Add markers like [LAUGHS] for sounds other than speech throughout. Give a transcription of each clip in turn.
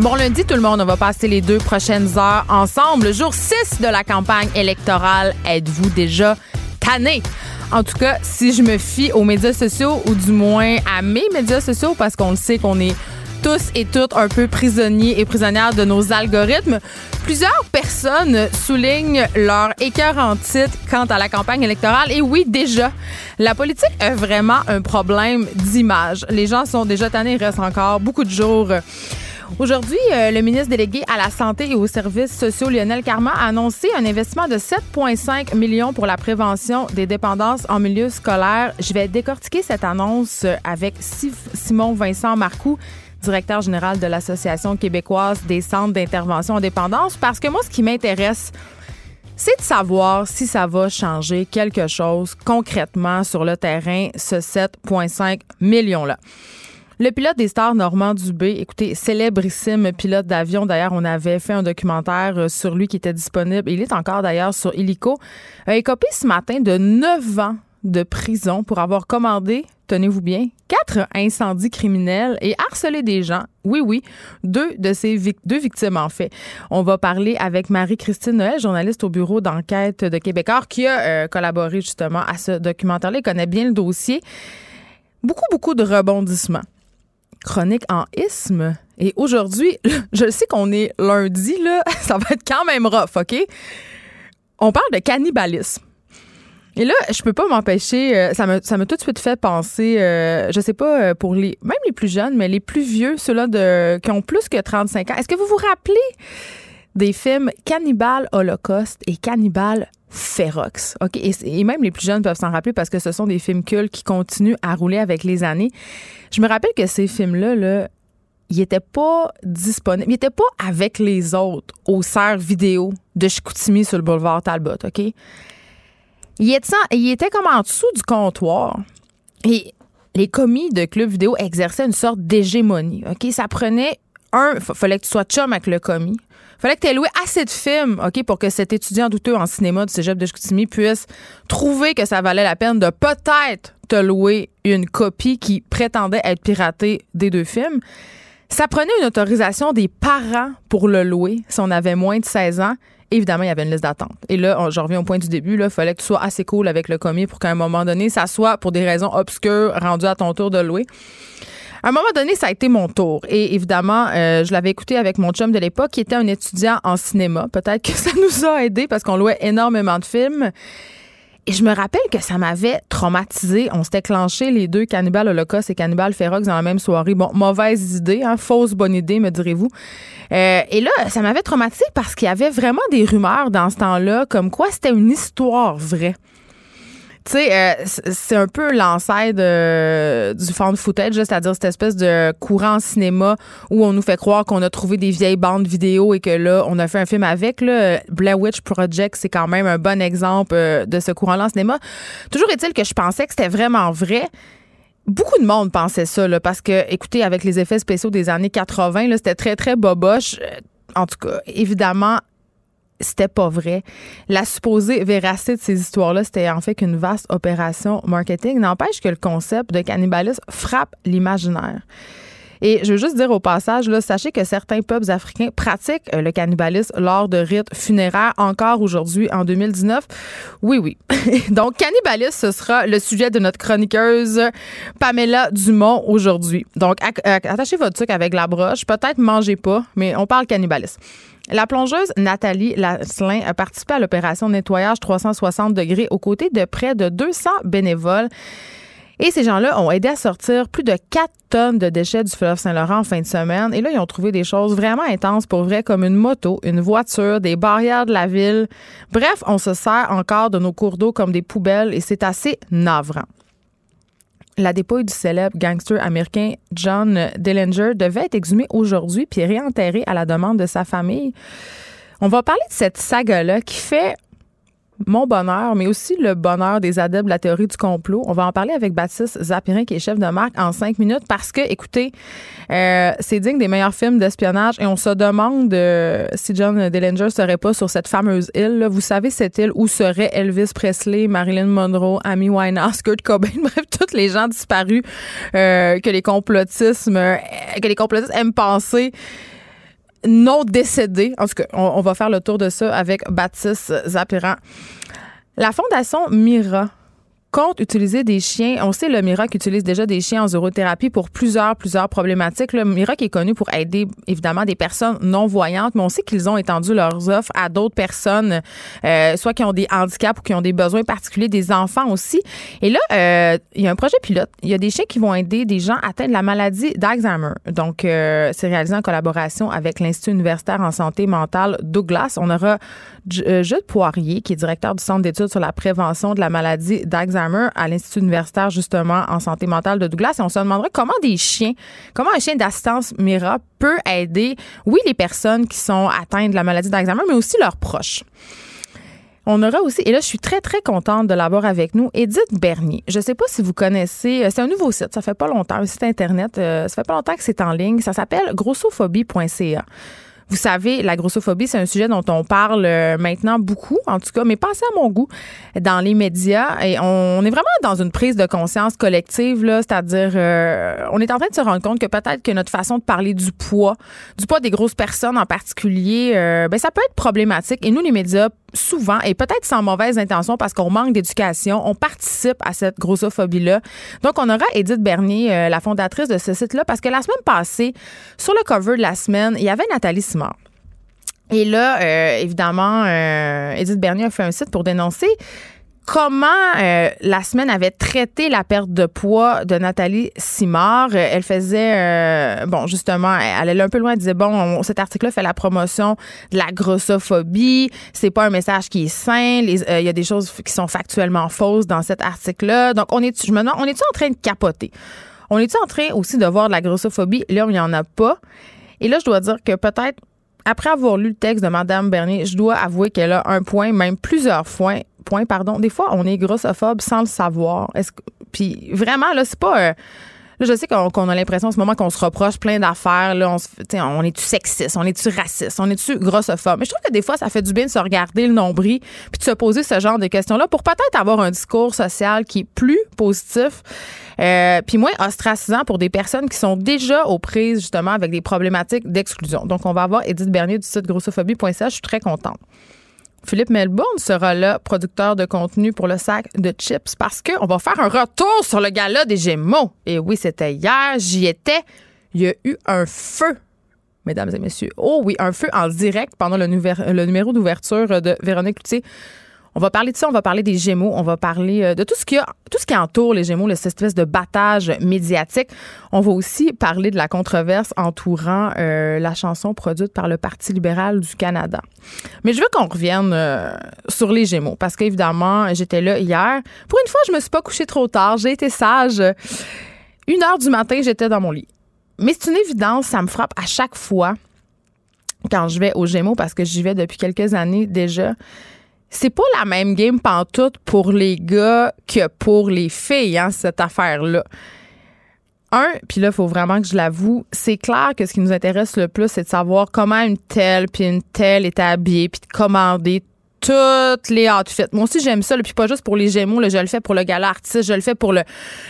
Bon lundi tout le monde, on va passer les deux prochaines heures ensemble. Jour 6 de la campagne électorale. Êtes-vous déjà tanné? En tout cas, si je me fie aux médias sociaux ou du moins à mes médias sociaux parce qu'on le sait qu'on est tous et toutes un peu prisonniers et prisonnières de nos algorithmes. Plusieurs personnes soulignent leur en titre quant à la campagne électorale. Et oui, déjà, la politique a vraiment un problème d'image. Les gens sont déjà tannés, il reste encore beaucoup de jours. Aujourd'hui, euh, le ministre délégué à la Santé et aux services sociaux, Lionel Carman, a annoncé un investissement de 7,5 millions pour la prévention des dépendances en milieu scolaire. Je vais décortiquer cette annonce avec Simon Vincent Marcoux, directeur général de l'Association québécoise des centres d'intervention en dépendance, parce que moi, ce qui m'intéresse, c'est de savoir si ça va changer quelque chose concrètement sur le terrain, ce 7,5 millions-là. Le pilote des stars Normand Dubé, écoutez, célébrissime pilote d'avion. D'ailleurs, on avait fait un documentaire euh, sur lui qui était disponible. Il est encore d'ailleurs sur Illico. A écopé ce matin de 9 ans de prison pour avoir commandé, tenez-vous bien, quatre incendies criminels et harcelé des gens. Oui, oui, deux de ces victimes en fait. On va parler avec Marie-Christine Noël, journaliste au bureau d'enquête de Québécois, qui a euh, collaboré justement à ce documentaire-là. Il connaît bien le dossier. Beaucoup, beaucoup de rebondissements. Chronique en isme. Et aujourd'hui, [LAUGHS] je sais qu'on est lundi, là, [LAUGHS] ça va être quand même rough, OK? On parle de cannibalisme. Et là, je peux pas m'empêcher, euh, ça m'a tout de suite fait penser, euh, je sais pas, euh, pour les, même les plus jeunes, mais les plus vieux, ceux-là qui ont plus que 35 ans. Est-ce que vous vous rappelez des films Cannibal Holocaust et Cannibal OK? Et, même les plus jeunes peuvent s'en rappeler parce que ce sont des films cultes qui continuent à rouler avec les années. Je me rappelle que ces films-là, là, ils n'étaient pas disponibles, ils n'étaient pas avec les autres au serre vidéo de Chicoutimi sur le boulevard Talbot, OK? Il était, il était comme en dessous du comptoir. Et les commis de club vidéo exerçaient une sorte d'hégémonie. OK? Ça prenait un, fallait que tu sois chum avec le commis. Fallait que tu aies loué assez de films, OK, pour que cet étudiant douteux en cinéma du cégep de Chicoutimi puisse trouver que ça valait la peine de peut-être te louer une copie qui prétendait être piratée des deux films. Ça prenait une autorisation des parents pour le louer si on avait moins de 16 ans évidemment, il y avait une liste d'attente. Et là, je reviens au point du début, il fallait que tu sois assez cool avec le commis pour qu'à un moment donné, ça soit pour des raisons obscures rendu à ton tour de louer. À un moment donné, ça a été mon tour. Et évidemment, euh, je l'avais écouté avec mon chum de l'époque, qui était un étudiant en cinéma. Peut-être que [LAUGHS] ça nous a aidé parce qu'on louait énormément de films. Et je me rappelle que ça m'avait traumatisé. On s'était clenché les deux Cannibal Holocaust et Cannibal Ferox dans la même soirée. Bon, mauvaise idée, hein, fausse bonne idée, me direz-vous. Euh, et là, ça m'avait traumatisé parce qu'il y avait vraiment des rumeurs dans ce temps-là, comme quoi c'était une histoire vraie. Tu sais, euh, c'est un peu l'ancêtre du fan footage, c'est-à-dire cette espèce de courant cinéma où on nous fait croire qu'on a trouvé des vieilles bandes vidéo et que là, on a fait un film avec. Là. Blair Witch Project, c'est quand même un bon exemple euh, de ce courant-là en cinéma. Toujours est-il que je pensais que c'était vraiment vrai beaucoup de monde pensait ça, là, parce que, écoutez, avec les effets spéciaux des années 80, c'était très, très boboche. Euh, en tout cas, évidemment, c'était pas vrai. La supposée véracité de ces histoires-là, c'était en fait qu'une vaste opération marketing. N'empêche que le concept de cannibalisme frappe l'imaginaire. Et je veux juste dire au passage, sachez que certains peuples africains pratiquent euh, le cannibalisme lors de rites funéraires encore aujourd'hui en 2019. Oui, oui. [LAUGHS] Donc, cannibalisme, ce sera le sujet de notre chroniqueuse Pamela Dumont aujourd'hui. Donc, attachez votre truc avec la broche. Peut-être mangez pas, mais on parle cannibalisme. La plongeuse Nathalie Lasselin a participé à l'opération nettoyage 360 degrés aux côtés de près de 200 bénévoles. Et ces gens-là ont aidé à sortir plus de 4 tonnes de déchets du fleuve Saint-Laurent en fin de semaine. Et là, ils ont trouvé des choses vraiment intenses pour vrai, comme une moto, une voiture, des barrières de la ville. Bref, on se sert encore de nos cours d'eau comme des poubelles et c'est assez navrant. La dépouille du célèbre gangster américain John Dillinger devait être exhumée aujourd'hui puis réenterrée à la demande de sa famille. On va parler de cette saga-là qui fait mon bonheur, mais aussi le bonheur des adeptes de la théorie du complot. On va en parler avec Baptiste Zapirin, qui est chef de marque, en cinq minutes, parce que, écoutez, euh, c'est digne des meilleurs films d'espionnage et on se demande euh, si John Dillinger serait pas sur cette fameuse île. Vous savez, cette île où serait Elvis Presley, Marilyn Monroe, Amy Winehouse, Kurt Cobain, [LAUGHS] bref, tous les gens disparus euh, que les complotismes, que les complotistes aiment penser non décédés. En tout cas, on, va faire le tour de ça avec Baptiste Zapiran. La Fondation Mira compte utiliser des chiens. On sait le Mirac utilise déjà des chiens en zoothérapie pour plusieurs, plusieurs problématiques. Le Mirac est connu pour aider évidemment des personnes non voyantes, mais on sait qu'ils ont étendu leurs offres à d'autres personnes, euh, soit qui ont des handicaps ou qui ont des besoins particuliers, des enfants aussi. Et là, euh, il y a un projet pilote. Il y a des chiens qui vont aider des gens atteints de la maladie d'Alzheimer. Donc, euh, c'est réalisé en collaboration avec l'Institut universitaire en santé mentale Douglas. On aura Jude Poirier, qui est directeur du Centre d'études sur la prévention de la maladie d'Alzheimer à l'Institut universitaire justement en santé mentale de Douglas et on se demanderait comment des chiens, comment un chien d'assistance Mira peut aider, oui, les personnes qui sont atteintes de la maladie d'Alzheimer, mais aussi leurs proches. On aura aussi, et là, je suis très, très contente de l'avoir avec nous, Edith Bernier. Je ne sais pas si vous connaissez, euh, c'est un nouveau site, ça fait pas longtemps, un site Internet, euh, ça fait pas longtemps que c'est en ligne, ça s'appelle grossophobie.ca. Vous savez, la grossophobie, c'est un sujet dont on parle euh, maintenant beaucoup, en tout cas, mais pas assez à mon goût dans les médias. Et on est vraiment dans une prise de conscience collective, là, c'est-à-dire, euh, on est en train de se rendre compte que peut-être que notre façon de parler du poids, du poids des grosses personnes en particulier, euh, ben ça peut être problématique. Et nous, les médias, souvent, et peut-être sans mauvaise intention parce qu'on manque d'éducation, on participe à cette grossophobie-là. Donc, on aura Edith Bernier, euh, la fondatrice de ce site-là, parce que la semaine passée, sur le cover de la semaine, il y avait Nathalie Simard. Et là, euh, évidemment, euh, Edith Bernier a fait un site pour dénoncer comment euh, la semaine avait traité la perte de poids de Nathalie Simard? Euh, elle faisait, euh, bon, justement, elle allait un peu loin. Elle disait, bon, cet article-là fait la promotion de la grossophobie. C'est pas un message qui est sain. Il y a des choses qui sont factuellement fausses dans cet article-là. Donc, on est, je me demande, on est-tu en train de capoter? On est-tu en train aussi de voir de la grossophobie? Là il n'y en a pas? Et là, je dois dire que peut-être après avoir lu le texte de Mme Bernier, je dois avouer qu'elle a un point, même plusieurs points, Des fois, on est grossophobe sans le savoir. Puis vraiment là, c'est pas euh, je sais qu'on a l'impression en ce moment qu'on se reproche plein d'affaires. Là, on, on est-tu sexiste, on est-tu raciste, on est-tu grossophobe? Mais je trouve que des fois, ça fait du bien de se regarder le nombril puis de se poser ce genre de questions-là pour peut-être avoir un discours social qui est plus positif. Euh, puis moins ostracisant pour des personnes qui sont déjà aux prises justement avec des problématiques d'exclusion. Donc, on va avoir Edith Bernier du site grossophobie.ca. Je suis très contente. Philippe Melbourne sera là, producteur de contenu pour le sac de chips, parce qu'on va faire un retour sur le gala des Gémeaux. Et oui, c'était hier, j'y étais. Il y a eu un feu, mesdames et messieurs. Oh oui, un feu en direct pendant le, numéro d'ouverture de Véronique Cloutier. On va parler de ça, on va parler des Gémeaux, on va parler euh, de tout ce qui a, tout ce qui entoure les Gémeaux, cette espèce de battage médiatique. On va aussi parler de la controverse entourant euh, la chanson produite par le Parti libéral du Canada. Mais je veux qu'on revienne euh, sur les Gémeaux parce qu'évidemment, j'étais là hier. Pour une fois, je me suis pas couchée trop tard, j'ai été sage. Une heure du matin, j'étais dans mon lit. Mais c'est une évidence, ça me frappe à chaque fois quand je vais aux Gémeaux parce que j'y vais depuis quelques années déjà c'est pas la même game pantoute pour les gars que pour les filles, hein, cette affaire-là. Un, puis là, il faut vraiment que je l'avoue, c'est clair que ce qui nous intéresse le plus, c'est de savoir comment une telle puis une telle est habillée, puis de commander toutes les outfits. Moi aussi, j'aime ça, puis pas juste pour les Gémeaux, je le fais pour le gala artiste, je le fais pour le,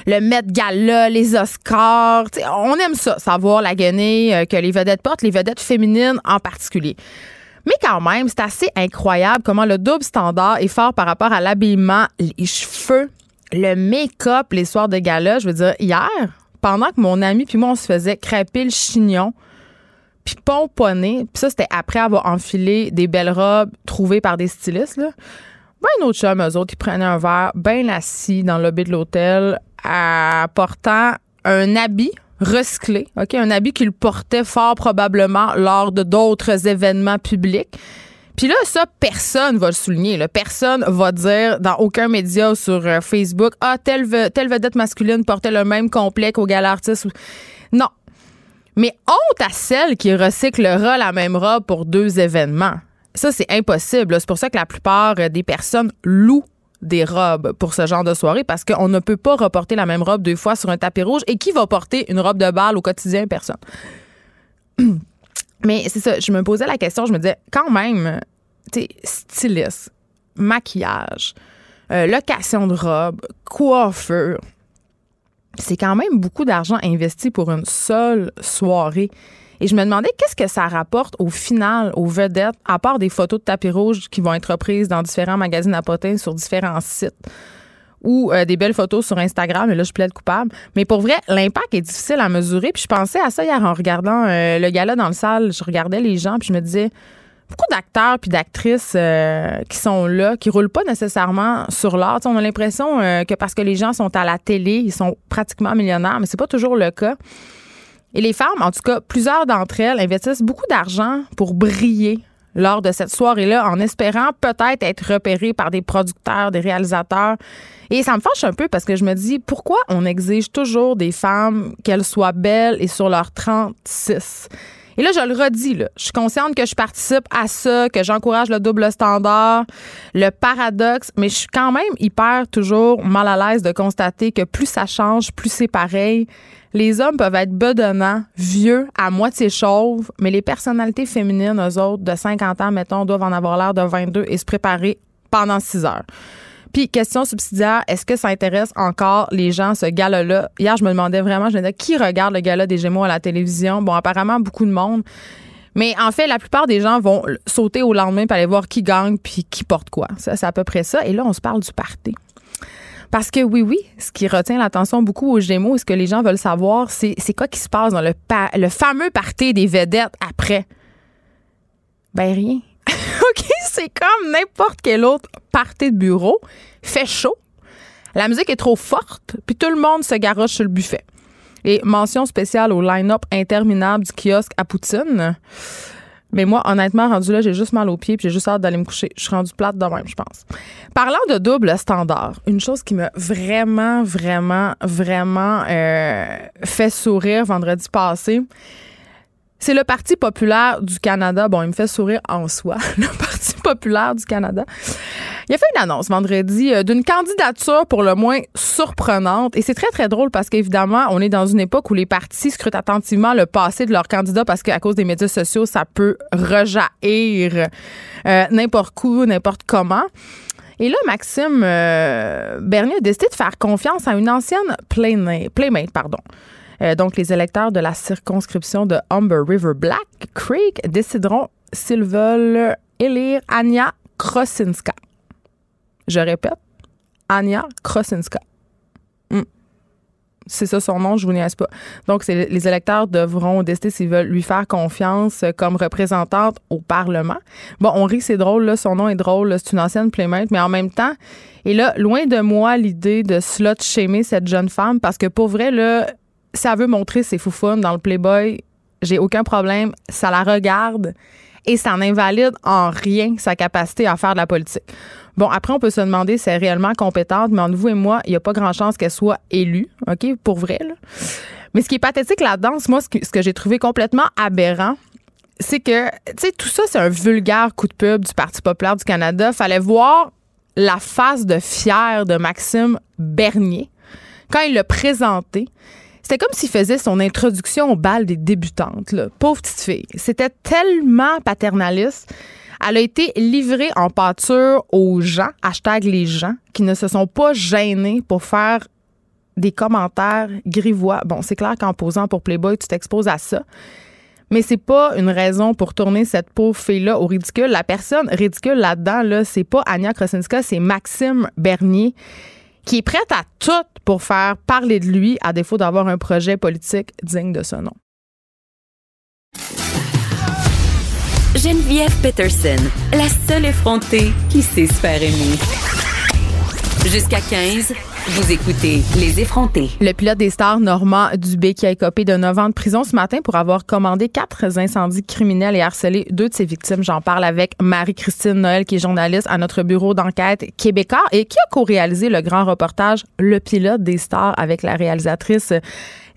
le Met Gala, les Oscars. on aime ça, savoir la guenille euh, que les vedettes portent, les vedettes féminines en particulier. Mais quand même, c'est assez incroyable comment le double standard est fort par rapport à l'habillement, les cheveux, le make-up les soirs de gala. Je veux dire, hier, pendant que mon ami puis moi, on se faisait crêper le chignon, puis pomponner, puis ça, c'était après avoir enfilé des belles robes trouvées par des stylistes. Ben, autre chum, eux autres, ils prenaient un verre bien assis dans le lobby de l'hôtel, apportant un habit recyclé, OK, un habit qu'il portait fort probablement lors de d'autres événements publics. Puis là, ça, personne va le souligner. Là. Personne va dire dans aucun média sur euh, Facebook Ah, telle, vedette masculine portait le même complet qu'au gala artiste. Non. Mais honte à celle qui recyclera la même robe pour deux événements. ça, c'est impossible. C'est pour ça que la plupart des personnes louent des robes pour ce genre de soirée parce qu'on ne peut pas reporter la même robe deux fois sur un tapis rouge. Et qui va porter une robe de bal au quotidien? Personne. [CLEARS THROAT] Mais c'est ça, je me posais la question, je me disais, quand même, tu styliste, maquillage, euh, location de robe, coiffeur, c'est quand même beaucoup d'argent investi pour une seule soirée. Et je me demandais qu'est-ce que ça rapporte au final aux vedettes, à part des photos de tapis rouge qui vont être reprises dans différents magazines à potins sur différents sites ou euh, des belles photos sur Instagram, et là, je plaide coupable. Mais pour vrai, l'impact est difficile à mesurer. Puis je pensais à ça hier en regardant euh, le gala dans le salle. Je regardais les gens, puis je me disais, beaucoup d'acteurs puis d'actrices euh, qui sont là, qui roulent pas nécessairement sur l'art. On a l'impression que parce que les gens sont à la télé, ils sont pratiquement millionnaires, mais c'est pas toujours le cas. Et les femmes, en tout cas, plusieurs d'entre elles investissent beaucoup d'argent pour briller lors de cette soirée-là en espérant peut-être être repérées par des producteurs, des réalisateurs. Et ça me fâche un peu parce que je me dis pourquoi on exige toujours des femmes qu'elles soient belles et sur leur 36. Et là, je le redis, je suis consciente que je participe à ça, que j'encourage le double standard, le paradoxe, mais je suis quand même hyper toujours mal à l'aise de constater que plus ça change, plus c'est pareil. Les hommes peuvent être bedonnants, vieux, à moitié chauves, mais les personnalités féminines, eux autres, de 50 ans, mettons, doivent en avoir l'air de 22 et se préparer pendant 6 heures. Puis, question subsidiaire, est-ce que ça intéresse encore les gens, ce gala-là? Hier, je me demandais vraiment, je me disais, qui regarde le gala des Gémeaux à la télévision? Bon, apparemment, beaucoup de monde. Mais en fait, la plupart des gens vont sauter au lendemain pour aller voir qui gagne puis qui porte quoi. Ça, c'est à peu près ça. Et là, on se parle du party. Parce que oui, oui, ce qui retient l'attention beaucoup aux Gémeaux, ce que les gens veulent savoir, c'est, quoi qui se passe dans le, le fameux party des vedettes après? Ben rien. [LAUGHS] OK, c'est comme n'importe quel autre party de bureau. Fait chaud. La musique est trop forte, puis tout le monde se garoche sur le buffet. Et mention spéciale au line-up interminable du kiosque à Poutine. Mais moi, honnêtement, rendu là, j'ai juste mal aux pieds puis j'ai juste hâte d'aller me coucher. Je suis rendue plate de même, je pense. Parlant de double standard, une chose qui m'a vraiment, vraiment, vraiment euh, fait sourire vendredi passé, c'est le Parti populaire du Canada. Bon, il me fait sourire en soi, [LAUGHS] le Parti populaire du Canada. Il a fait une annonce vendredi euh, d'une candidature pour le moins surprenante. Et c'est très, très drôle parce qu'évidemment, on est dans une époque où les partis scrutent attentivement le passé de leurs candidats parce qu'à cause des médias sociaux, ça peut rejaillir euh, n'importe où, n'importe comment. Et là, Maxime euh, Bernier a décidé de faire confiance à une ancienne playmate, playmate pardon, euh, donc, les électeurs de la circonscription de Humber River Black Creek décideront s'ils veulent élire Anya Krosinska. Je répète, Anya Krosinska. Hmm. C'est ça son nom, je vous niaise pas. Donc, les électeurs devront décider s'ils veulent lui faire confiance comme représentante au Parlement. Bon, on rit, c'est drôle, là, son nom est drôle, c'est une ancienne playmate, mais en même temps, et là, loin de moi l'idée de slot shamer cette jeune femme, parce que pour vrai, là, ça veut montrer ses foufounes dans le Playboy, j'ai aucun problème. Ça la regarde et ça n'invalide en rien sa capacité à faire de la politique. Bon, après, on peut se demander si elle est réellement compétente, mais entre vous et moi, il n'y a pas grand chance qu'elle soit élue, OK, pour vrai. Mais ce qui est pathétique là-dedans, moi, ce que, ce que j'ai trouvé complètement aberrant, c'est que, tu sais, tout ça, c'est un vulgaire coup de pub du Parti populaire du Canada. Fallait voir la face de fier de Maxime Bernier quand il l'a présenté. C'était comme s'il faisait son introduction au bal des débutantes. Là. Pauvre petite fille. C'était tellement paternaliste. Elle a été livrée en pâture aux gens, hashtag les gens, qui ne se sont pas gênés pour faire des commentaires grivois. Bon, c'est clair qu'en posant pour Playboy, tu t'exposes à ça. Mais c'est pas une raison pour tourner cette pauvre fille-là au ridicule. La personne ridicule là-dedans, là, c'est pas Anya Krasinska, c'est Maxime Bernier qui est prête à tout pour faire parler de lui à défaut d'avoir un projet politique digne de ce nom. Geneviève Peterson, la seule effrontée qui sait se faire aimer. Jusqu'à 15, vous écoutez Les effrontés. Le pilote des stars Normand Dubé qui a écopé de 9 ans de prison ce matin pour avoir commandé quatre incendies criminels et harcelé deux de ses victimes. J'en parle avec Marie-Christine Noël qui est journaliste à notre bureau d'enquête québécois et qui a co-réalisé le grand reportage Le pilote des stars avec la réalisatrice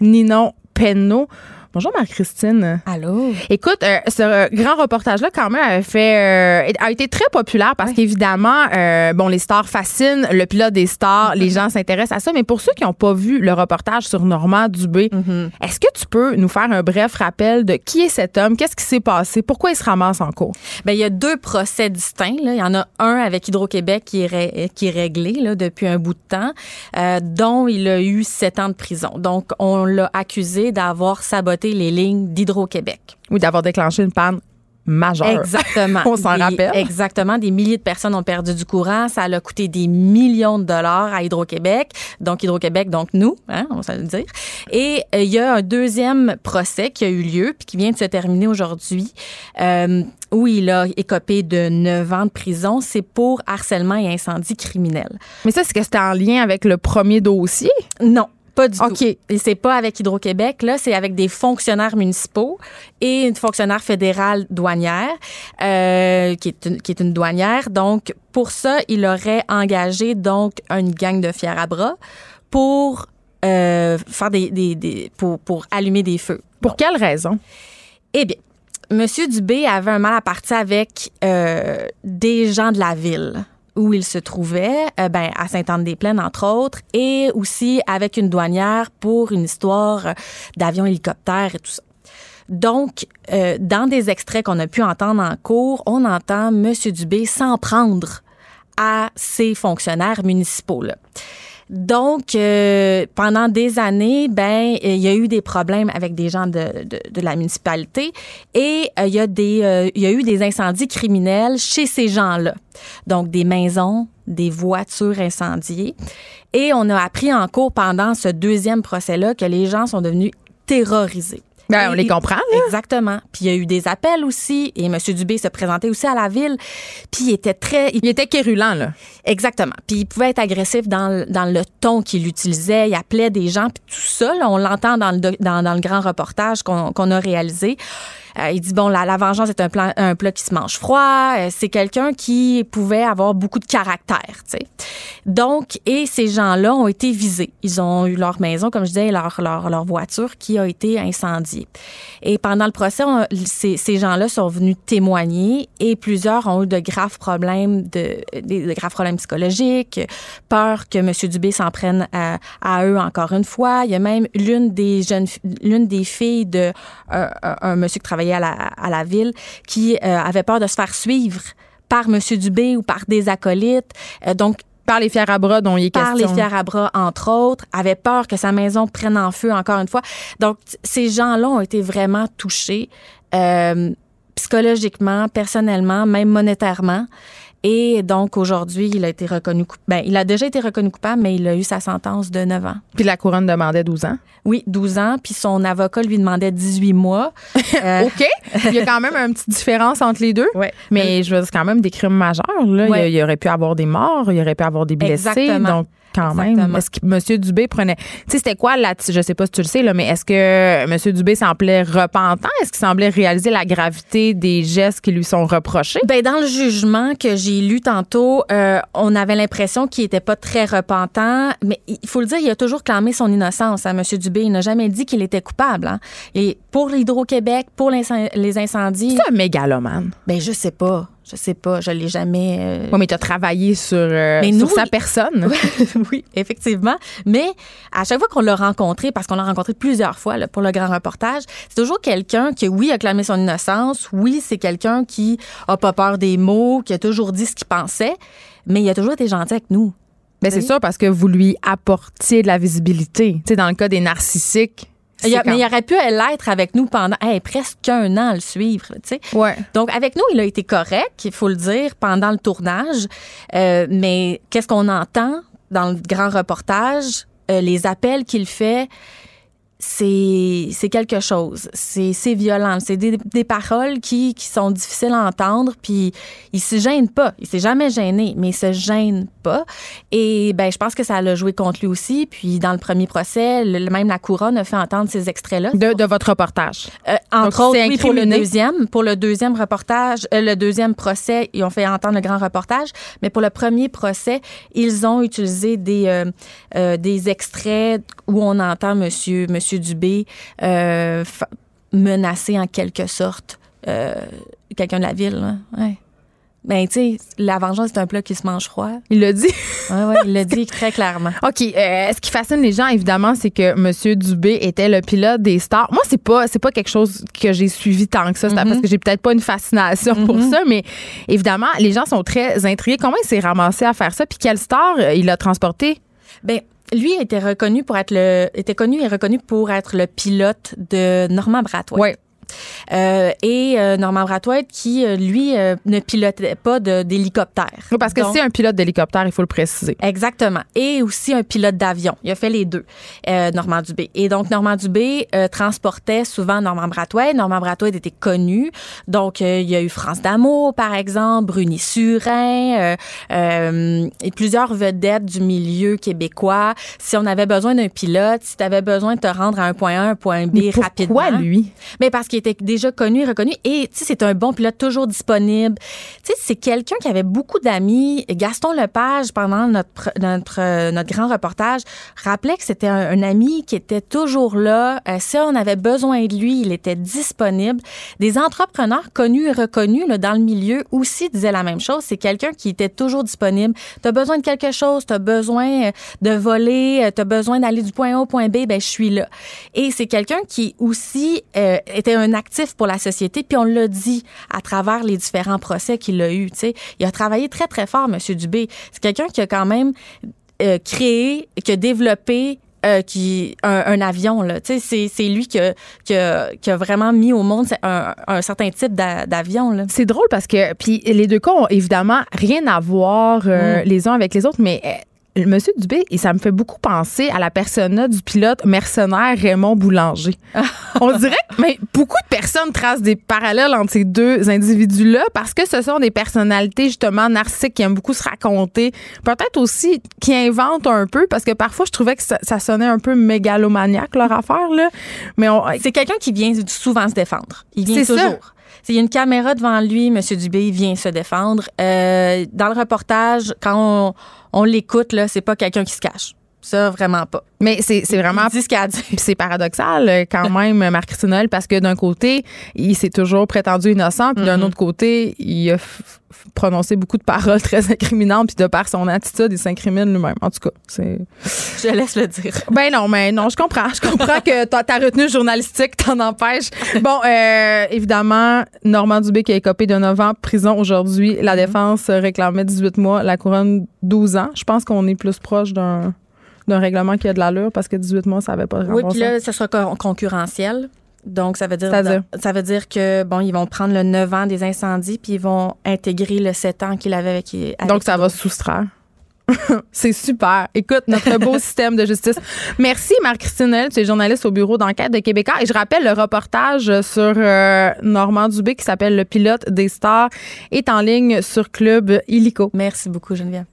Ninon Penneau. Bonjour Marie-Christine. Allô? Écoute, euh, ce grand reportage-là, quand même, a, fait, euh, a été très populaire parce qu'évidemment, euh, bon, les stars fascinent, le pilote des stars, [LAUGHS] les gens s'intéressent à ça. Mais pour ceux qui n'ont pas vu le reportage sur Normand Dubé, Mm-hmm. est-ce que tu peux nous faire un bref rappel de qui est cet homme, qu'est-ce qui s'est passé, pourquoi il se ramasse en cours? Ben, il y a deux procès distincts. Là. Il y en a un avec Hydro-Québec qui est, ré- qui est réglé là, depuis un bout de temps, euh, dont il a eu sept ans de prison. Donc, on l'a accusé d'avoir saboté les lignes d'Hydro-Québec. Ou d'avoir déclenché une panne majeure. Exactement. [LAUGHS] On s'en rappelle. Exactement. Des milliers de personnes ont perdu du courant. Ça a coûté des millions de dollars à Hydro-Québec. Donc, Hydro-Québec, donc nous, hein, on va le dire. Et euh, il y a un deuxième procès qui a eu lieu puis qui vient de se terminer aujourd'hui euh, où il a écopé de 9 ans de prison. C'est pour harcèlement et incendie criminel. Mais ça, c'est que c'était en lien avec le premier dossier? Non. Pas du OK. tout. Et c'est pas avec Hydro-Québec, là, c'est avec des fonctionnaires municipaux et une fonctionnaire fédérale douanière, euh, qui, est une, qui est une douanière. Donc, pour ça, il aurait engagé donc une gang de fiers à bras pour euh, faire des, des, des- pour, pour allumer des feux. Pour quelle raison? Eh bien, Monsieur Dubé avait un mal à partir avec euh, des gens de la ville où il se trouvait, euh, ben, à Sainte-Anne-des-Plaines, entre autres, et aussi avec une douanière pour une histoire euh, d'avion hélicoptère et tout ça. Donc, euh, dans des extraits qu'on a pu entendre en cours, on entend Monsieur Dubé s'en prendre à ces fonctionnaires municipaux-là. Donc, euh, pendant des années, ben, il y a eu des problèmes avec des gens de, de, de la municipalité et euh, il y a des, euh, il y a eu des incendies criminels chez ces gens-là. Donc, des maisons, des voitures incendiées. Et on a appris en cours pendant ce deuxième procès-là que les gens sont devenus terrorisés. Ben, on les comprend, là. Exactement. Puis il y a eu des appels aussi et M. Dubé se présentait aussi à la ville. Puis il était très... il Il était quérulent, là. Exactement. Puis il pouvait être agressif dans, le- dans le ton qu'il utilisait. Il appelait des gens. Puis tout ça, là, on l'entend dans le, dans, dans le grand reportage qu'on qu'on a réalisé. Euh, il dit, bon, la, la vengeance est un, plan, un plat qui se mange froid. Euh, c'est quelqu'un qui pouvait avoir beaucoup de caractère, tu sais. Donc, et ces gens-là ont été visés. Ils ont eu leur maison, comme je disais, leur, leur, leur voiture qui a été incendiée. Et pendant le procès, on- ces, ces gens-là sont venus témoigner et plusieurs ont eu de graves problèmes, de, de graves problèmes psychologiques, peur que M. Dubé s'en prenne à, à eux encore une fois. Il y a même l'une des jeunes, l'une des filles de un- un monsieur qui travaillait à la, à la ville qui euh, avait peur de se faire suivre par M. Dubé ou par des acolytes. Euh, donc, Par les fiers à bras dont il est par les question. fiers à bras, entre autres, avait peur que sa maison prenne en feu encore une fois. Donc, ces gens-là ont été vraiment touchés euh, psychologiquement, personnellement, même monétairement. Et donc, aujourd'hui, il a été reconnu coupable. Ben, il a déjà été reconnu coupable, mais il a eu sa sentence de 9 ans. Puis la couronne demandait 12 ans? Oui, 12 ans, puis son avocat lui demandait 18 mois. [LAUGHS] Euh, OK. Il y a quand même une petite différence entre les deux. ouais. Mais je veux dire, c'est quand même des crimes majeurs. Là. Ouais. il y aurait pu avoir des morts, il y aurait pu avoir des blessés. Exactement. Donc, quand même. Est-ce que M. Dubé prenait. Tu sais, c'était quoi là Je sais pas si tu le sais, là, mais est-ce que M. Dubé semblait repentant? Est-ce qu'il semblait réaliser la gravité des gestes qui lui sont reprochés? Ben, dans le jugement que j'ai lu tantôt, euh, on avait l'impression qu'il était pas très repentant, mais il faut le dire, il a toujours clamé son innocence à M. Dubé. Il n'a jamais dit qu'il était coupable. hein. Et pour l'Hydro-Québec, pour les incendies, C'est un mégalomane. ben je sais pas, je sais pas, je l'ai jamais. euh, Oui, mais tu as travaillé sur, euh, Mais sur nous, sa personne. [LAUGHS] oui, effectivement. Mais à chaque fois qu'on l'a rencontré, parce qu'on l'a rencontré plusieurs fois là, pour le grand reportage, c'est toujours quelqu'un qui, oui, a clamé son innocence. Oui, c'est quelqu'un qui a pas peur des mots, qui a toujours dit ce qu'il pensait, mais il a toujours été gentil avec nous. Ben, c'est Oui. sûr parce que vous lui apportiez de la visibilité. Tu sais, dans le cas des narcissiques. Y a- Mais il aurait pu l'être avec nous pendant hey, presque un an à le suivre. tu sais. Ouais. Donc, avec nous, il a été correct, il faut le dire, pendant le tournage. Euh, mais qu'est-ce qu'on entend dans le grand reportage? Euh, les appels qu'il fait, c'est c'est quelque chose. C'est c'est violent. C'est des, des paroles qui, qui sont difficiles à entendre. Puis il se gêne pas. Il s'est jamais gêné, mais il se gêne pas. Et ben je pense que ça l'a joué contre lui aussi. Puis dans le premier procès, le- même la couronne a fait entendre ces extraits-là. De, de votre reportage. Euh, entre Donc, autres, oui, pour le deuxième, pour le deuxième reportage, euh, le deuxième procès, ils ont fait entendre le grand reportage, mais pour le premier procès, ils ont utilisé des euh, euh, des extraits où on entend Monsieur Monsieur Dubé euh, menacer en quelque sorte euh, quelqu'un de la ville. Là. Ouais. Ben, tu sais, la vengeance, c'est un plat qui se mange froid. Il l'a dit. [LAUGHS] Oui, oui, il l'a dit très clairement. OK. euh, ce qui fascine les gens, évidemment, c'est que M. Dubé était le pilote des stars. Moi, c'est pas, c'est pas quelque chose que j'ai suivi tant que ça. C'est parce que j'ai peut-être pas une fascination pour ça, mais évidemment, les gens sont très intrigués. Comment il s'est ramassé à faire ça? Puis quelle star euh, il a transporté? Ben, lui était reconnu pour être le, était connu et reconnu pour être le pilote de Norman Brathwaite. Ouais. Euh, et euh, Norman Brathwaite qui, euh, lui, euh, ne pilotait pas d'hélicoptère. Oui, Parce que c'est un pilote d'hélicoptère, il faut le préciser. Exactement. Et aussi un pilote d'avion. Il a fait les deux, Normand Dubé. Et donc, Normand Dubé transportait souvent Normand Brathwaite. Normand Brathwaite était connu. Donc, il y a eu France D'Amour, par exemple, Bruni Surin, et plusieurs vedettes du milieu québécois. Si on avait besoin d'un pilote, si tu avais besoin de te rendre à un point A, un point B Mais rapidement. pourquoi lui? Mais parce qu'il était déjà connu et reconnu. Et, tu c'est un bon pilote, toujours disponible. Tu sais, c'est quelqu'un qui avait beaucoup d'amis. Gaston Lepage, pendant notre, notre, euh, notre grand reportage, rappelait que c'était un, ami qui était toujours là. Euh, si on avait besoin de lui, il était disponible. Des entrepreneurs connus et reconnus dans le milieu aussi disaient la même chose. C'est quelqu'un qui était toujours disponible. Tu as besoin de quelque chose, tu as besoin euh, de voler, tu as besoin d'aller du point A au point B, ben je suis là. Et c'est quelqu'un qui aussi était un actif pour la société, puis on l'a dit à travers les différents procès qu'il a eu. tu sais. Il a travaillé très, très fort, M. Dubé. C'est quelqu'un qui a quand même euh, créé, qui a développé euh, qui un, un avion là tu sais c'est lui qui a, qui, a, qui a vraiment mis au monde un, un certain type d'a- d'avion là C'est drôle parce que puis les deux cas ont évidemment rien à voir euh, les uns avec les autres, mais Monsieur Dubé, et ça me fait beaucoup penser à la persona du pilote mercenaire Raymond Boulanger. [LAUGHS] On dirait que mais beaucoup de personnes tracent des parallèles entre ces deux individus-là parce que ce sont des personnalités justement narcissiques qui aiment beaucoup se raconter, peut-être aussi qui inventent un peu parce que parfois je trouvais que ça, ça sonnait un peu mégalomaniaque leur affaire là. Mais on, c'est quelqu'un qui vient souvent se défendre il vient C'est ça. Il y a une caméra devant lui, M. Dubé, vient se défendre. Euh, dans le reportage, quand on, on l'écoute, là, c'est pas quelqu'un qui se cache. Ça, vraiment pas. mais c'est c'est vraiment Il dit ce qu'il a. [LAUGHS] Puis c'est paradoxal euh, quand [LAUGHS] même, Marc Noël, parce que d'un côté, il s'est toujours prétendu innocent, puis d'un autre côté, il a prononcé beaucoup de paroles [LAUGHS] très incriminantes, puis de par son attitude, il s'incrimine lui-même. En tout cas, c'est... Je laisse le dire. Ben non, mais non, je comprends. Je comprends que ta, ta retenue journalistique t'en empêche. Bon, euh, évidemment, Normand Dubé qui a écopé de 9 ans de prison aujourd'hui. La défense réclamait 18 mois, la couronne 12 ans. Je pense qu'on est plus proche d'un d'un règlement qui a de l'allure parce que 18 mois, ça avait pas Oui, puis là, ce sera con- concurrentiel. Donc, ça veut dire, C'est-à-dire? ça veut dire que, bon, ils vont prendre le 9 ans des incendies, puis ils vont intégrer le 7 ans qu'il avait avec. avec Donc, ça va soustraire. [LAUGHS] C'est super. Écoute, notre beau [LAUGHS] système de justice. Merci, Marc-Christine. Tu es journaliste au bureau d'enquête de Québécois. Et je rappelle, le reportage sur euh, Normand Dubé qui s'appelle Le pilote des stars est en ligne sur Club Illico. Merci beaucoup, Geneviève.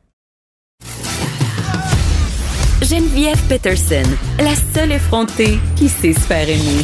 Geneviève Peterson, la seule effrontée qui sait se faire aimer.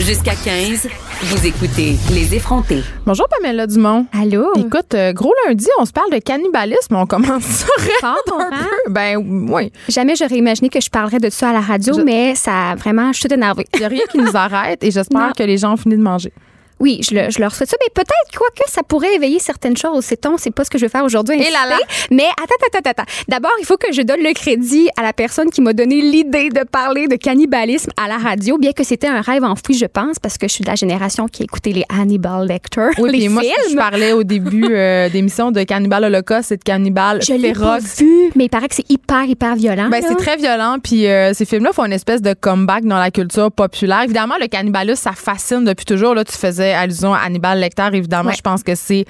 Jusqu'à 15, vous écoutez Les effrontés. Bonjour, Pamela Dumont. Allô? Écoute, euh, gros lundi, on se parle de cannibalisme. On commence ça Fort, un hein? peu. Ben oui. Jamais j'aurais imaginé que je parlerais de ça à la radio, Je- mais ça a vraiment, je suis énervée. Il n'y a rien qui nous [LAUGHS] arrête et j'espère que les gens ont fini de manger. Oui, je, le- je leur souhaite ça, mais peut-être quoi que ça pourrait éveiller certaines choses. C'est-on, c'est pas ce que je vais faire aujourd'hui. Et là là. insister. Mais attends, attends, attends. D'abord, il faut que je donne le crédit à la personne qui m'a donné l'idée de parler de cannibalisme à la radio, bien que c'était un rêve enfoui, je pense, parce que je suis de la génération qui a écouté les Hannibal Lecter, Oui, les puis moi, je parlais au début euh, d'émission de Cannibal Holocauste et de Cannibal Je l'ai pas vu, mais il paraît que c'est hyper, hyper violent. Ben, c'est très violent, puis euh, ces films-là font une espèce de comeback dans la culture populaire. Évidemment, le cannibalisme, ça fascine depuis toujours. Là, tu faisais allusion à Hannibal Lecter. Évidemment, Ouais. je pense que c'est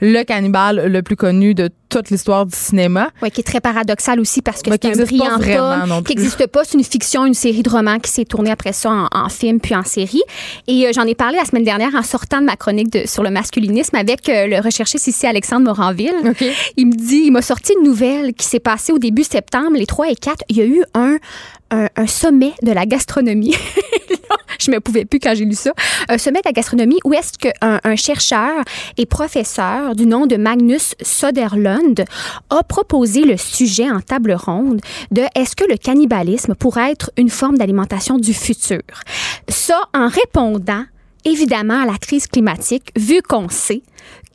le cannibale le plus connu de toute l'histoire du cinéma. Oui, qui est très paradoxal aussi parce que c'est un pas brillant non qui n'existe pas. C'est une fiction, une série de romans qui s'est tournée après ça en, en film puis en série. Et euh, j'en ai parlé la semaine dernière en sortant de ma chronique de- sur le masculinisme avec euh, le recherchiste ici Alexandre Moranville. OK. Il me dit, il m'a sorti une nouvelle qui s'est passée au début septembre, les 3 et 4. Il y a eu un, un, un sommet de la gastronomie. [LAUGHS] je me pouvais plus quand j'ai lu ça. Un sommet de la gastronomie où est-ce qu'un un chercheur et professeur du nom de Magnus Soderlund a proposé le sujet en table ronde de est-ce que le cannibalisme pourrait être une forme d'alimentation du futur? Ça en répondant évidemment à la crise climatique, vu qu'on sait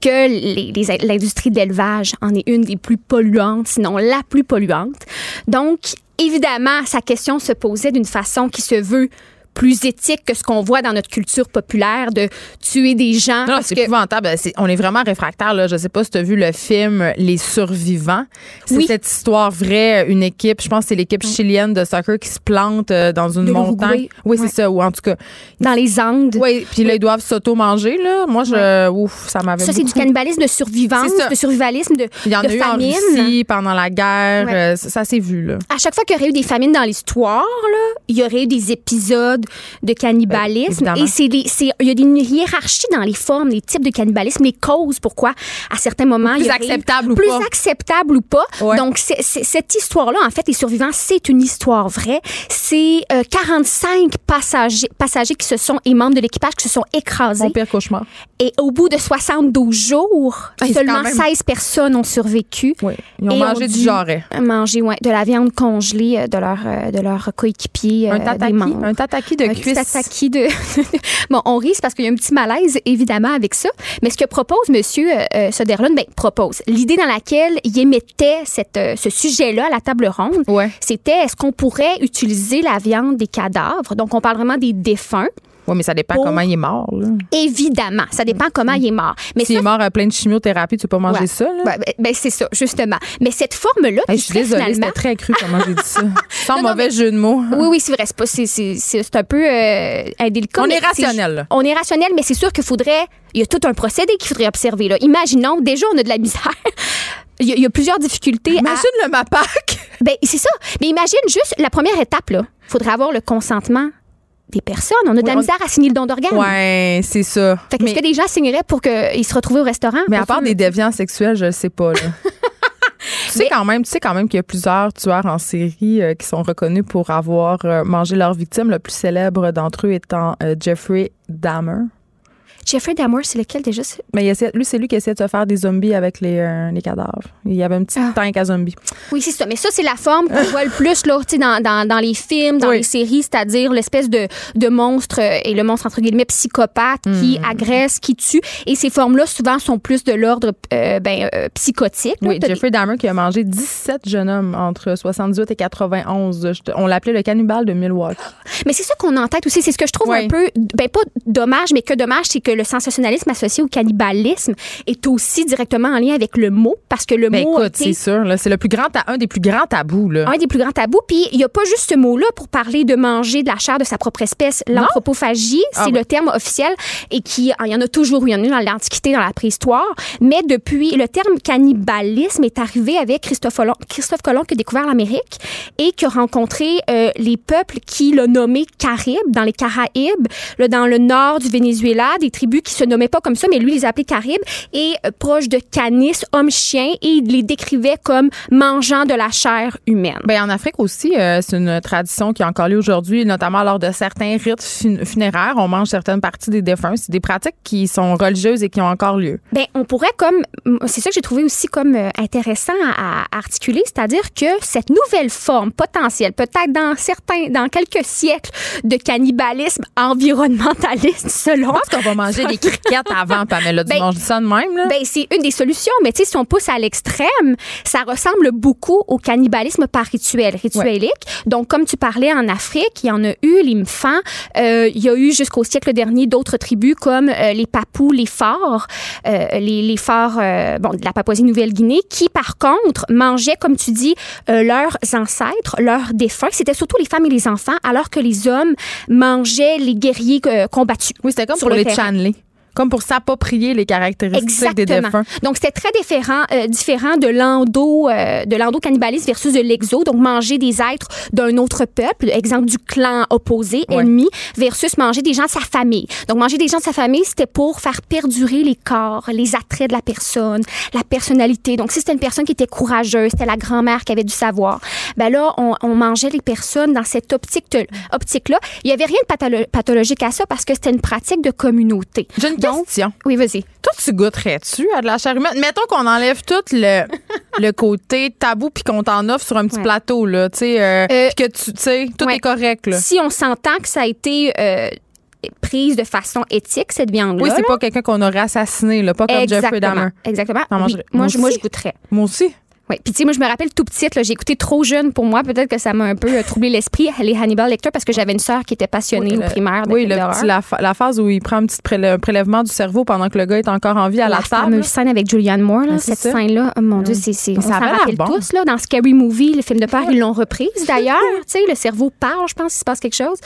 que l'industrie de l'élevage en est une des plus polluantes, sinon la plus polluante. Donc, évidemment, sa question se posait d'une façon qui se veut plus éthique que ce qu'on voit dans notre culture populaire de tuer des gens. Non, c'est que- épouvantable. C'est- on est vraiment réfractaire. Là. Je sais pas si tu as vu le film Les Survivants. C'est Oui. cette histoire vraie, une équipe, je pense que c'est l'équipe chilienne de soccer qui se plante euh, dans une De montagne. Oui, Ouais. c'est ça. Ou en tout cas, dans les Andes. oui. Puis là, ils doivent s'auto-manger. Là. Moi, je, ouf, ça m'avait Ça, c'est du cannibalisme de survivance, de survivalisme, de, Il y en de a eu famine. en Russie pendant la guerre. Ouais. euh, ça, ça s'est vu, là. à chaque fois qu'il y aurait eu des famines dans l'histoire, là, il y aurait eu des épisodes de cannibalisme. Ben, et c'est il y a des- une hiérarchie dans les formes, les types de cannibalisme, les causes pourquoi, à certains moments, Plus il y acceptable ou plus pas. acceptable ou pas. Ouais. Donc, cette histoire-là, en fait, les survivants, c'est une histoire vraie. C'est euh, 45 passagers, passagers qui se sont, et membres de l'équipage qui se sont écrasés. Mon pire cauchemar. Et au bout de 72 jours, Ah, seulement même- 16 personnes ont survécu. Oui. Ils ont Et mangé du jarret. Manger, ouais, de la viande congelée euh, de leur, euh, de leur coéquipier. Un euh, des tataki. Un tataki de Un petit cuisse. tataki de. [LAUGHS] bon, on rit c'est parce qu'il y a un petit malaise, évidemment, avec ça. Mais ce que propose M. Soderlund, ben, propose. L'idée dans laquelle il émettait cette, euh, ce sujet-là à la table ronde, Ouais. c'était est-ce qu'on pourrait utiliser la viande des cadavres? Donc, on parle vraiment des défunts. Oui, mais ça dépend Pour- comment il est mort, là. Évidemment, ça dépend comment il est mort. Mais S'il est mort à plein de chimiothérapie, tu peux pas manger Ouais. ça, là? Ouais, ben, ben, c'est ça, justement. Mais cette forme-là, Hey, je suis désolée, finalement- c'était très cru comment j'ai dit ça. [LAUGHS] Sans Non, non, mauvais mais- jeu de mots. Oui, oui, c'est vrai. C'est, pas, c'est, c'est, c'est- c'est un peu euh, indélicat. On est rationnel, là. On est rationnel, mais c'est sûr qu'il faudrait. Il y a tout un procédé qu'il faudrait observer. Là. Imaginons, déjà, on a de la misère. [LAUGHS] Il y, a, il y a plusieurs difficultés. à- Imagine le MAPAC. Ben, c'est ça. Mais imagine juste la première étape. Il faudrait avoir le consentement des personnes. On a de la on- misère à signer le don d'organes. Ouais, c'est ça. Fait que mais est-ce que des gens signeraient pour qu'ils se retrouvent au restaurant? mais à part des déviants sexuels, je sais pas, là. [LAUGHS] Tu sais, quand même, tu sais quand même qu'il y a plusieurs tueurs en série euh, qui sont reconnus pour avoir euh, mangé leurs victimes. Le plus célèbre d'entre eux étant euh, Jeffrey Dahmer. Jeffrey Dahmer, c'est lequel déjà? Mais il essaie- lui, c'est lui qui essaie de se faire des zombies avec les, euh, les cadavres. Il y avait un petit Ah. tank à zombies. Oui, c'est ça. Mais ça, c'est la forme qu'on voit le plus là, dans, dans, dans les films, dans Oui. les séries, c'est-à-dire l'espèce de, de monstre, euh, et le monstre, entre guillemets, psychopathe qui Hmm. agresse, qui tue. Et ces formes-là, souvent, sont plus de l'ordre euh, ben, euh, psychotique. là. Oui, T'as des- Jeffrey Dahmer qui a mangé 17 jeunes hommes entre 78 et 91. Je te- On l'appelait le cannibale de Milwaukee. Mais c'est ça qu'on a en tête aussi. C'est ce que je trouve Oui. un peu, ben pas dommage, mais que dommage, c'est que le sensationnalisme associé au cannibalisme est aussi directement en lien avec le mot, parce que le Ben mot écoute, c'est sûr, là, c'est le plus grand, un des plus grands tabous. Là. un des plus grands tabous. Puis il n'y a pas juste ce mot-là pour parler de manger de la chair de sa propre espèce. L'anthropophagie, c'est Ah le ouais. terme officiel et qui, il y en a toujours eu, il y en a eu dans l'Antiquité, dans la préhistoire. Mais depuis, le terme cannibalisme est arrivé avec Christophe Colomb, Christophe Colomb qui a découvert l'Amérique et qui a rencontré euh, les peuples qui l'ont nommé Caraïbes, dans les Caraïbes, là, dans le nord du Venezuela, des tribus qui se nommaient pas comme ça, mais lui les appelait Caraïbes et euh, proches de Canis, hommes-chiens, et il les décrivait comme mangeant de la chair humaine. Ben, en Afrique aussi, euh, c'est une tradition qui est encore lieu aujourd'hui, notamment lors de certains rites fun- funéraires. On mange certaines parties des défunts. C'est des pratiques qui sont religieuses et qui ont encore lieu. Ben, on pourrait comme, c'est ça que j'ai trouvé aussi comme euh, intéressant à, à articuler, c'est-à-dire que cette nouvelle forme potentielle, peut-être dans certains, dans quelques siècles de cannibalisme environnementaliste, [LAUGHS] selon. Je pense qu'on va manger des criquettes avant, Pamela Ben, Dumont. Je dis ça de même, là. Ben, c'est une des solutions, mais tu sais, si on pousse à l'extrême, ça ressemble beaucoup au cannibalisme par rituel, rituelique. Donc, comme tu parlais en Afrique, il y en a eu, les Mfans, euh, il y a eu jusqu'au siècle dernier d'autres tribus comme euh, les Papous, les Forts, euh, les, les Forts euh, bon, de la Papouasie-Nouvelle-Guinée, qui par contre mangeaient, comme tu dis, euh, leurs ancêtres, leurs défunts. C'était surtout les femmes et les enfants, alors que les hommes mangeaient les guerriers euh, combattus. oui, c'était comme sur pour le les terrain. Comme pour s'approprier les caractéristiques des défunts. Donc, c'était très différent, euh, différent de l'endo, euh, de l'endo-cannibalisme versus de l'exo. Donc, manger des êtres d'un autre peuple, exemple du clan opposé, Ouais. ennemi, versus manger des gens de sa famille. Donc, manger des gens de sa famille, c'était pour faire perdurer les corps, les attraits de la personne, la personnalité. Donc, si c'était une personne qui était courageuse, c'était la grand-mère qui avait du savoir, ben là, on, on mangeait les personnes dans cette optique optique-là. Il y avait rien de patholo- pathologique à ça parce que c'était une pratique de communauté. Question. oui, vas-y. Toi, tu goûterais-tu à de la chair humaine? Mettons qu'on enlève tout le, [LAUGHS] le côté tabou puis qu'on t'en offre sur un petit Ouais. plateau, là, tu sais, euh, Euh, que tu sais, tout ouais. est correct, là. Si on s'entend que ça a été euh, prise de façon éthique, cette viande-là. Oui, c'est pas quelqu'un qu'on aurait assassiné, là, pas comme Jeffrey Dahmer. Exactement. Oui. Moi, moi je, moi, aussi. je goûterais. Moi aussi. Oui. Puis, tu sais, moi, je me rappelle tout petite, j'ai écouté trop jeune pour moi. Peut-être que ça m'a un peu euh, troublé l'esprit, [LAUGHS] les Hannibal Lecter, parce que j'avais une sœur qui était passionnée Oui, au primaire de Oui, le petit- la, la phase où il prend un petit prélèvement du cerveau pendant que le gars est encore en vie à la, la table. fameuse scène avec Julianne Moore, là, cette scène-là, oh mon Dieu, c'est, c'est, on ça s'en rappelle bon. tous, là, dans Scary Movie, le film de peur, ils l'ont reprise d'ailleurs, [LAUGHS] tu sais, le cerveau parle, je pense qu'il se passe quelque chose.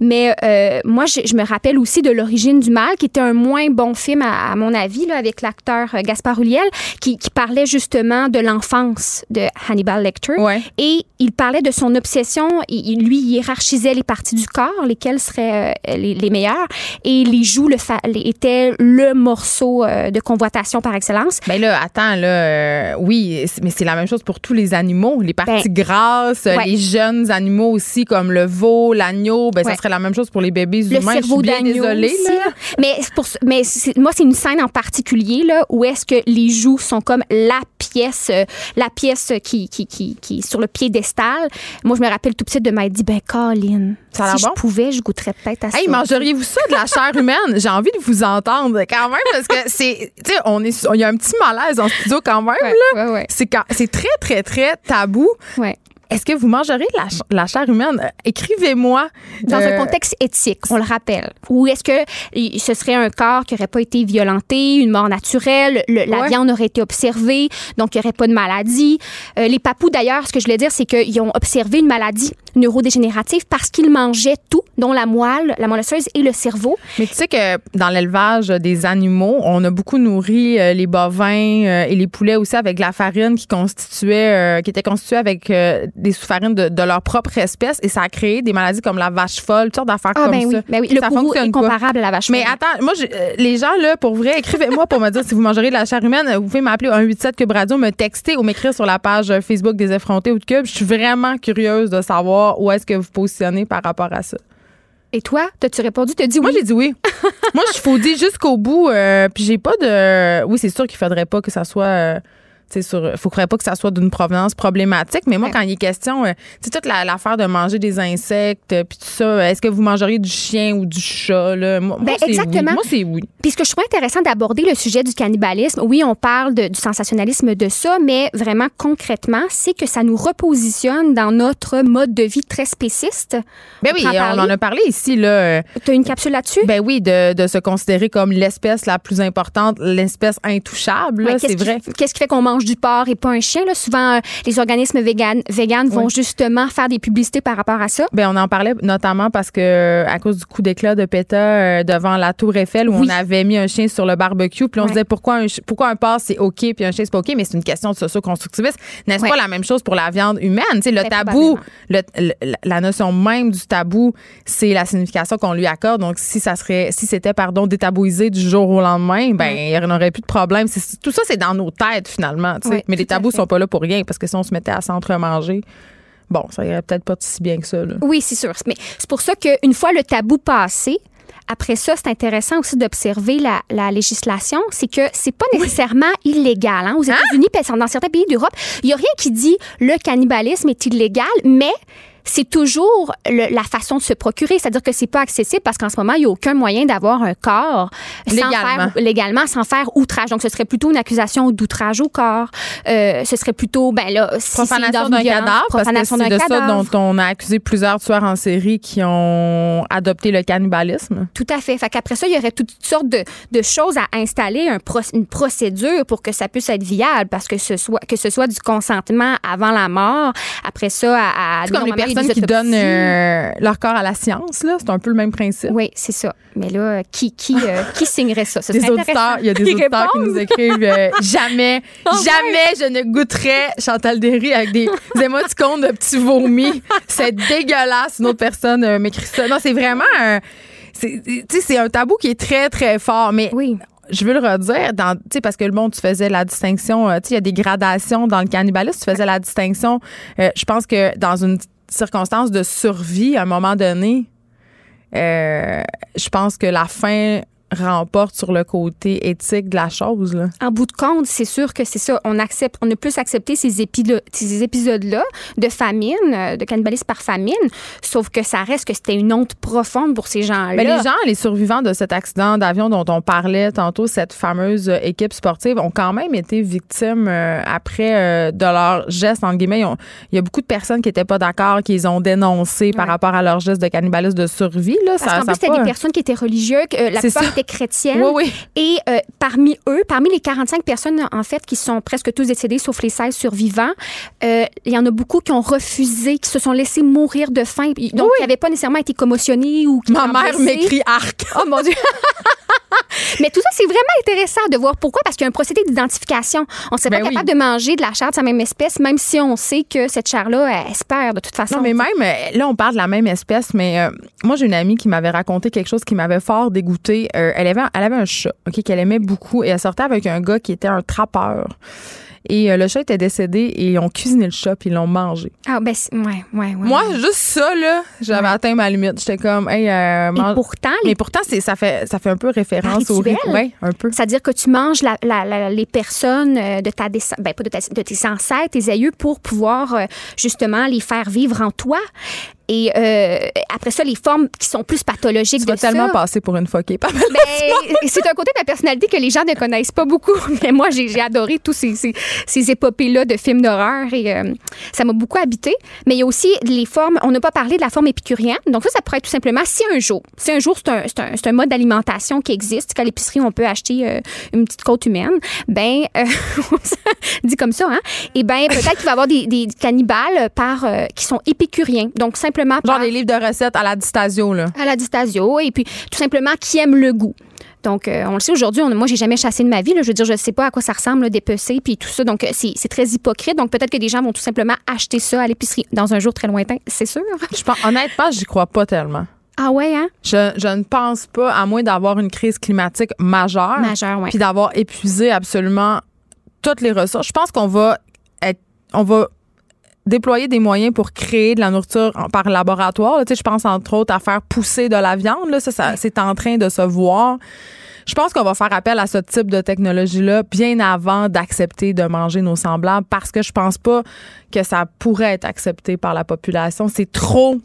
Mais euh, moi, je, je me rappelle aussi de L'origine du mal, qui était un moins bon film, à, à mon avis, là, avec l'acteur euh, Gaspard Ulliel, qui, qui parlait justement de l'enfance de Hannibal Lecter. Ouais. Et il parlait de son obsession. Il, lui, il hiérarchisait les parties du corps, lesquelles seraient euh, les, les meilleures. Et les joues le étaient le morceau euh, de convoitation par excellence. Ben là, attends, là, euh, oui, mais c'est la même chose pour tous les animaux. Les parties Ben, grasses, ouais. les jeunes animaux aussi, comme le veau, l'agneau, ben ça serait la même chose pour les bébés Le humains. Je cerveau suis bien d'agneau désolée, aussi, là. là. Mais, pour, mais moi, c'est une scène en particulier là, où est-ce que les joues sont comme la pièce, la pièce qui, qui, qui, qui est sur le piédestal. Moi, je me rappelle tout petit de m'être dit, ben, Colin, Ça a l'air si bon? je pouvais, je goûterais peut-être à ça. Hey, mangeriez-vous ça de la chair humaine? J'ai envie de vous entendre quand même parce que c'est, tu sais, on est, il y a un petit malaise en studio quand même, Ouais, là. ouais, ouais. C'est c'est très, très, très tabou. Est-ce que vous mangerez de la, ch- la chair humaine? Euh, Écrivez-moi. Dans Euh, un contexte éthique, on le rappelle. Ou est-ce que ce serait un corps qui n'aurait pas été violenté, une mort naturelle, le- la Ouais. viande aurait été observée, donc il n'y aurait pas de maladie. Euh, les papous, d'ailleurs, ce que je voulais dire, c'est qu'ils ont observé une maladie neurodégénérative parce qu'ils mangeaient tout, dont la moelle, la moelle osseuse et le cerveau. Mais tu sais que dans l'élevage des animaux, on a beaucoup nourri euh, les bovins euh, et les poulets aussi avec de la farine qui constituait, euh, qui était constituée avec des sous-farines de, de leur propre espèce et ça a créé des maladies comme la vache folle, toutes sortes d'affaires Ah comme ben oui, ça. ben oui. Le ça fonctionne est pas. comparable à la vache Mais folle. attends, moi, les gens, là, pour vrai, écrivez-moi pour me dire si vous mangerez de la chair humaine. Vous pouvez m'appeler au 187 Cube Radio, me texter ou m'écrire sur la page Facebook des effrontés ou de Cube. Je suis vraiment curieuse de savoir où est-ce que vous positionnez par rapport à ça. Et toi, t'as-tu répondu? T'as dit Moi, oui? j'ai dit oui. [LAUGHS] Moi, je faudis jusqu'au bout. euh, puis j'ai pas de. Oui, c'est sûr qu'il faudrait pas que ça soit. euh, sur, faut faudrait pas que ça soit d'une provenance problématique. Mais moi, Ouais. quand il est question, euh, tu sais, toute la- l'affaire de manger des insectes, euh, puis tout ça, euh, est-ce que vous mangeriez du chien ou du chat? Là? Moi, moi, Ben, c'est oui. exactement. Moi, c'est oui. Puis ce que je trouve intéressant d'aborder le sujet du cannibalisme, oui, on parle de- du sensationnalisme de ça, mais vraiment concrètement, c'est que ça nous repositionne dans notre mode de vie très spéciste. Ben oui, on en a parlé ici, euh, Tu as une capsule là-dessus? Ben oui, de, de se considérer comme l'espèce la plus importante, l'espèce intouchable, Ouais, c'est vrai. Qu'est-ce qui fait qu'on mange du porc et pas un chien? Là? Souvent, euh, les organismes véganes, véganes vont Oui. justement faire des publicités par rapport à ça. Ben, on en parlait notamment parce que euh, à cause du coup d'éclat de PETA euh, devant la Tour Eiffel où Oui. on avait mis un chien sur le barbecue, puis on se disait pourquoi un pourquoi un porc c'est OK puis un chien c'est pas OK, mais c'est une question de socio-constructivisme. N'est-ce pas la même chose pour la viande humaine, le tabou, le- le- la notion même du tabou, c'est la signification qu'on lui accorde. Donc si ça serait si c'était pardon détabouisé du jour au lendemain, ben il n'y aurait plus de problème. Tout ça c'est dans nos têtes finalement, mais les tabous sont pas là pour rien parce que si on se mettait à s'entremanger Bon, ça irait peut-être pas si bien que ça. Là. Oui, c'est sûr. Mais c'est pour ça qu'une fois le tabou passé, après ça, c'est intéressant aussi d'observer la, la législation. C'est que c'est pas nécessairement illégal. Hein? Aux États-Unis, puis dans certains pays d'Europe, il y a rien qui dit le cannibalisme est illégal, mais c'est toujours le- la façon de se procurer, c'est-à-dire que c'est pas accessible parce qu'en ce moment il y a aucun moyen d'avoir un corps sans Légalement. faire légalement sans faire outrage. Donc ce serait plutôt une accusation d'outrage au corps. Euh, ce serait plutôt ben là si c'est Profanation d'un cadavre, parce que profanation c'est d'un de ça cadavre. dont on a accusé plusieurs tueurs en série qui ont adopté le cannibalisme. Tout à fait. Fait qu'après ça, il y aurait toutes sortes de, de choses à installer, un pro- une procédure pour que ça puisse être viable, parce que ce soit que ce soit du consentement avant la mort, après ça à, à C'est comme les personnes qui donnent euh, leur corps à la science, là. C'est un peu le même principe. Oui, c'est ça. Mais là, qui, qui, euh, [LAUGHS] qui signerait ça? Ce Des auditeurs, il y a des auditeurs qui nous écrivent euh, [LAUGHS] jamais, Oh, jamais je ne goûterais Chantal Derry avec des, des [LAUGHS] émoticônes de petits vomis. C'est dégueulasse. Une autre personne euh, m'écrit ça. Non, c'est vraiment un, c'est, tu sais, c'est un tabou qui est très, très fort. Mais Oui. je veux le redire, dans, parce que le monde, tu faisais la distinction, euh, il y a des gradations dans le cannibalisme, tu faisais la distinction. euh, je pense que dans une circonstance de survie, à un moment donné, euh, je pense que la fin remporte sur le côté éthique de la chose. Là. En bout de compte, c'est sûr que c'est ça. On accepte, on a plus accepté ces, ces épisodes-là de famine, euh, de cannibalisme par famine, sauf que ça reste que c'était une honte profonde pour ces gens-là. Mais les gens, les survivants de cet accident d'avion dont on parlait tantôt, cette fameuse euh, équipe sportive, ont quand même été victimes euh, après euh, de leurs gestes, entre guillemets. Ont- Il y a beaucoup de personnes qui n'étaient pas d'accord, qui les ont dénoncés par rapport à leurs gestes de cannibalisme de survie. Là, Parce ça, qu'en plus, c'était pas- des personnes qui étaient religieuses, euh, la plupart. Étaient chrétiennes. Oui, oui. Et euh, parmi eux, parmi les 45 personnes, en fait, qui sont presque tous décédés, sauf les 16 survivants, euh, il y en a beaucoup qui ont refusé, qui se sont laissés mourir de faim, donc qui n'avaient pas nécessairement été commotionnés ou qui Ma mère m'écrit arc. Oh mon Dieu! [LAUGHS] Mais tout ça, c'est vraiment intéressant de voir pourquoi, parce qu'il y a un procédé d'identification. On ne serait Ben pas oui. capable de manger de la chair de sa même espèce, même si on sait que cette chair-là, elle, se perd de toute façon. Non, mais même, euh, là, on parle de la même espèce, mais euh, moi, j'ai une amie qui m'avait raconté quelque chose qui m'avait fort dégoûté. Euh, elle, avait, elle avait un chat, OK, qu'elle aimait beaucoup, et elle sortait avec un gars qui était un trappeur. Et euh, le chat était décédé et ils ont cuisiné le chat puis ils l'ont mangé. Ah, ben, c'est- ouais, ouais, ouais. Moi, juste ça, là, j'avais atteint ma limite. J'étais comme, hey, euh, Et mange- pourtant, les Mais pourtant, c'est, ça, fait, ça fait un peu référence au rituel. rituel. Ouais, un peu. C'est-à-dire que tu manges la- la- la- les personnes euh, de ta descend- ben pas de, ta- de tes ancêtres, tes aïeux, pour pouvoir euh, justement les faire vivre en toi. Et euh, après ça, les formes qui sont plus pathologiques Tu de vas tellement ça. passer pour une. Pamela. Ben, c'est un côté de ma personnalité que les gens ne connaissent pas beaucoup. [LAUGHS] Mais moi, j'ai adoré tous ces, ces, ces épopées-là de films d'horreur et euh, ça m'a beaucoup habité. Mais il y a aussi les formes. On n'a pas parlé de la forme épicurienne. Donc, ça, ça pourrait être tout simplement si un jour, si un jour, c'est un, c'est un, c'est un mode d'alimentation qui existe, qu'à l'épicerie, on peut acheter euh, une petite côte humaine, ben, euh, [LAUGHS] dit comme ça, hein, et ben, peut-être qu'il va y avoir des, des cannibales par, euh, qui sont épicuriens. Donc, simplement Genre par des livres de recettes à la distasio, là. à la distasio et puis tout simplement qui aime le goût. Donc, euh, on le sait aujourd'hui, moi, j'ai jamais chassé de ma vie. là. je veux dire, je sais pas à quoi ça ressemble, là, dépecer, puis tout ça. Donc, euh, c'est très hypocrite. Donc, peut-être que des gens vont tout simplement acheter ça à l'épicerie dans un jour très lointain, c'est sûr. Je pense, honnêtement, j'y crois pas tellement. Ah ouais, hein? Je, je ne pense pas, à moins d'avoir une crise climatique majeure, Majeur, ouais. puis d'avoir épuisé absolument toutes les ressources. Je pense qu'on va être, on va déployer des moyens pour créer de la nourriture par laboratoire. là. Tu sais, je pense entre autres à faire pousser de la viande. Là. Ça, ça- c'est en train de se voir. Je pense qu'on va faire appel à ce type de technologie-là bien avant d'accepter de manger nos semblables parce que je pense pas que ça pourrait être accepté par la population. C'est trop,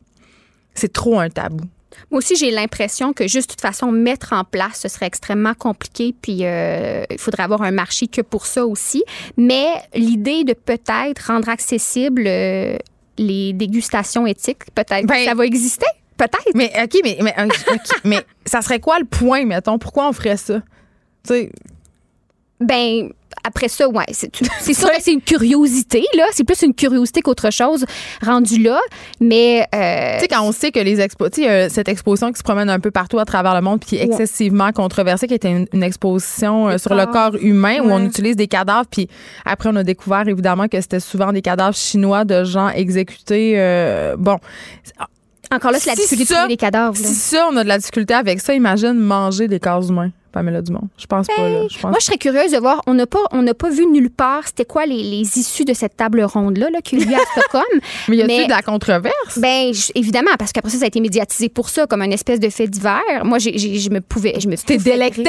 c'est trop un tabou. Moi aussi, j'ai l'impression que juste de toute façon, mettre en place, ce serait extrêmement compliqué. Puis, euh, il faudrait avoir un marché que pour ça aussi. Mais l'idée de peut-être rendre accessible euh, les dégustations éthiques, peut-être Ben- ça va exister? Peut-être. Mais OK, mais, mais, OK, [LAUGHS] mais ça serait quoi le point, mettons? Pourquoi on ferait ça? Tu sais, Ben, après ça, ouais. C'est sûr [LAUGHS] que c'est une curiosité, là. C'est plus une curiosité qu'autre chose rendu là. Mais, euh, tu sais, quand on sait que les expos, tu sais, a cette exposition qui se promène un peu partout à travers le monde, puis Ouais. excessivement controversée, qui était une, une exposition euh, sur le corps. humain où on utilise des cadavres, puis après on a découvert évidemment que c'était souvent des cadavres chinois de gens exécutés. euh, bon, encore là, c'est la difficulté ça- les cadavres. là. si ça on a de la difficulté avec ça, imagine manger des corps humains, Pamela Dumont. Je pense pas là. Je pense Moi, je serais curieuse de voir. On n'a pas, on n'a pas vu nulle part. C'était quoi les, les issues de cette table ronde là, là qui a eu à Stockholm [LAUGHS] mais y a-t-il mais- de la controverse? Ben je- évidemment, parce qu'après ça, ça a été médiatisé pour ça, comme un espèce de fait divers. Moi, j'ai, j'ai- je me pouvais, je me. T'es délectée?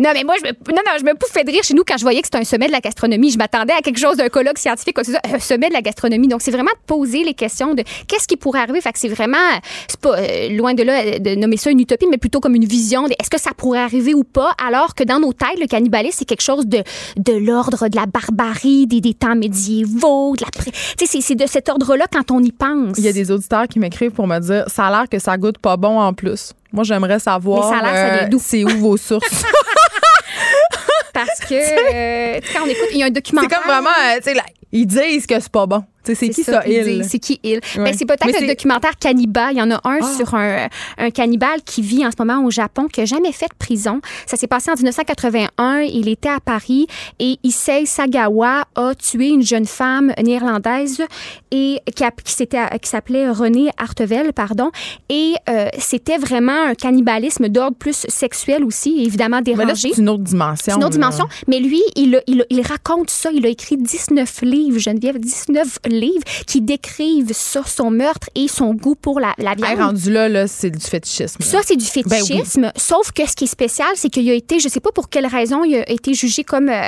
Non, mais moi, je me, non, non, je me pouffais de rire chez nous quand je voyais que c'était un sommet de la gastronomie. Je m'attendais à quelque chose d'un colloque scientifique, un sommet de la gastronomie. Donc, c'est vraiment de poser les questions de qu'est-ce qui pourrait arriver. Fait que c'est vraiment, c'est pas euh, loin de là euh, de nommer ça une utopie, mais plutôt comme une vision de est-ce que ça pourrait arriver ou pas, alors que dans nos têtes, le cannibalisme, c'est quelque chose de, de l'ordre de la barbarie, des, des temps médiévaux, de la, tu sais, c'est, c'est de cet ordre-là quand on y pense. Il y a des auditeurs qui m'écrivent pour me dire ça a l'air que ça goûte pas bon en plus. Moi, j'aimerais savoir Mais ça a l'air que ça vient euh, d'où? c'est où vos sources? [LAUGHS] [LAUGHS] Parce que euh, quand on écoute, il y a un c'est documentaire. comme vraiment, euh, tu sais, là, ils disent que c'est pas bon. C'est qui ça, il? C'est qui il? Ouais. Ben, c'est peut-être le documentaire Cannibal. Il y en a un Ah. sur un, un cannibale qui vit en ce moment au Japon, qui n'a jamais fait de prison. Ça s'est passé en 1981. Il était à Paris et Issei Sagawa a tué une jeune femme néerlandaise et qui, a- qui s'appelait Renée Artevel, pardon. Et euh, c'était vraiment un cannibalisme d'ordre plus sexuel aussi, évidemment dérangé. c'est une autre dimension. Une autre dimension. Mais lui, il, il, il raconte ça. Il a écrit 19 livres, Geneviève, 19 livres qui décrivent ça, son meurtre et son goût pour la, la Hey, viande. rendu là, là c'est du fétichisme. ça, c'est du Ben oui. fétichisme. Sauf que ce qui est spécial, c'est qu'il a été, je sais pas pour quelle raison, il a été jugé comme euh,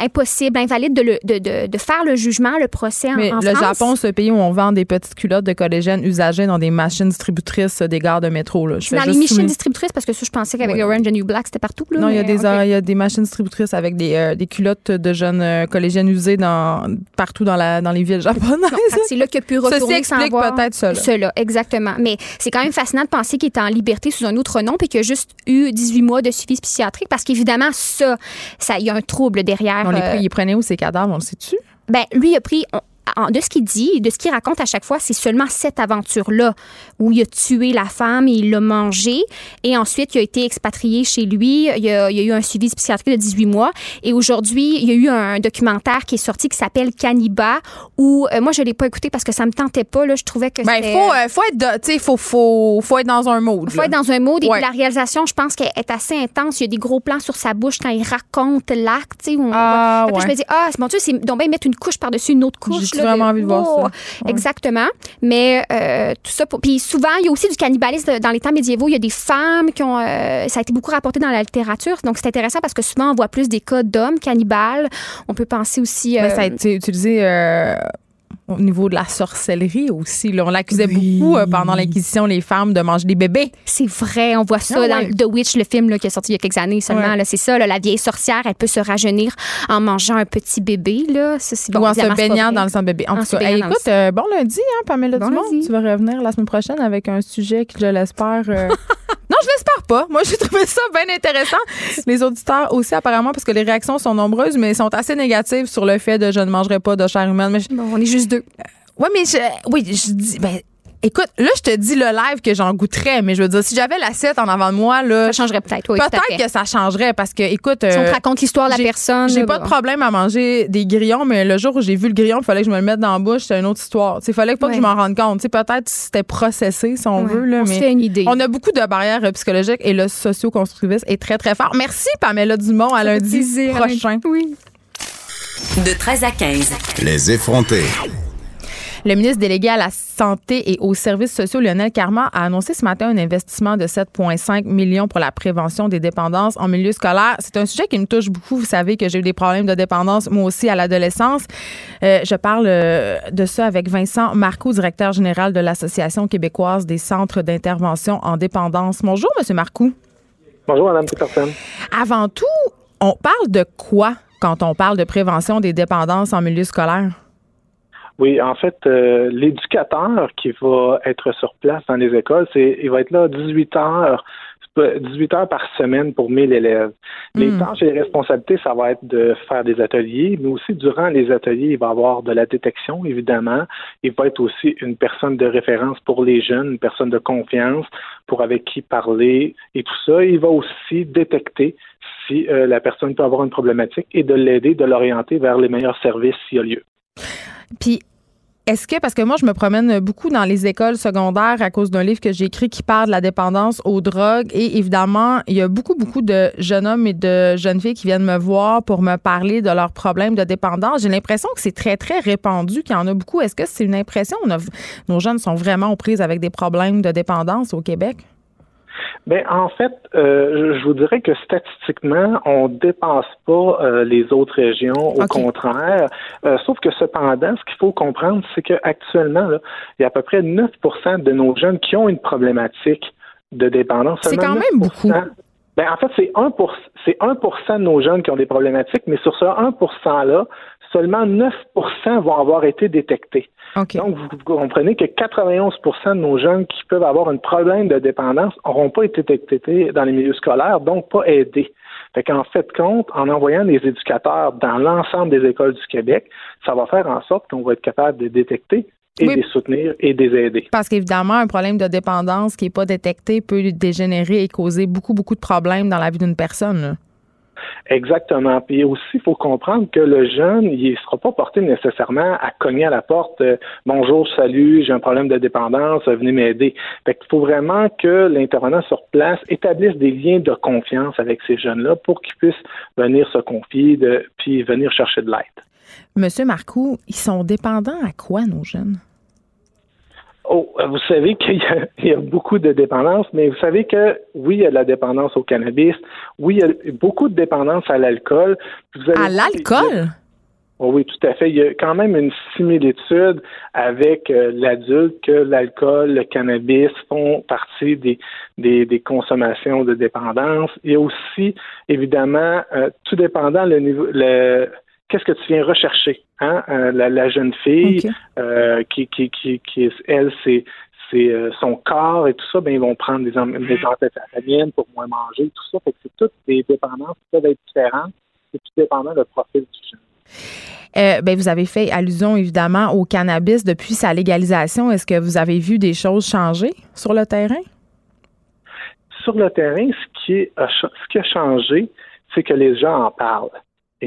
impossible, invalide de, le- de, de, de faire le jugement, le procès en, Mais en le France. Japon, c'est un pays où on vend des petites culottes de collégiennes usagées dans des machines distributrices des gares de métro. Là. Je dans les machines distributrices, parce que ça, je pensais qu'avec. Orange and New Black, c'était partout. Là, Non, il y, a des, il y a des machines distributrices avec des, euh, des culottes de jeunes euh, collégiennes usées dans, partout dans, la, dans les villes c'est là qu'il a pu retourner Ceci sans explique peut-être cela. Cela, exactement. Mais c'est quand même fascinant de penser qu'il est en liberté sous un autre nom puis qu'il a juste eu 18 mois de suivi psychiatrique parce qu'évidemment, ça, ça, il y a un trouble derrière. On les euh, pris, il prenait où ces cadavres, on le sait-tu? ben, lui a pris. De ce qu'il dit, de ce qu'il raconte à chaque fois, c'est seulement cette aventure-là où il a tué la femme et il l'a mangée. Et ensuite, il a été expatrié chez lui. Il y a, il a eu un suivi psychiatrique de 18 mois. Et aujourd'hui, il y a eu un documentaire qui est sorti qui s'appelle Cannibal où, euh, moi, je l'ai pas écouté parce que ça me tentait pas. Là, je trouvais que Ben, c'était- faut, euh, faut être, de- tu sais, faut, faut, faut être dans un mode. faut là. être dans un mode et Ouais. puis la réalisation, je pense qu'elle est assez intense. Il y a des gros plans sur sa bouche quand il raconte l'acte. Ah, ouais. Je me dis, ah, c'est mon Dieu, c'est donc bien mettre une couche par-dessus une autre couche. J'ai vraiment envie de voir ça. Ouais. Exactement. Mais euh, tout ça, pour... puis souvent, il y a aussi du cannibalisme dans les temps médiévaux. Il y a des femmes qui ont, euh, ça a été beaucoup rapporté dans la littérature. Donc c'est intéressant parce que souvent on voit plus des cas d'hommes cannibales. On peut penser aussi. Mais euh, ça a été utilisé euh, au niveau de la sorcellerie aussi. Là. On l'accusait beaucoup euh, pendant l'Inquisition, les femmes, de manger des bébés. C'est vrai, on voit ça Ah dans ouais. The Witch, le film là, qui est sorti il y a quelques années seulement. Ouais. C'est ça, là, la vieille sorcière, elle peut se rajeunir en mangeant un petit bébé. Là. Ça, bon, ou en se baignant dans le sang de bébé. En, En tout cas, hey, écoute, euh, bon lundi, hein, Pamela Bon Dumont. lundi. Tu vas revenir la semaine prochaine avec un sujet qui, je l'espère... euh, [LAUGHS] non, je l'espère pas. Moi, j'ai trouvé ça bien intéressant. Les auditeurs aussi, apparemment, parce que les réactions sont nombreuses, mais sont assez négatives sur le fait de je ne mangerai pas de chair humaine. Mais je- Bon, on est juste deux. Ouais, mais je, oui, je dis, ben, écoute, là, je te dis le live que j'en goûterais, mais je veux dire, si j'avais l'assiette en avant de moi, là, Ça changerait peut-être, oui, peut-être que ça changerait parce que, écoute, Si on euh, te raconte l'histoire de la personne. j'ai pas bon. de problème à manger des grillons, mais le jour où j'ai vu le grillon, il fallait que je me le mette dans la bouche, c'était une autre histoire. Il fallait pas Ouais. que je m'en rende compte. Tu sais, peut-être si c'était processé, si on Ouais, veut, là, on se mais fait une idée. on a beaucoup de barrières euh, psychologiques et le socio-constructiviste est très, très fort. Merci, Pamela Dumont, à lundi plaisir, prochain. Oui. De 13 à 15. Les effrontés. Le ministre délégué à la Santé et aux services sociaux, Lionel Carman, a annoncé ce matin un investissement de 7,5 millions pour la prévention des dépendances en milieu scolaire. C'est un sujet qui me touche beaucoup. Vous savez que j'ai eu des problèmes de dépendance, moi aussi, à l'adolescence. Euh, je parle euh, de ça avec Vincent Marcoux, directeur général de l'Association québécoise des centres d'intervention en dépendance. Bonjour, Monsieur Marcoux. Bonjour, Madame Peterson. Avant tout, on parle de quoi quand on parle de prévention des dépendances en milieu scolaire? Oui, en fait, euh, l'éducateur qui va être sur place dans les écoles, c'est il va être là 18 heures 18 heures par semaine pour 1000 élèves. Les tâches et les responsabilités, ça va être de faire des ateliers, mais aussi durant les ateliers, il va y avoir de la détection, évidemment. Il va être aussi une personne de référence pour les jeunes, une personne de confiance pour avec qui parler et tout ça. Il va aussi détecter si euh, la personne peut avoir une problématique et de l'aider, de l'orienter vers les meilleurs services s'il y a lieu. Puis, est-ce que, parce que moi, je me promène beaucoup dans les écoles secondaires à cause d'un livre que j'ai écrit qui parle de la dépendance aux drogues. Et évidemment, il y a beaucoup, beaucoup de jeunes hommes et de jeunes filles qui viennent me voir pour me parler de leurs problèmes de dépendance. J'ai l'impression que c'est très, très répandu, qu'il y en a beaucoup. Est-ce que c'est une impression? Nos jeunes sont vraiment aux prises avec des problèmes de dépendance au Québec? Ben, en fait, euh, je- vous dirais que statistiquement, on dépasse pas euh, les autres régions, au contraire. Euh, sauf que cependant, ce qu'il faut comprendre, c'est qu'actuellement, il y a à peu près 9% de nos jeunes qui ont une problématique de dépendance. C'est quand même 9 beaucoup. Ben, en fait, c'est 1 c'est 1 de nos jeunes qui ont des problématiques, mais sur ce 1% là, seulement 9% vont avoir été détectés. Donc, vous comprenez que 91% de nos jeunes qui peuvent avoir un problème de dépendance n'auront pas été détectés dans les milieux scolaires, donc pas aidés. Fait qu'en fait compte, en envoyant des éducateurs dans l'ensemble des écoles du Québec, ça va faire en sorte qu'on va être capable de détecter et de les soutenir et de les aider. Parce qu'évidemment, un problème de dépendance qui n'est pas détecté peut dégénérer et causer beaucoup, beaucoup de problèmes dans la vie d'une personne. Exactement. Puis aussi, il faut comprendre que le jeune, il ne sera pas porté nécessairement à cogner à la porte euh, Bonjour, salut, j'ai un problème de dépendance, venez m'aider. Fait qu'il faut vraiment que l'intervenant sur place établisse des liens de confiance avec ces jeunes-là pour qu'ils puissent venir se confier puis venir chercher de l'aide. Monsieur Marcoux, ils sont dépendants à quoi, nos jeunes? Oh, vous savez qu'il [LAUGHS] y, a beaucoup de dépendance, mais vous savez que oui, il y a de la dépendance au cannabis, oui, il y a beaucoup de dépendance à l'alcool. À l'alcool? Oh oui, tout à fait. Il y a quand même une similitude avec euh, l'adulte que l'alcool, le cannabis font partie des, des, consommations de dépendance. Il y a aussi, évidemment, euh, tout dépendant le niveau, le, qu'est-ce que tu viens rechercher, hein? Euh, la, jeune fille euh, qui, qui, qui, qui, elle, c'est c'est euh, son corps et tout ça, ben ils vont prendre des, des amphétamines pour moins manger, tout ça. Fait que c'est toutes des dépendances qui peuvent être différentes. C'est tout dépendant du profil du jeune. ben, vous avez fait allusion évidemment au cannabis depuis sa légalisation. Est-ce que vous avez vu des choses changer sur le terrain? Sur le terrain, ce qui, est, ce qui a changé, c'est que les gens en parlent.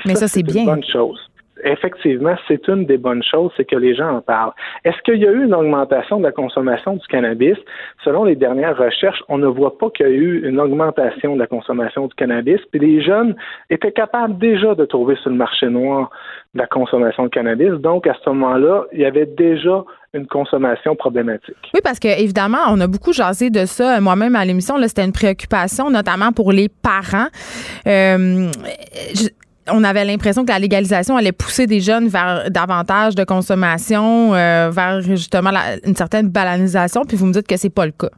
Mais ça, c'est bien. Une bonne chose. Effectivement, c'est une des bonnes choses, c'est que les gens en parlent. Est-ce qu'il y a eu une augmentation de la consommation du cannabis? Selon les dernières recherches, on ne voit pas qu'il y a eu une augmentation de la consommation du cannabis. Puis les jeunes étaient capables déjà de trouver sur le marché noir de la consommation de cannabis. Donc, à ce moment-là, il y avait déjà une consommation problématique. Oui, parce que évidemment, on a beaucoup jasé de ça. Moi-même à l'émission, c'était une préoccupation, notamment pour les parents. Euh, on avait l'impression que la légalisation allait pousser des jeunes vers davantage de consommation, euh, vers justement une certaine balanisation, puis vous me dites que c'est pas le cas.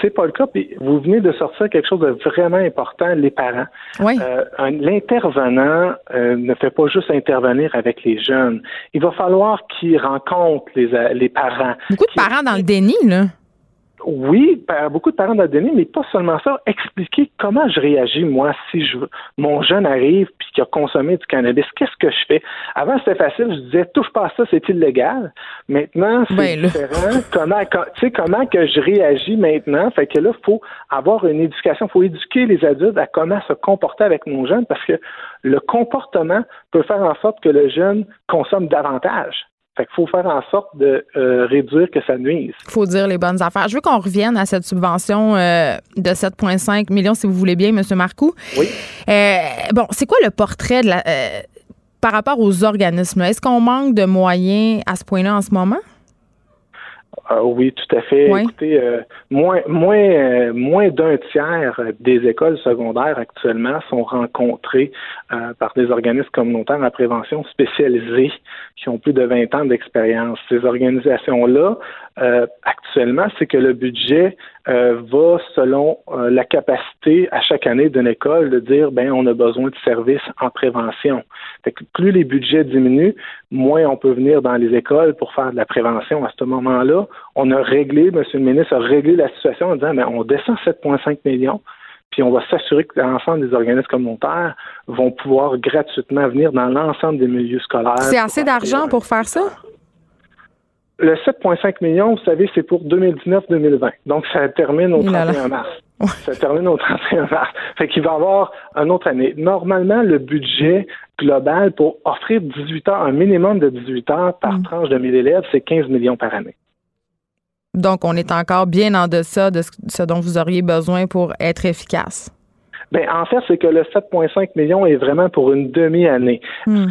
C'est pas le cas. Puis vous venez de sortir quelque chose de vraiment important, les parents. Oui. Euh, L'intervenant euh, ne fait pas juste intervenir avec les jeunes. Il va falloir qu'il rencontre les, les parents. Beaucoup de parents dans le déni, là. Oui, beaucoup de parents l'ont donné, mais pas seulement ça. Expliquer comment je réagis, moi, si je mon jeune arrive puis qu'il a consommé du cannabis. Qu'est-ce que je fais? Avant, c'était facile. Je disais, touche pas à ça, c'est illégal. Maintenant, c'est ben, différent. comment, tu sais, comment que je réagis maintenant? Fait que là, il faut avoir une éducation. Il faut éduquer les adultes à comment se comporter avec mon jeune parce que le comportement peut faire en sorte que le jeune consomme davantage. Fait qu'il faut faire en sorte de euh, réduire que ça nuise. Il faut dire les bonnes affaires. Je veux qu'on revienne à cette subvention euh, de 7,5 millions, si vous voulez bien, M. Marcoux. Oui. Euh, bon, c'est quoi le portrait de la, par rapport aux organismes? Est-ce qu'on manque de moyens à ce point-là en ce moment? Ah oui, tout à fait. Écoutez, euh, moins moins euh, moins d'un tiers des écoles secondaires actuellement sont rencontrées euh, par des organismes communautaires en prévention spécialisés qui ont plus de 20 ans d'expérience. Ces organisations-là, actuellement, c'est que le budget va selon la capacité à chaque année d'une école de dire ben on a besoin de services en prévention. Fait que plus les budgets diminuent, moins on peut venir dans les écoles pour faire de la prévention. À ce moment-là, on a réglé, M. le ministre a réglé la situation en disant, mais on descend 7,5 millions, puis on va s'assurer que l'ensemble des organismes communautaires vont pouvoir gratuitement venir dans l'ensemble des milieux scolaires. C'est assez d'argent pour faire ça? Le 7,5 millions, vous savez, c'est pour 2019-2020. Donc, ça termine au 31 mars. Ça termine au 31 mars. Fait qu'il va y avoir une autre année. Normalement, le budget global pour offrir 18 heures, un minimum de 18 heures par mm. tranche de 1000 élèves, c'est 15 millions par année. Donc, on est encore bien en deçà de ce dont vous auriez besoin pour être efficace. Ben, en fait, c'est que le 7,5 millions est vraiment pour une demi-année. Hmm.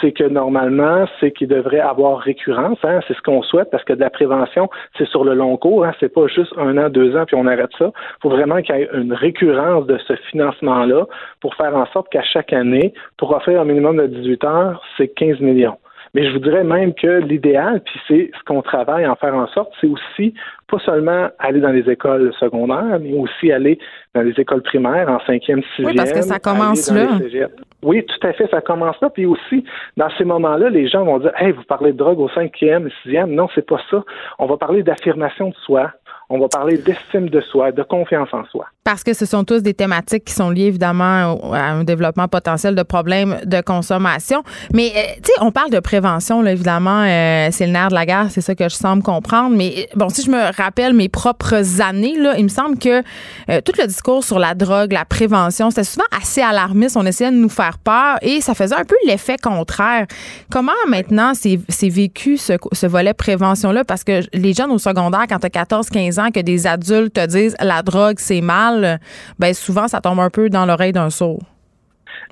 C'est que normalement, c'est qu'il devrait avoir récurrence. Hein, c'est ce qu'on souhaite parce que de la prévention, c'est sur le long cours. Hein, c'est pas juste un an, deux ans puis on arrête ça. Il faut vraiment qu'il y ait une récurrence de ce financement-là pour faire en sorte qu'à chaque année, pour offrir un minimum de 18 heures, c'est 15 millions. Mais je vous dirais même que l'idéal, puis c'est ce qu'on travaille en faire en sorte, c'est aussi pas seulement aller dans les écoles secondaires, mais aussi aller dans les écoles primaires en cinquième, sixième. Oui, parce que ça commence là. Oui, tout à fait, ça commence là. Puis aussi, dans ces moments-là, les gens vont dire, hey, vous parlez de drogue au cinquième, sixième. Non, c'est pas ça. On va parler d'affirmation de soi on va parler d'estime de soi, de confiance en soi. Parce que ce sont tous des thématiques qui sont liées évidemment à un développement potentiel de problèmes de consommation. Mais euh, tu sais, on parle de prévention, là, évidemment, euh, c'est le nerf de la guerre, c'est ça que je semble comprendre. Mais euh, bon, si je me rappelle mes propres années, là, il me semble que tout le discours sur la drogue, la prévention, c'était souvent assez alarmiste. On essayait de nous faire peur et ça faisait un peu l'effet contraire. Comment maintenant c'est vécu ce, ce volet prévention-là? Parce que les jeunes au secondaire, quand tu as 14, 15 que des adultes te disent la drogue, c'est mal, ben souvent, ça tombe un peu dans l'oreille d'un sourd.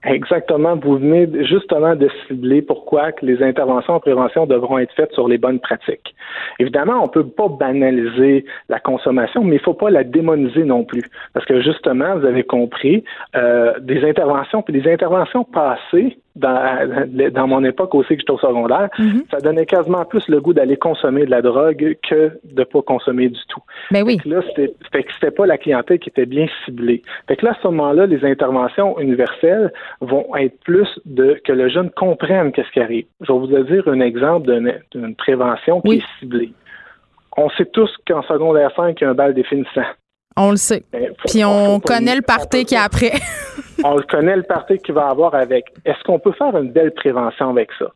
Exactement. Vous venez justement de cibler pourquoi que les interventions en prévention devront être faites sur les bonnes pratiques. Évidemment, on ne peut pas banaliser la consommation, mais il ne faut pas la démoniser non plus. Parce que justement, vous avez compris, euh, des interventions, puis des interventions passées dans, dans mon époque aussi que j'étais au secondaire, mhm. ça donnait quasiment plus le goût d'aller consommer de la drogue que de pas consommer du tout. Mais ben oui. Fait que là, c'était, pas la clientèle qui était bien ciblée. Fait que là, à ce moment-là, les interventions universelles vont être plus de que le jeune comprenne qu'est-ce qui arrive. Je vais vous dire un exemple d'une, prévention qui est ciblée. On sait tous qu'en secondaire 5, il y a un bal définissant. On le sait. Ben, Puis on connaît le party qui est après. [LAUGHS] on connaît le parti qu'il va avoir avec. Est-ce qu'on peut faire une belle prévention avec ça?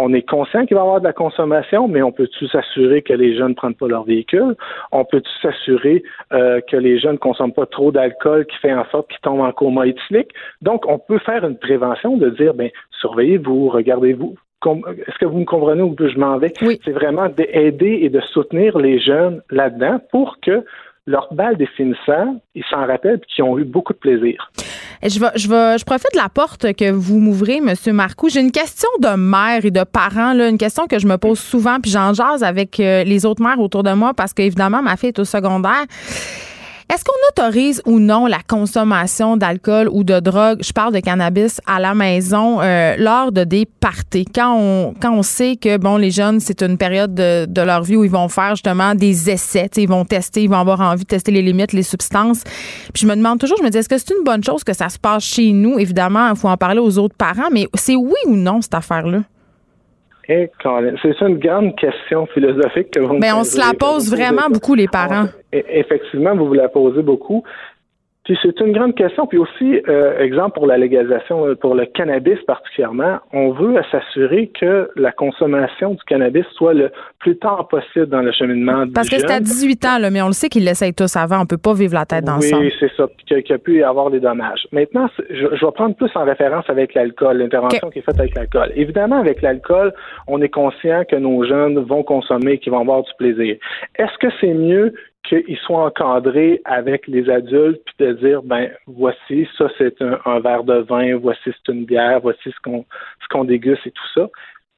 On est conscient qu'il va y avoir de la consommation, mais on peut-tu s'assurer que les jeunes ne prennent pas leur véhicule? On peut-tu s'assurer euh, que les jeunes ne consomment pas trop d'alcool qui fait en sorte qu'ils tombent en coma éthylique? Donc, on peut faire une prévention de dire, ben, surveillez-vous, regardez-vous, est-ce que vous me comprenez où je m'en vais? Oui. C'est vraiment d'aider et de soutenir les jeunes là-dedans pour que leur balle définissant, ils s'en rappellent et qu'ils ont eu beaucoup de plaisir. Je, je, je profite de la porte que vous m'ouvrez, M. Marcoux. J'ai une question de mère et de parents, là, une question que je me pose souvent, puis j'en jase avec euh, les autres mères autour de moi parce qu'évidemment, ma fille est au secondaire. Est-ce qu'on autorise ou non la consommation d'alcool ou de drogue, je parle de cannabis, à la maison euh, lors de des parties? Quand on, quand on sait que, bon, les jeunes, c'est une période de, de, leur vie où ils vont faire justement des essais, ils vont tester, ils vont avoir envie de tester les limites, les substances. Puis je me demande toujours, je me dis, est-ce que c'est une bonne chose que ça se passe chez nous? Évidemment, il faut en parler aux autres parents, mais c'est oui ou non, cette affaire-là? C'est une grande question philosophique que vous Mais on se la pose vraiment beaucoup, les parents. Effectivement, vous vous la posez beaucoup. Puis c'est une grande question. Puis aussi, euh, exemple pour la légalisation, euh, pour le cannabis particulièrement, on veut s'assurer que la consommation du cannabis soit le plus tard possible dans le cheminement du Parce que c'est à 18 ans, là, mais on le sait qu'ils l'essayent tous avant. On peut pas vivre la tête dans oui, Oui, c'est ça. Qu'il y a pu y avoir des dommages. Maintenant, je, vais prendre plus en référence avec l'alcool, l'intervention qui est faite avec l'alcool. Évidemment, avec l'alcool, on est conscient que nos jeunes vont consommer, qu'ils vont avoir du plaisir. Est-ce que c'est mieux qu'ils soient encadrés avec les adultes, puis de dire, ben voici, ça c'est un, verre de vin, voici c'est une bière, voici ce qu'on ce qu'on déguste et tout ça.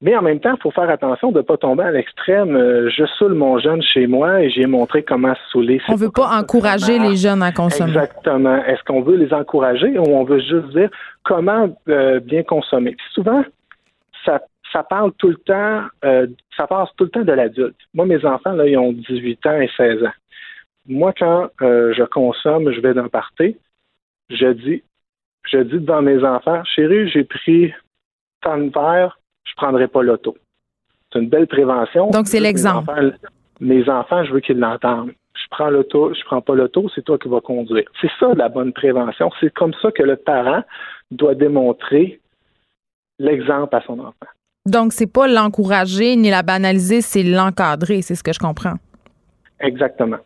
Mais en même temps, il faut faire attention de ne pas tomber à l'extrême. Euh, je saoule mon jeune chez moi et j'ai montré comment saouler. On ne veut pas, encourager les jeunes à consommer. Exactement. Est-ce qu'on veut les encourager ou on veut juste dire comment euh, bien consommer? souvent, ça, ça parle tout le temps, euh, ça passe tout le temps de l'adulte. Moi, mes enfants, là, ils ont 18 ans et 16 ans moi, quand euh, je consomme, je vais d'un party, je dis, je dis devant mes enfants, chérie, j'ai pris tant de verre, je prendrai pas l'auto. C'est une belle prévention. Donc, c'est l'exemple. Mes, enfants, je veux qu'ils l'entendent. Je prends l'auto, je prends pas l'auto, c'est toi qui vas conduire. C'est ça la bonne prévention. C'est comme ça que le parent doit démontrer l'exemple à son enfant. Donc, c'est pas l'encourager ni la banaliser, c'est l'encadrer, c'est ce que je comprends. Exactement.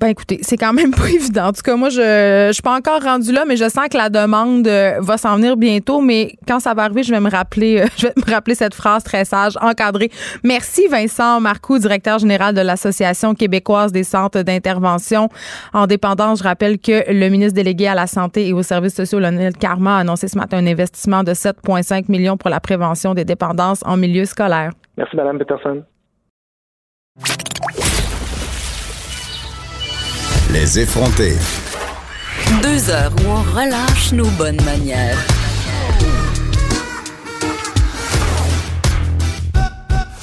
Ben écoutez, c'est quand même [LAUGHS] pas évident. En tout cas, moi, je je suis pas encore rendue là, mais je sens que la demande euh, va s'en venir bientôt. Mais quand ça va arriver, je vais me rappeler, euh, [LAUGHS] je vais me rappeler cette phrase très sage, encadrée. Merci Vincent Marcoux, directeur général de l'Association québécoise des centres d'intervention en dépendance. Je rappelle que le ministre délégué à la santé et aux services sociaux, Lionel Carma, a annoncé ce matin un investissement de 7,5 millions pour la prévention des dépendances en milieu scolaire. Merci, Madame Peterson. Les effronter. Deux heures où on relâche nos bonnes manières.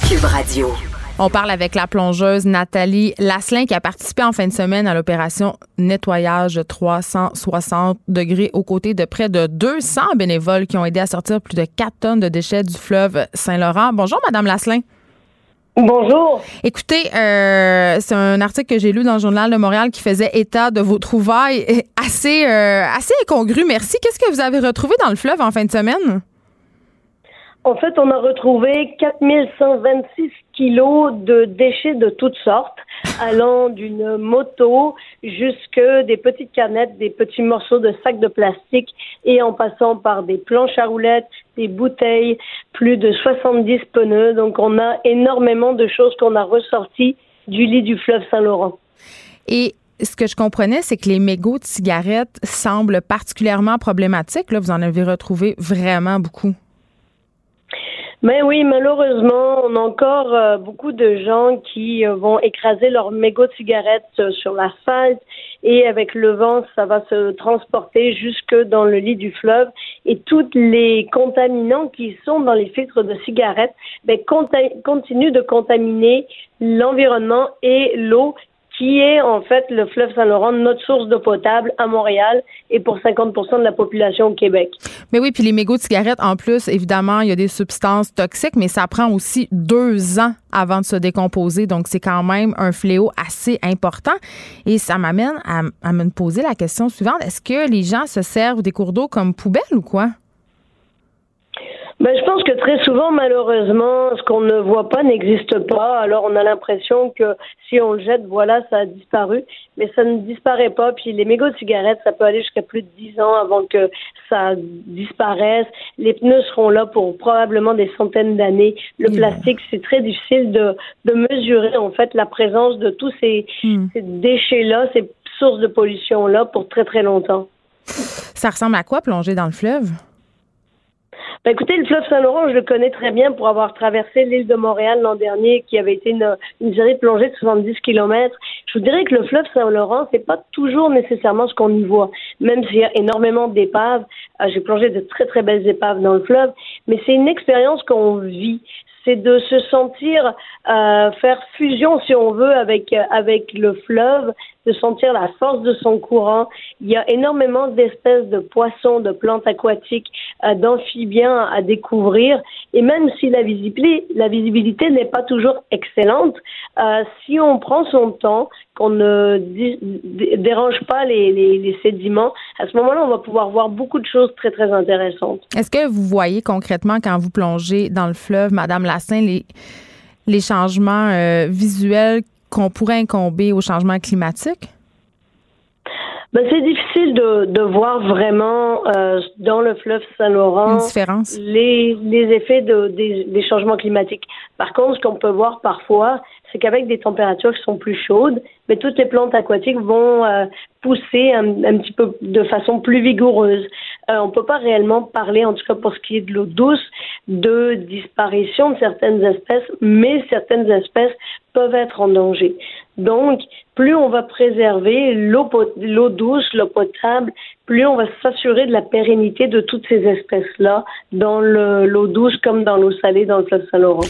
Cube Radio. On parle avec la plongeuse Nathalie Lasselin qui a participé en fin de semaine à l'opération nettoyage 360 degrés aux côtés de près de 200 bénévoles qui ont aidé à sortir plus de 4 tonnes de déchets du fleuve Saint-Laurent. Bonjour, Madame Lasselin. Bonjour. Écoutez, euh, c'est un article que j'ai lu dans le journal de Montréal qui faisait état de vos trouvailles [LAUGHS] assez, euh, assez incongru. Merci. Qu'est-ce que vous avez retrouvé dans le fleuve en fin de semaine? En fait, on a retrouvé 4126 kilos de déchets de toutes sortes, [LAUGHS] allant d'une moto jusque des petites canettes, des petits morceaux de sacs de plastique et en passant par des planches à roulettes, des bouteilles, plus de 70 pneus. Donc, on a énormément de choses qu'on a ressorties du lit du fleuve Saint-Laurent. Et ce que je comprenais, c'est que les mégots de cigarettes semblent particulièrement problématiques. Là, vous en avez retrouvé vraiment beaucoup. Mais oui, malheureusement, on a encore euh, beaucoup de gens qui euh, vont écraser leurs mégots de cigarettes euh, sur l'asphalte et avec le vent, ça va se transporter jusque dans le lit du fleuve. Et tous les contaminants qui sont dans les filtres de cigarettes ben, continuent de contaminer l'environnement et l'eau qui est en fait le fleuve Saint-Laurent, notre source d'eau potable à Montréal et pour 50 de la population au Québec. Mais oui, puis les mégots de cigarettes, en plus, évidemment, il y a des substances toxiques, mais ça prend aussi deux ans avant de se décomposer. Donc, c'est quand même un fléau assez important. Et ça m'amène à, me poser la question suivante. Est-ce que les gens se servent des cours d'eau comme poubelles ou quoi? Ben, je pense que très souvent, malheureusement, ce qu'on ne voit pas n'existe pas. Alors, on a l'impression que si on le jette, voilà, ça a disparu. Mais ça ne disparaît pas. Puis les mégots de cigarettes, ça peut aller jusqu'à plus de 10 ans avant que ça disparaisse. Les pneus seront là pour probablement des centaines d'années. Le plastique, c'est très difficile de, de mesurer, en fait, la présence de tous ces, hmm. ces déchets-là, ces sources de pollution-là pour très, très longtemps. Ça ressemble à quoi plonger dans le fleuve? Ben, écoutez, le fleuve Saint-Laurent, je le connais très bien pour avoir traversé l'île de Montréal l'an dernier, qui avait été une, série de plongées de 70 km. Je vous dirais que le fleuve Saint-Laurent, c'est pas toujours nécessairement ce qu'on y voit, même s'il y a énormément d'épaves. Euh, j'ai plongé de très très belles épaves dans le fleuve, mais c'est une expérience qu'on vit c'est de se sentir euh, faire fusion, si on veut, avec avec le fleuve, de sentir la force de son courant. Il y a énormément d'espèces de poissons, de plantes aquatiques, euh, d'amphibiens à découvrir. Et même si la visibilité, n'est pas toujours excellente, euh, si on prend son temps, qu'on ne dérange pas les, sédiments, à ce moment-là, on va pouvoir voir beaucoup de choses très, très intéressantes. Est-ce que vous voyez concrètement quand vous plongez dans le fleuve, Madame Lassin, les, les changements euh, visuels qu'on pourrait incomber au changement climatique? Ben, c'est difficile de, de voir vraiment euh, dans le fleuve Saint-Laurent les, les effets de, des, des, changements climatiques. Par contre, ce qu'on peut voir parfois, c'est qu'avec des températures qui sont plus chaudes, mais ben, toutes les plantes aquatiques vont euh, pousser un, un, petit peu de façon plus vigoureuse. Euh, on peut pas réellement parler, en tout cas pour ce qui est de l'eau douce, de disparition de certaines espèces, mais certaines espèces peuvent être en danger. Donc, plus on va préserver l'eau, douce, l'eau potable, plus on va s'assurer de la pérennité de toutes ces espèces-là dans l'eau douce comme dans l'eau salée dans le fleuve Saint-Laurent.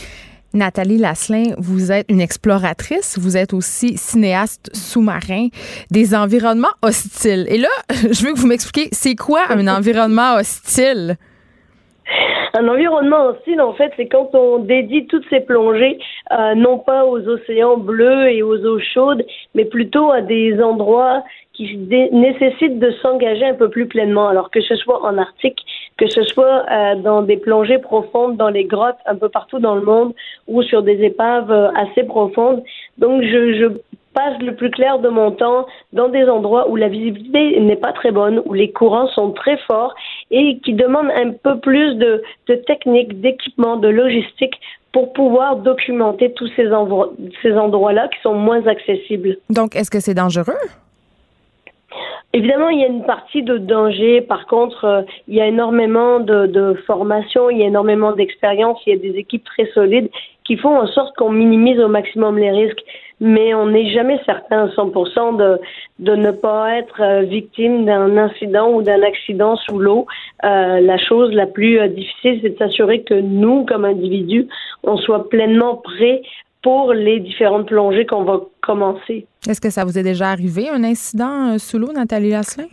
Nathalie Lasselin, vous êtes une exploratrice, vous êtes aussi cinéaste sous-marin des environnements hostiles. Et là, [LAUGHS] je veux que vous m'expliquiez, c'est quoi un [LAUGHS] environnement hostile? Un environnement hostile, en fait, c'est quand on dédie toutes ces plongées, euh, non pas aux océans bleus et aux eaux chaudes, mais plutôt à des endroits qui nécessitent de s'engager un peu plus pleinement. Alors que ce soit en Arctique, que ce soit euh, dans des plongées profondes dans les grottes un peu partout dans le monde ou sur des épaves euh, assez profondes. Donc je, je passe le plus clair de mon temps dans des endroits où la visibilité n'est pas très bonne, où les courants sont très forts et qui demandent un peu plus de, de technique, d'équipement, de logistique pour pouvoir documenter tous ces, ces endroits-là qui sont moins accessibles. Donc, est-ce que c'est dangereux? Évidemment, il y a une partie de danger. Par contre, euh, il y a énormément de, de formation, il y a énormément d'expérience, il y a des équipes très solides qui font en sorte qu'on minimise au maximum les risques. Mais on n'est jamais certain à 100% de, de ne pas être euh, victime d'un incident ou d'un accident sous l'eau. Euh, la chose la plus euh, difficile, c'est de s'assurer que nous, comme individus, on soit pleinement prêts pour les différentes plongées qu'on va commencer. Est-ce que ça vous est déjà arrivé, un incident sous l'eau, Nathalie Lasselin?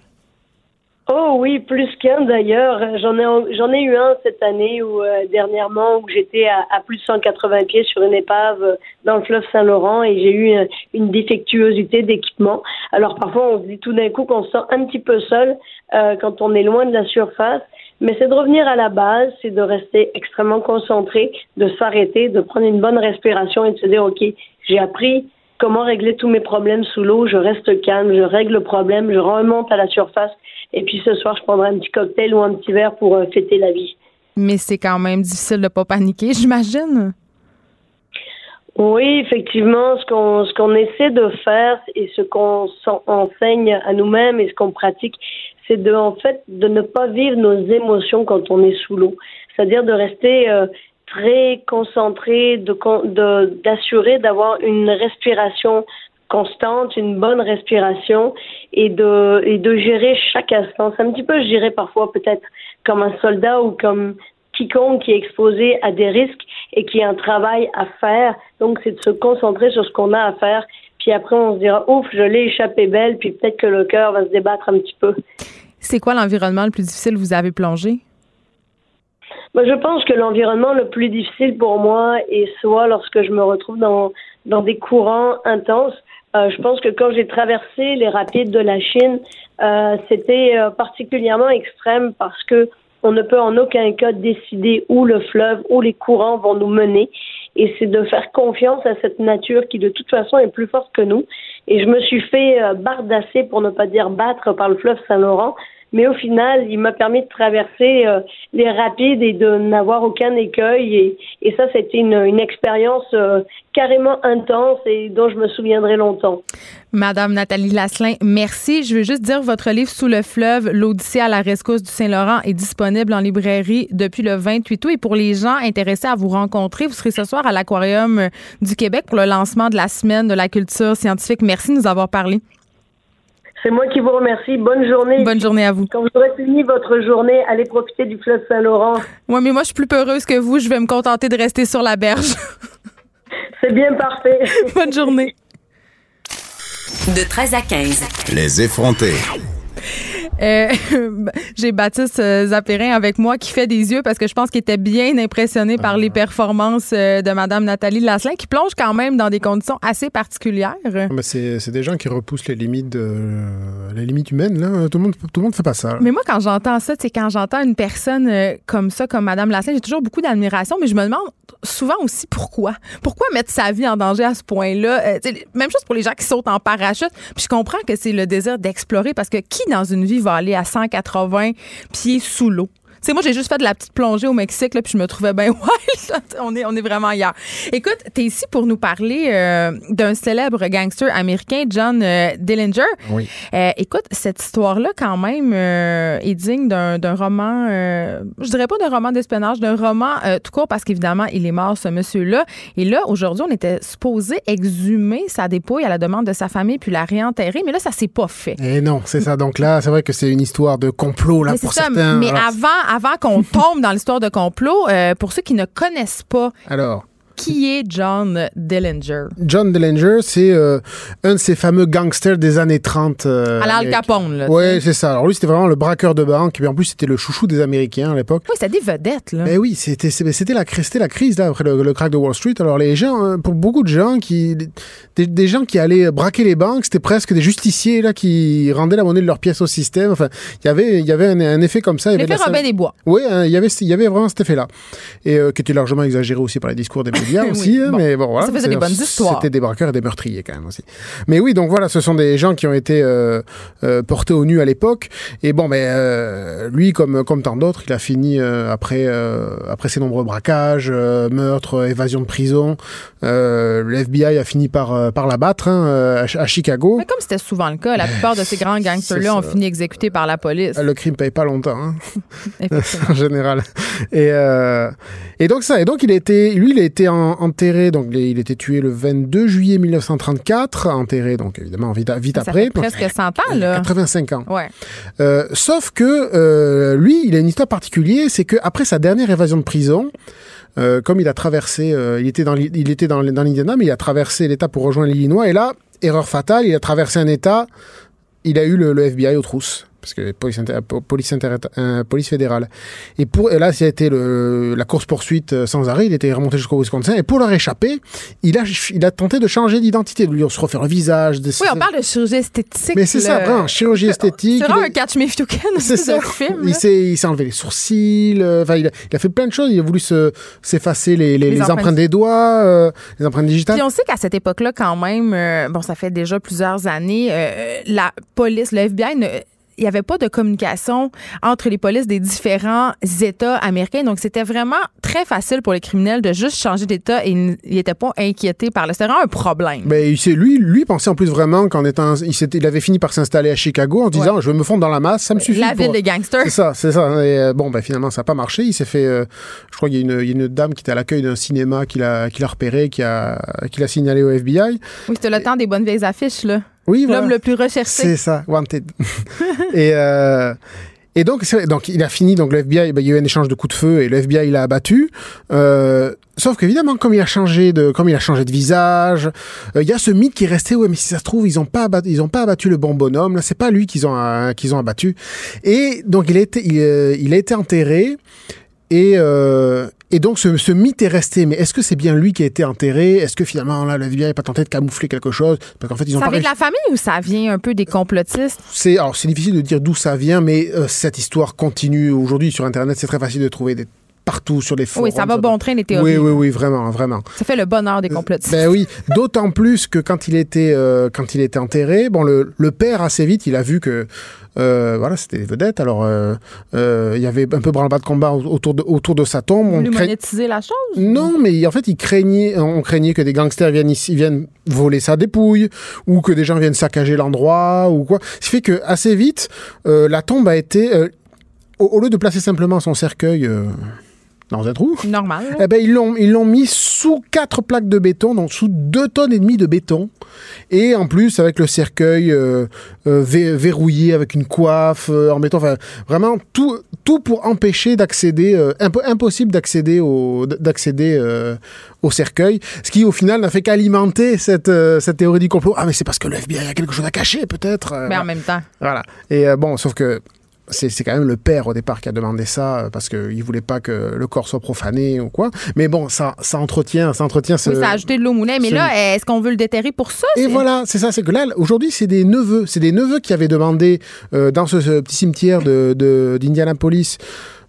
Oh oui, plus qu'un d'ailleurs. J'en ai j'en ai eu un cette année ou euh, dernièrement où j'étais à, plus de 180 pieds sur une épave euh, dans le fleuve Saint-Laurent et j'ai eu une, une défectuosité d'équipement. Alors parfois on se dit tout d'un coup qu'on se sent un petit peu seul euh, quand on est loin de la surface, mais c'est de revenir à la base, c'est de rester extrêmement concentré, de s'arrêter, de prendre une bonne respiration et de se dire ok, j'ai appris comment régler tous mes problèmes sous l'eau, je reste calme, je règle le problème, je remonte à la surface et puis ce soir, je prendrai un petit cocktail ou un petit verre pour euh, fêter la vie. Mais c'est quand même difficile de ne pas paniquer, [LAUGHS] j'imagine. Oui, effectivement, ce qu'on ce qu'on essaie de faire et ce qu'on enseigne à nous-mêmes et ce qu'on pratique, c'est de en fait de ne pas vivre nos émotions quand on est sous l'eau. C'est-à-dire de rester euh, très concentré, de d'assurer d'avoir une respiration constante, une bonne respiration et de, et de gérer chaque instant. C'est un petit peu, je dirais parfois peut-être comme un soldat ou comme quiconque qui est exposé à des risques et qui a un travail à faire. Donc, c'est de se concentrer sur ce qu'on a à faire. Puis après, on se dira, ouf, je l'ai échappé belle, puis peut-être que le cœur va se débattre un petit peu. C'est quoi l'environnement le plus difficile où vous avez plongé? Moi, je pense que l'environnement le plus difficile pour moi est soit lorsque je me retrouve dans, dans des courants intenses, euh, je pense que quand j'ai traversé les rapides de la Chine, euh, c'était euh, particulièrement extrême parce que on ne peut en aucun cas décider où le fleuve, où les courants vont nous mener. Et c'est de faire confiance à cette nature qui, de toute façon, est plus forte que nous. Et je me suis fait bardasser, pour ne pas dire battre, par le fleuve Saint-Laurent mais au final, il m'a permis de traverser euh, les rapides et de n'avoir aucun écueil. Et, et ça, c'était une, une expérience euh, carrément intense et dont je me souviendrai longtemps. Madame Nathalie Lasselin, merci. Je veux juste dire, votre livre Sous le fleuve, l'Odyssée à la rescousse du Saint-Laurent est disponible en librairie depuis le 28 août. Et pour les gens intéressés à vous rencontrer, vous serez ce soir à l'Aquarium du Québec pour le lancement de la semaine de la culture scientifique. Merci de nous avoir parlé. C'est moi qui vous remercie. Bonne journée. Bonne journée à vous. Quand vous aurez fini votre journée, allez profiter du fleuve Saint-Laurent. Oui, mais moi, je suis plus peureuse que vous. Je vais me contenter de rester sur la berge. [LAUGHS] C'est bien parfait. [LAUGHS] Bonne journée. De 13 à 15. Les effrontés. Euh, [LAUGHS] j'ai Baptiste euh, Zapérin avec moi qui fait des yeux parce que je pense qu'il était bien impressionné par les ah. performances euh, de Madame Nathalie Lasselin qui plonge quand même dans des conditions assez particulières. Ah, c'est des gens qui repoussent les limites, les limites humaines. Là. Tout le monde tout le monde fait pas ça. Mais moi, quand j'entends ça, c'est quand j'entends une personne comme ça, comme Madame Lasselin, j'ai toujours beaucoup d'admiration, mais je me demande souvent aussi pourquoi. Pourquoi mettre sa vie en danger à ce point-là? même chose pour les gens qui sautent en parachute. Puis je comprends que c'est le désir d'explorer parce que qui dans une vie va aller à 180 pieds sous l'eau sais, moi, j'ai juste fait de la petite plongée au Mexique, là, puis je me trouvais bien [LAUGHS] wild. on, est, on est vraiment ailleurs. Écoute, tu es ici pour nous parler euh, d'un célèbre gangster américain, John euh, Dillinger. Oui. Euh, écoute, cette histoire-là, quand même, est digne d'un roman, je dirais pas d'un roman d'espionnage, d'un roman tout court, parce qu'évidemment, il est mort, ce monsieur-là. Et là, aujourd'hui, on était supposé exhumer sa dépouille à la demande de sa famille, puis la réenterrer, mais là, ça s'est pas fait. Et eh non, c'est ça. Donc là, c'est vrai que c'est une histoire de complot, là, mais pour ça, certains. Mais avant, avant qu'on [LAUGHS] tombe dans l'histoire de complot, euh, pour ceux qui ne connaissent pas. Alors qui est John Dillinger? John Dillinger, c'est euh, un de ces fameux gangsters des années 30. Euh, à l'Al Capone, là. Oui, c'est ça. Alors lui, c'était vraiment le braqueur de banque. Et en plus, c'était le chouchou des Américains à l'époque. Oui, c'était des vedettes, là. Mais oui, c'était, c'était, la, la crise, là, après le, crack de Wall Street. Alors les gens, euh, pour beaucoup de gens, qui, des, gens qui allaient braquer les banques, c'était presque des justiciers, là, qui rendaient la monnaie de leurs pièces au système. Enfin, y il y avait un, effet comme ça. L'effet Robin des Bois. Oui, hein, il y avait, il y avait vraiment cet effet-là. Et qui était largement exagéré aussi par les discours des [LAUGHS] [LAUGHS] médias aussi. Hein, mais bon, voilà. Ça faisait des bonnes histoires. C'était des braqueurs et des meurtriers quand même aussi. Mais oui, donc voilà, ce sont des gens qui ont été euh, euh, portés au nu à l'époque. Et bon, mais euh, lui, comme, comme tant d'autres, il a fini après, après ses nombreux braquages, meurtres, évasion de prison. le FBI a fini par, par l'abattre hein, à, Chicago. Mais comme c'était souvent le cas, la plupart de ces grands gangsters-là ont fini exécutés par la police. Le crime paye pas longtemps, hein. [LAUGHS] [LAUGHS] en général. [LAUGHS] Et, et donc ça, et donc il a été, lui, il a été en- enterré, donc il il était tué le 22 juillet 1934, enterré donc évidemment vite, vite Ça après. fait presque 100 ans, là. 85 ans. Ouais. Euh, sauf que euh, lui, il a une histoire particulière, c'est que après sa dernière évasion de prison, euh, comme il a traversé, euh, il était dans l'I- il était dans, l- dans l'Indiana, mais il a traversé l'État pour rejoindre l'Illinois, et là, erreur fatale, il a traversé un État, il a eu le, le FBI aux trousses. Parce que police, inter- po- police, inter- euh, police fédérale. Et, pour, et là, ça a été le, la course-poursuite euh, sans arrêt. Il était remonté jusqu'au Wisconsin. Et pour leur échapper, il a, il a tenté de changer d'identité, de lui se refaire le visage. de- Oui, on parle de chirurgie esthétique. Mais c'est ça, vraiment, chirurgie [LAUGHS] esthétique. C'est vraiment un catch me if you can c'est [LAUGHS] ça. film. Il s'est, enlevé les sourcils. euh, Enfin, il, a, il a fait plein de choses. Il a voulu se, s'effacer les, les, Les les empreintes. empreintes. des doigts, euh, les empreintes digitales. Puis on sait qu'à cette époque-là, quand même, euh, bon, ça fait déjà plusieurs années, la police, le FBI, ne- il n'y avait pas de communication entre les polices des différents États américains. Donc, c'était vraiment très facile pour les criminels de juste changer d'État et ils n'étaient pas inquiétés par le. C'était vraiment un problème. Mais il s'est- lui, lui pensait en plus vraiment qu'en étant, il, il avait fini par s'installer à Chicago en disant, je vais me fondre dans la masse, ça me suffit. la pour- ville des gangsters. C'est ça, c'est ça. Et, euh, bon, ben, finalement, ça n'a pas marché. Il s'est fait. euh, je crois qu'il y, a une- il y a une dame qui était à l'accueil d'un cinéma qui l'a, qui l'a repéré, qui a, qui l'a signalé au FBI. Oui, c'était le temps des bonnes vieilles affiches, là. Oui, voilà. L'homme le plus recherché. C'est ça, wanted. [LAUGHS] et, euh, et donc, donc, il a fini. Donc, le FBI, ben, il y a eu un échange de coups de feu et le FBI l'a abattu. Euh, sauf qu'évidemment, comme il a changé de, comme il a changé de visage, euh, il y a ce mythe qui est resté. Ouais, mais si ça se trouve, ils ont pas abattu, ils ont pas abattu le bon bonhomme. Là, c'est pas lui qu'ils ont, qu'ils ont abattu. Et donc, il a été, il, il a été enterré. Et, euh, et donc, ce, ce mythe est resté. Mais est-ce que c'est bien lui qui a été enterré? Est-ce que finalement, là, le FBI n'a pas tenté de camoufler quelque chose? Parce qu'en fait, ils ont Ça vient de la famille ou ça vient un peu des complotistes? c'est alors c'est difficile de dire d'où ça vient, mais euh, cette histoire continue aujourd'hui sur Internet. C'est très facile de trouver des partout sur les forums. Oui, ça va bon train, les Oui, théories. oui, oui, vraiment, vraiment. Ça fait le bonheur des complotistes. Ben oui, d'autant plus que quand il était euh, quand il était enterré, bon le, le père assez vite, il a vu que euh, voilà, c'était des vedettes. Alors euh, euh, il y avait un peu branle-bas de combat autour de autour de sa tombe. On monétiser la chose? non, mais en fait, il craignait, on craignait que des gangsters viennent ici, viennent voler sa dépouille, ou que des gens viennent saccager l'endroit, ou quoi. Ce qui fait que assez vite, euh, la tombe a été, euh, au, au lieu de placer simplement son cercueil euh, dans un trou, Normal. eh ben ils l'ont ils l'ont mis sous quatre plaques de béton, donc sous deux tonnes et demie de béton, et en plus avec le cercueil euh, euh, vé- verrouillé avec une coiffe euh, en béton, enfin vraiment tout tout pour empêcher d'accéder, peu impossible d'accéder au d'accéder au cercueil, ce qui au final n'a fait qu'alimenter cette cette théorie du complot. Ah mais c'est parce que le FBI a quelque chose à cacher peut-être. Mais en même temps. voilà. Et bon, sauf que c'est c'est quand même le père au départ qui a demandé ça euh, parce qu'il voulait pas que le corps soit profané ou quoi. Mais bon, ça, ça entretient, ça entretient ce. Oui, ça a ajouté de l'eau au moulin. Mais ce- là, est-ce qu'on veut le déterrer pour ça? Et voilà, c'est ça, c'est que là, aujourd'hui, c'est des neveux. C'est des neveux qui avaient demandé euh, dans ce, ce petit cimetière de- de- d'Indianapolis de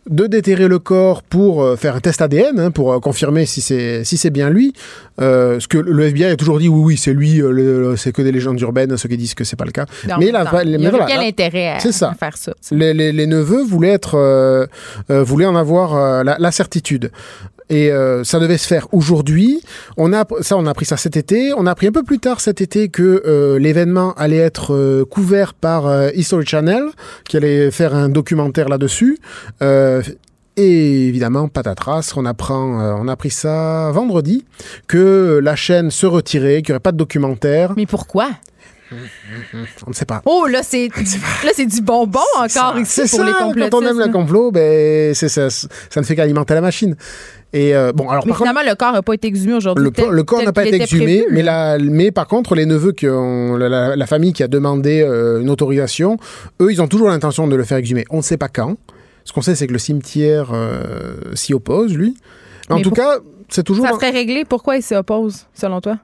déterrer le corps pour euh, faire un test ADN, hein, pour euh, confirmer si c'est si c'est bien lui. Euh, ce que le FBI a toujours dit, oui, oui, c'est lui, c'est que des légendes urbaines, ceux qui disent que c'est pas le cas. Non, mais la- temps, mais il voilà, quel la- intérêt à, c'est ça. à faire ça? les, les- les neveux voulaient être euh, euh, voulaient en avoir la, la certitude et euh, ça devait se faire aujourd'hui on a ça on a appris ça cet été on a appris un peu plus tard cet été que euh, l'événement allait être euh, couvert par History Channel qui allait faire un documentaire là-dessus et évidemment, patatras, on apprend, euh, on a appris ça vendredi, que la chaîne se retirait, qu'il n'y aurait pas de documentaire. Mais pourquoi? On ne sait pas. Oh, là, c'est là, c'est du bonbon encore ici C'est pour ça, les complotistes. quand on aime le complot, ben, c'est ça, ça ne fait qu'alimenter la machine. Et euh, bon, alors Mais par contre, finalement, le corps n'a pas été exhumé aujourd'hui. le, corps n'a pas été exhumé, prévu, mais, la, mais par contre, les neveux qui ont, la, la- la famille qui a demandé euh, une autorisation, eux, ils ont toujours l'intention de le faire exhumer. On ne sait pas quand. Ce qu'on sait, c'est que le cimetière euh, s'y oppose, lui. Mais en Mais tout pour- cas, c'est toujours. Ça serait réglé. Pourquoi ils s'y opposent, selon toi?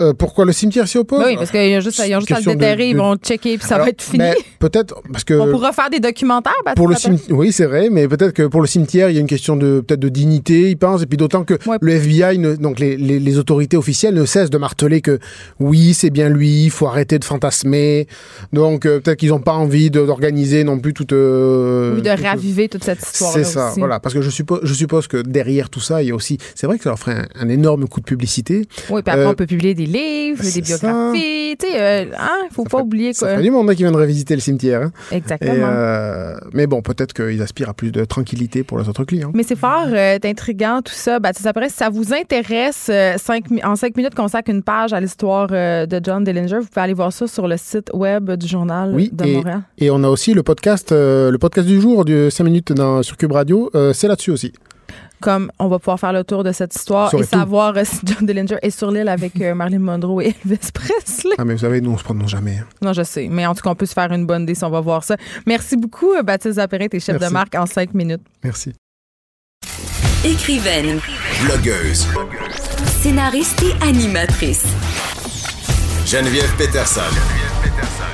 Euh, pourquoi le cimetière s'y oppose? Oui, parce qu'ils ont juste, ils ont juste à le de- déterrer, ils vont checker, puis ça Alors, va être fini. Peut-être parce que. On pourra faire des documentaires. Pour le cimetière, oui, c'est vrai, mais peut-être que pour le cimetière, il y a une question de peut-être de dignité, ils pensent, et puis d'autant que Ouais. le FBI, ne- donc les, les- les autorités officielles, ne cessent de marteler que oui, c'est bien lui, il faut arrêter de fantasmer. Donc euh, peut-être qu'ils n'ont pas envie d'organiser non plus toute. euh, de toute- raviver toute cette histoire-là C'est ça, aussi. voilà, parce que je suppose, je suppose que derrière tout ça, il y a aussi, c'est vrai que ça leur ferait un, un énorme coup de publicité. Oui, puis après, Euh, on peut publier des livres, Ben, des ça. biographies. Tu sais, euh, hein, faut pas oublier Ça quoi. fait du monde hein, qui viennent revisiter le cimetière. hein. Et, Exactement. euh, mais bon, peut-être qu'ils aspirent à plus de tranquillité pour leurs autres clients. Mais c'est fort euh, intriguant tout ça. Ben, après, si ça vous intéresse, euh, cinq en cinq minutes, consacre une page à l'histoire de John Dillinger. Vous pouvez aller voir ça sur le site web du journal Oui, de et, Montréal. et on a aussi le podcast, le podcast du jour de 5 minutes dans, sur Cube Radio. c'est là-dessus aussi. Comme on va pouvoir faire le tour de cette histoire et savoir euh, si John Dillinger est sur l'île avec euh, Marilyn Monroe et Elvis Presley. Ah, mais vous savez, nous, on se prononce jamais. hein. Non, je sais. Mais en tout cas, on peut se faire une bonne idée si on va voir ça. Merci beaucoup, euh, Baptiste Zapéret, t'es chef Merci. de marque en cinq minutes. Merci. Écrivaine, Blogueuse. scénariste et animatrice. Geneviève Peterson.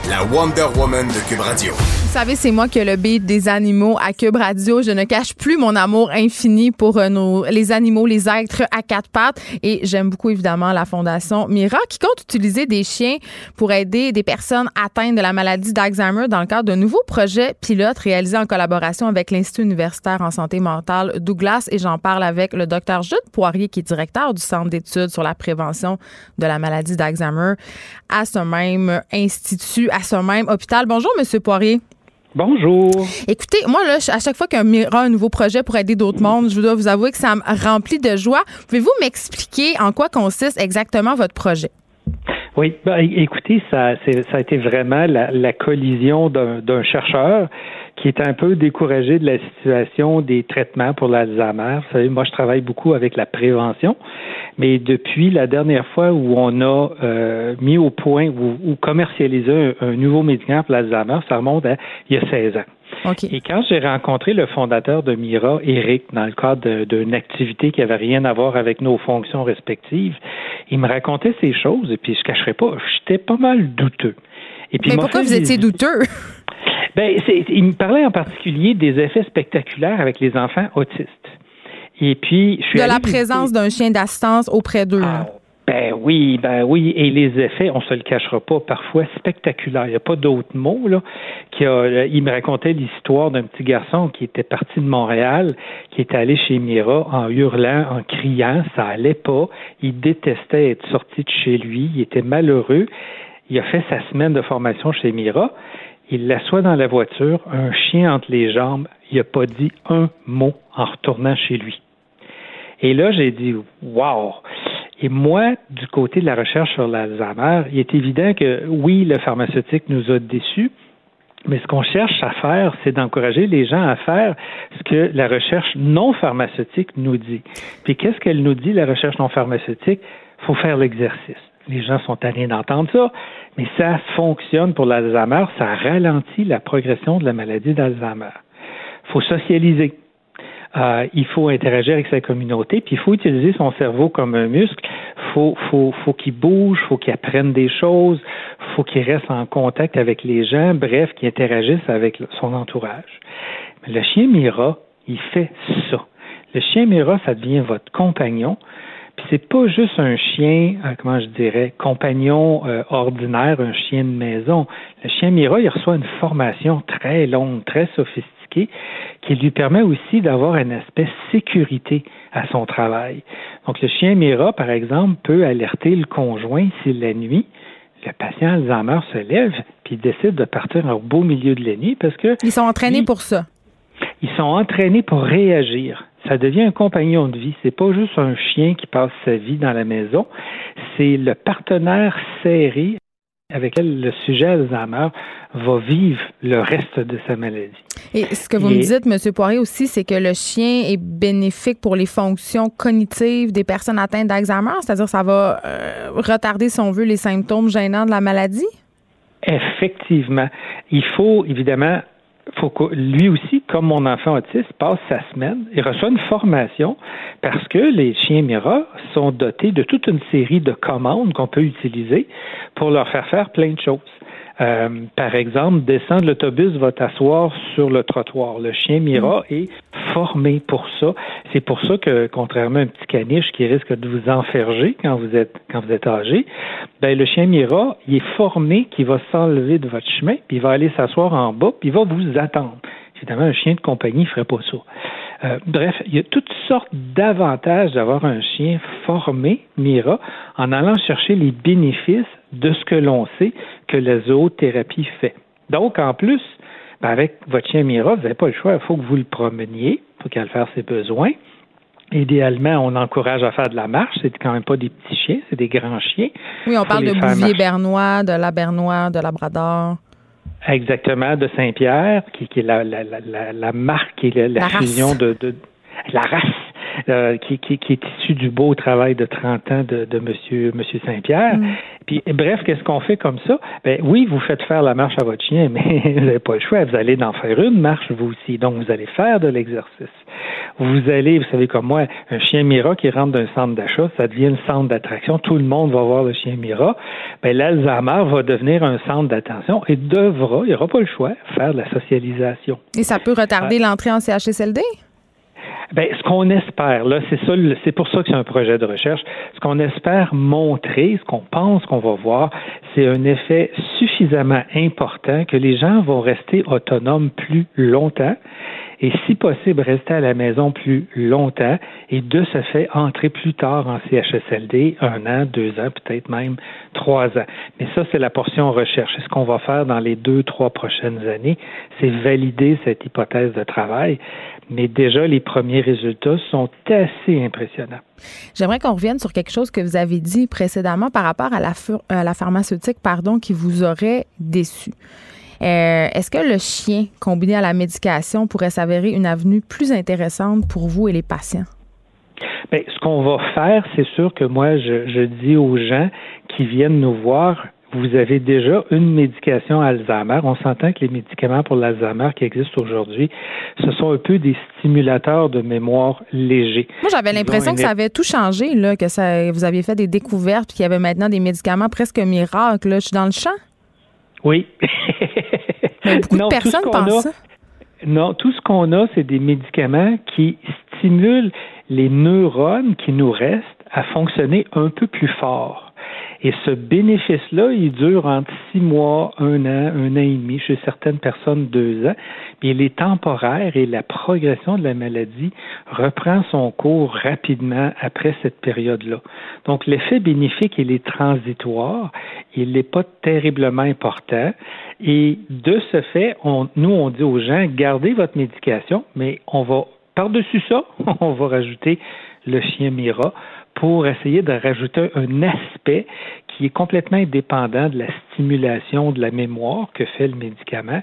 La Wonder Woman de Cube Radio. Vous savez, c'est moi qui ai le beat des animaux à Cube Radio. Je ne cache plus mon amour infini pour euh, nos, les animaux, les êtres à quatre pattes. Et j'aime beaucoup, évidemment, la Fondation Mira qui compte utiliser des chiens pour aider des personnes atteintes de la maladie d'Alzheimer dans le cadre d'un nouveau projet pilote réalisé en collaboration avec l'Institut universitaire en santé mentale Douglas. Et j'en parle avec le docteur Jude Poirier, qui est directeur du Centre d'études sur la prévention de la maladie d'Alzheimer à ce même institut, à ce même hôpital. Bonjour, Monsieur Poirier. Bonjour. Écoutez, moi, là, à chaque fois qu'un Mira a un nouveau projet pour aider d'autres mondes, je dois vous avouer que ça me remplit de joie. Pouvez-vous m'expliquer en quoi consiste exactement votre projet? Oui, ben, écoutez, ça, ça a été vraiment la, la collision d'un chercheur qui est un peu découragé de la situation des traitements pour l'Alzheimer. Vous savez, moi, je travaille beaucoup avec la prévention, mais depuis la dernière fois où on a euh, mis au point ou, commercialisé un, un nouveau médicament pour l'Alzheimer, ça remonte à il y a 16 ans. OK. Et quand j'ai rencontré le fondateur de Mira, Eric, dans le cadre d'une activité qui avait rien à voir avec nos fonctions respectives, il me racontait ces choses et puis je ne cacherai pas, j'étais pas mal douteux. Et puis, Mais m'a pourquoi vous étiez douteux? Ben, il me parlait en particulier des effets spectaculaires avec les enfants autistes. Et puis, je suis De la visiter- présence d'un chien d'assistance auprès d'eux. Ah, ben oui, ben oui, et les effets, on se le cachera pas, parfois spectaculaires. Il n'y a pas d'autres mots là. Qui a, euh, il me racontait l'histoire d'un petit garçon qui était parti de Montréal, qui était allé chez Mira en hurlant, en criant, ça allait pas. Il détestait être sorti de chez lui, il était malheureux. Il a fait sa semaine de formation chez Mira. Il l'assoit dans la voiture, un chien entre les jambes. Il n'a pas dit un mot en retournant chez lui. Et là, j'ai dit, wow! Et moi, du côté de la recherche sur l'Alzheimer, il est évident que oui, le pharmaceutique nous a déçus, mais ce qu'on cherche à faire, c'est d'encourager les gens à faire ce que la recherche non pharmaceutique nous dit. Puis qu'est-ce qu'elle nous dit, la recherche non pharmaceutique? Faut faire l'exercice. Les gens sont tannés d'entendre ça, mais ça fonctionne pour l'Alzheimer, ça ralentit la progression de la maladie d'Alzheimer. Il faut socialiser. Euh, il faut interagir avec sa communauté, puis il faut utiliser son cerveau comme un muscle. Faut, faut, faut qu'il bouge, faut qu'il apprenne des choses, faut qu'il reste en contact avec les gens, bref, qu'il interagisse avec son entourage. Le chien Mira, il fait ça. Le chien Mira, ça devient votre compagnon. Puis c'est pas juste un chien, euh, comment je dirais, compagnon euh, ordinaire, un chien de maison. Le chien Mira, il reçoit une formation très longue, très sophistiquée, qui lui permet aussi d'avoir un aspect sécurité à son travail. Donc le chien Mira, par exemple, peut alerter le conjoint si la nuit, le patient Alzheimer se lève puis il décide de partir au beau milieu de la nuit parce que Ils sont entraînés pour ça. Ils sont entraînés pour réagir. Ça devient un compagnon de vie. C'est pas juste un chien qui passe sa vie dans la maison. C'est le partenaire serré avec lequel le sujet Alzheimer va vivre le reste de sa maladie. Et ce que vous Et- me dites, M. Poirier, aussi, c'est que le chien est bénéfique pour les fonctions cognitives des personnes atteintes d'Alzheimer, c'est-à-dire ça va euh, retarder, si on veut, les symptômes gênants de la maladie? Effectivement. Il faut évidemment, faut que lui aussi, comme mon enfant autiste, passe sa semaine et reçoit une formation parce que les chiens Mira sont dotés de toute une série de commandes qu'on peut utiliser pour leur faire faire plein de choses. Euh, par exemple, descendre l'autobus va t'asseoir sur le trottoir. Le chien Mira est formé pour ça. C'est pour ça que, contrairement à un petit caniche qui risque de vous enferger quand vous êtes quand vous âgé, ben le chien Mira, il est formé qu'il va s'enlever de votre chemin, puis il va aller s'asseoir en bas, puis il va vous attendre. Évidemment, un chien de compagnie ne ferait pas ça. Euh, bref, il y a toutes sortes d'avantages d'avoir un chien formé, Mira, en allant chercher les bénéfices de ce que l'on sait que la zoothérapie fait. Donc, en plus, ben, avec votre chien Mira, vous n'avez pas le choix, il faut que vous le promeniez pour qu'elle fasse ses besoins. Idéalement, on encourage à faire de la marche. C'est quand même pas des petits chiens, c'est des grands chiens. Oui, on parle de Bouvier bernois, de Labernois, de Labrador. Exactement, de Saint-Pierre, qui, est la, la, la, la marque et la, fusion de, de, la race euh, qui, qui, qui, est issue du beau travail de 30 ans de, de Monsieur, Monsieur Saint-Pierre. Mm. Puis, bref, qu'est-ce qu'on fait comme ça? Ben oui, vous faites faire la marche à votre chien, [LAUGHS] mais vous n'avez pas le choix. Vous allez en faire une marche, vous aussi. Donc, vous allez faire de l'exercice. Vous allez, vous savez comme moi, un chien Mira qui rentre d'un centre d'achat, ça devient un centre d'attraction. Tout le monde va voir le chien Mira. Ben, l'Alzheimer va devenir un centre d'attention et devra, il n'y aura pas le choix, faire de la socialisation. Et ça peut retarder l'entrée en CHSLD? Ben, ce qu'on espère, là, c'est ça, c'est pour ça que c'est un projet de recherche. Ce qu'on espère montrer, ce qu'on pense qu'on va voir, c'est un effet suffisamment important que les gens vont rester autonomes plus longtemps et si possible rester à la maison plus longtemps et de ce fait entrer plus tard en CHSLD, un an, deux ans, peut-être même trois ans. Mais ça, c'est la portion recherche. Et ce qu'on va faire dans les deux, trois prochaines années, c'est valider cette hypothèse de travail. Mais déjà, les premiers résultats sont assez impressionnants. J'aimerais qu'on revienne sur quelque chose que vous avez dit précédemment par rapport à la, à la pharmaceutique pardon, qui vous aurait déçu. Euh, est-ce que le chien combiné à la médication pourrait s'avérer une avenue plus intéressante pour vous et les patients? Bien, ce qu'on va faire, c'est sûr que moi, je, je dis aux gens qui viennent nous voir, vous avez déjà une médication Alzheimer. On s'entend que les médicaments pour l'Alzheimer qui existent aujourd'hui, ce sont un peu des stimulateurs de mémoire légers. Moi, j'avais l'impression que ça avait tout changé, là, que ça, vous aviez fait des découvertes, qu'il y avait maintenant des médicaments presque miracles. Là. Je suis dans le champ? Oui. [LAUGHS] beaucoup de personnes pensent ça. Non, tout ce qu'on a, c'est des médicaments qui stimulent les neurones qui nous restent à fonctionner un peu plus fort. Et ce bénéfice-là, il dure entre six mois, un an, un an et demi, chez certaines personnes deux ans. Mais il est temporaire et la progression de la maladie reprend son cours rapidement après cette période-là. Donc l'effet bénéfique, il est transitoire, il n'est pas terriblement important. Et de ce fait, nous, on dit aux gens, gardez votre médication, mais on va, par-dessus ça, [LAUGHS] on va rajouter le chien Mira pour essayer de rajouter un aspect qui est complètement indépendant de la stimulation de la mémoire que fait le médicament.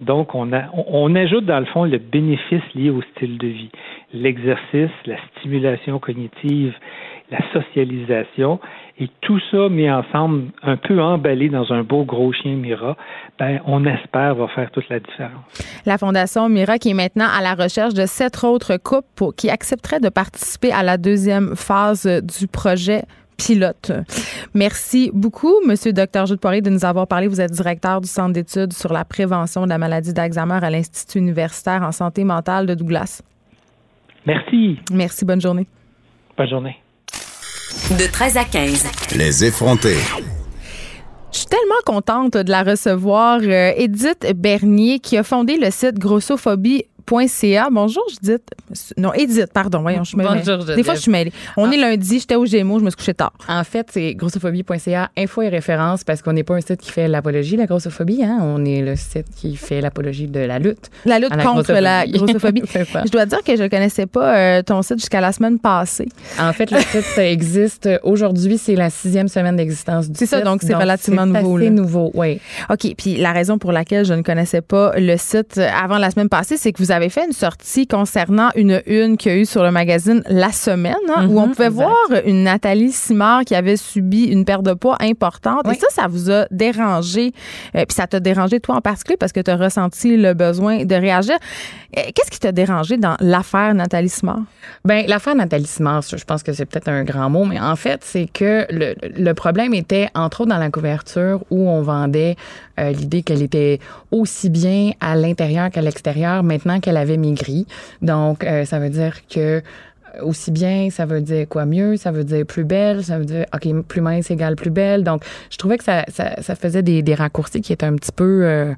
Donc, on, a, on, ajoute dans le fond le bénéfice lié au style de vie, l'exercice, la stimulation cognitive, la socialisation, et tout ça mis ensemble, un peu emballé dans un beau gros chien Mira, ben, on espère va faire toute la différence. La Fondation Mira qui est maintenant à la recherche de sept autres couples qui accepteraient de participer à la deuxième phase du projet pilote. Merci beaucoup, Monsieur Dr. Jude Poirier, de nous avoir parlé. Vous êtes directeur du Centre d'études sur la prévention de la maladie d'Alzheimer à l'Institut universitaire en santé mentale de Douglas. Merci. Merci. Bonne journée. Bonne journée. De 13 à 15. Les effrontés. Je suis tellement contente de la recevoir, euh, Edith Bernier, qui a fondé le site Grossophobie Bonjour, Judith. Non, Edith, pardon. Voyons, je Bonjour, Des fois, je suis mêlée. On ah. est lundi, j'étais au Gémeaux, je me suis couchée tard. En fait, c'est grossophobie.ca, info et référence, parce qu'on n'est pas un site qui fait l'apologie de la grossophobie. Hein? On est le site qui fait l'apologie de la lutte. La lutte contre la grossophobie. [LAUGHS] je dois dire que je ne connaissais pas euh, ton site jusqu'à la semaine passée. En fait, le site existe aujourd'hui. C'est la sixième semaine d'existence du site. C'est ça, donc c'est relativement nouveau. C'est nouveau, oui. OK. Puis la raison pour laquelle je ne connaissais pas le site euh, avant la semaine passée, c'est que vous avez avait fait une sortie concernant une une qu'il y a eu sur le magazine La Semaine, hein, où on mhm, pouvait voir une Nathalie Simard qui avait subi une perte de poids importante. Et ça, ça vous a dérangé. Euh, puis ça t'a dérangé, toi en particulier, parce que tu as ressenti le besoin de réagir. Euh, qu'est-ce qui t'a dérangé dans l'affaire Nathalie Simard? Bien, l'affaire Nathalie Simard, je pense que c'est peut-être un grand mot, mais en fait, c'est que le, le, problème était, entre autres, dans la couverture où on vendait euh, l'idée qu'elle était aussi bien à l'intérieur qu'à l'extérieur maintenant qu'elle avait maigri. Donc, euh, ça veut dire que aussi bien, ça veut dire quoi mieux, ça veut dire plus belle, ça veut dire, OK, plus mince égale plus belle? Donc, je trouvais que ça, ça, ça faisait des, des raccourcis qui étaient un petit peu... Euh,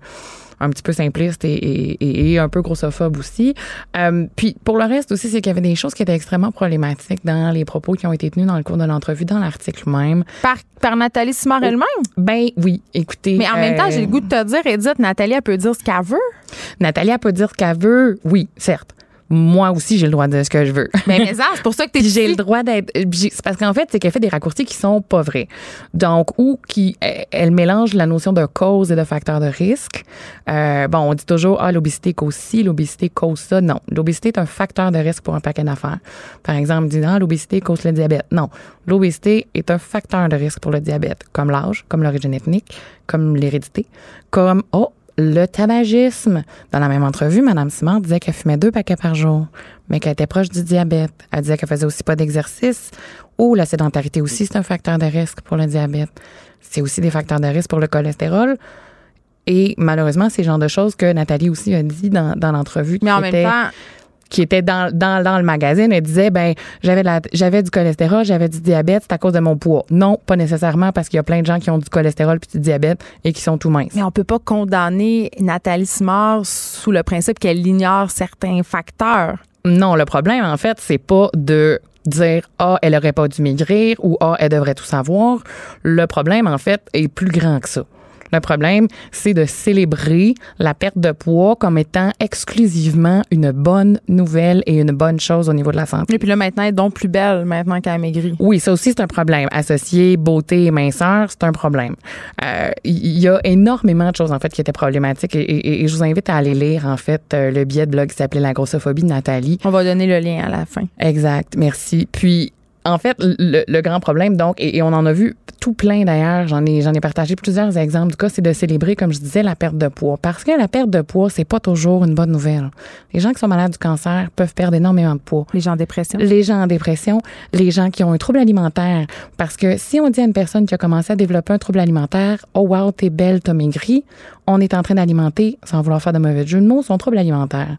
un petit peu simpliste et, et, et un peu grossophobe aussi. Euh, puis pour le reste aussi, c'est qu'il y avait des choses qui étaient extrêmement problématiques dans les propos qui ont été tenus dans le cours de l'entrevue, dans l'article même. Par, par Nathalie Simard elle-même? Ben oui, écoutez. Mais en même temps, euh, j'ai le goût de te dire, Edith, Nathalie, elle peut dire ce qu'elle veut. Nathalie, elle peut dire ce qu'elle veut, oui, certes moi aussi, j'ai le droit de dire ce que je veux. Mais, mais ça, c'est pour ça que tu J'ai le droit d'être. C'est parce qu'en fait, c'est qu'elle fait des raccourcis qui sont pas vrais. Donc, ou qui. Elle mélange la notion de cause et de facteur de risque. Euh, bon, on dit toujours, ah, l'obésité cause ci, l'obésité cause ça. Non. L'obésité est un facteur de risque pour un paquet d'affaires. Par exemple, disant, ah, l'obésité cause le diabète. Non. L'obésité est un facteur de risque pour le diabète, comme l'âge, comme l'origine ethnique, comme l'hérédité, comme, oh, le tabagisme. Dans la même entrevue, Mme Simard disait qu'elle fumait deux paquets par jour, mais qu'elle était proche du diabète. Elle disait qu'elle faisait aussi pas d'exercice. Ou la sédentarité aussi, c'est un facteur de risque pour le diabète. C'est aussi des facteurs de risque pour le cholestérol. Et malheureusement, c'est le genre de choses que Nathalie aussi a dit dans, dans l'entrevue. Mais en même temps, qui était dans, dans, dans le magazine, elle disait ben j'avais j'avais du cholestérol, j'avais du diabète, c'est à cause de mon poids. Non, pas nécessairement parce qu'il y a plein de gens qui ont du cholestérol puis du diabète et qui sont tout minces. Mais on peut pas condamner Nathalie Simard sous le principe qu'elle ignore certains facteurs. Non, le problème en fait, c'est pas de dire ah elle aurait pas dû maigrir ou ah elle devrait tout savoir. Le problème en fait est plus grand que ça. Le problème, c'est de célébrer la perte de poids comme étant exclusivement une bonne nouvelle et une bonne chose au niveau de la santé. Et puis là, maintenant, elle est donc plus belle maintenant qu'elle a maigri. Oui, ça aussi, c'est un problème. Associer beauté et minceur, c'est un problème. Euh, Il y a énormément de choses, en fait, qui étaient problématiques et, et- et je vous invite à aller lire, en fait, euh, le billet de blog qui s'appelait La grossophobie de Nathalie. On va donner le lien à la fin. Exact, merci. Puis, en fait, le, le grand problème, donc, et, et on en a vu tout plein d'ailleurs, j'en ai, j'en ai partagé plusieurs exemples du cas, c'est de célébrer, comme je disais, la perte de poids. Parce que la perte de poids, c'est pas toujours une bonne nouvelle. Les gens qui sont malades du cancer peuvent perdre énormément de poids. Les gens en dépression. Les gens en dépression, les gens qui ont un trouble alimentaire. Parce que si on dit à une personne qui a commencé à développer un trouble alimentaire, oh wow, t'es belle, t'as maigri, on est en train d'alimenter, sans vouloir faire de mauvais jeu de mots, son trouble alimentaire.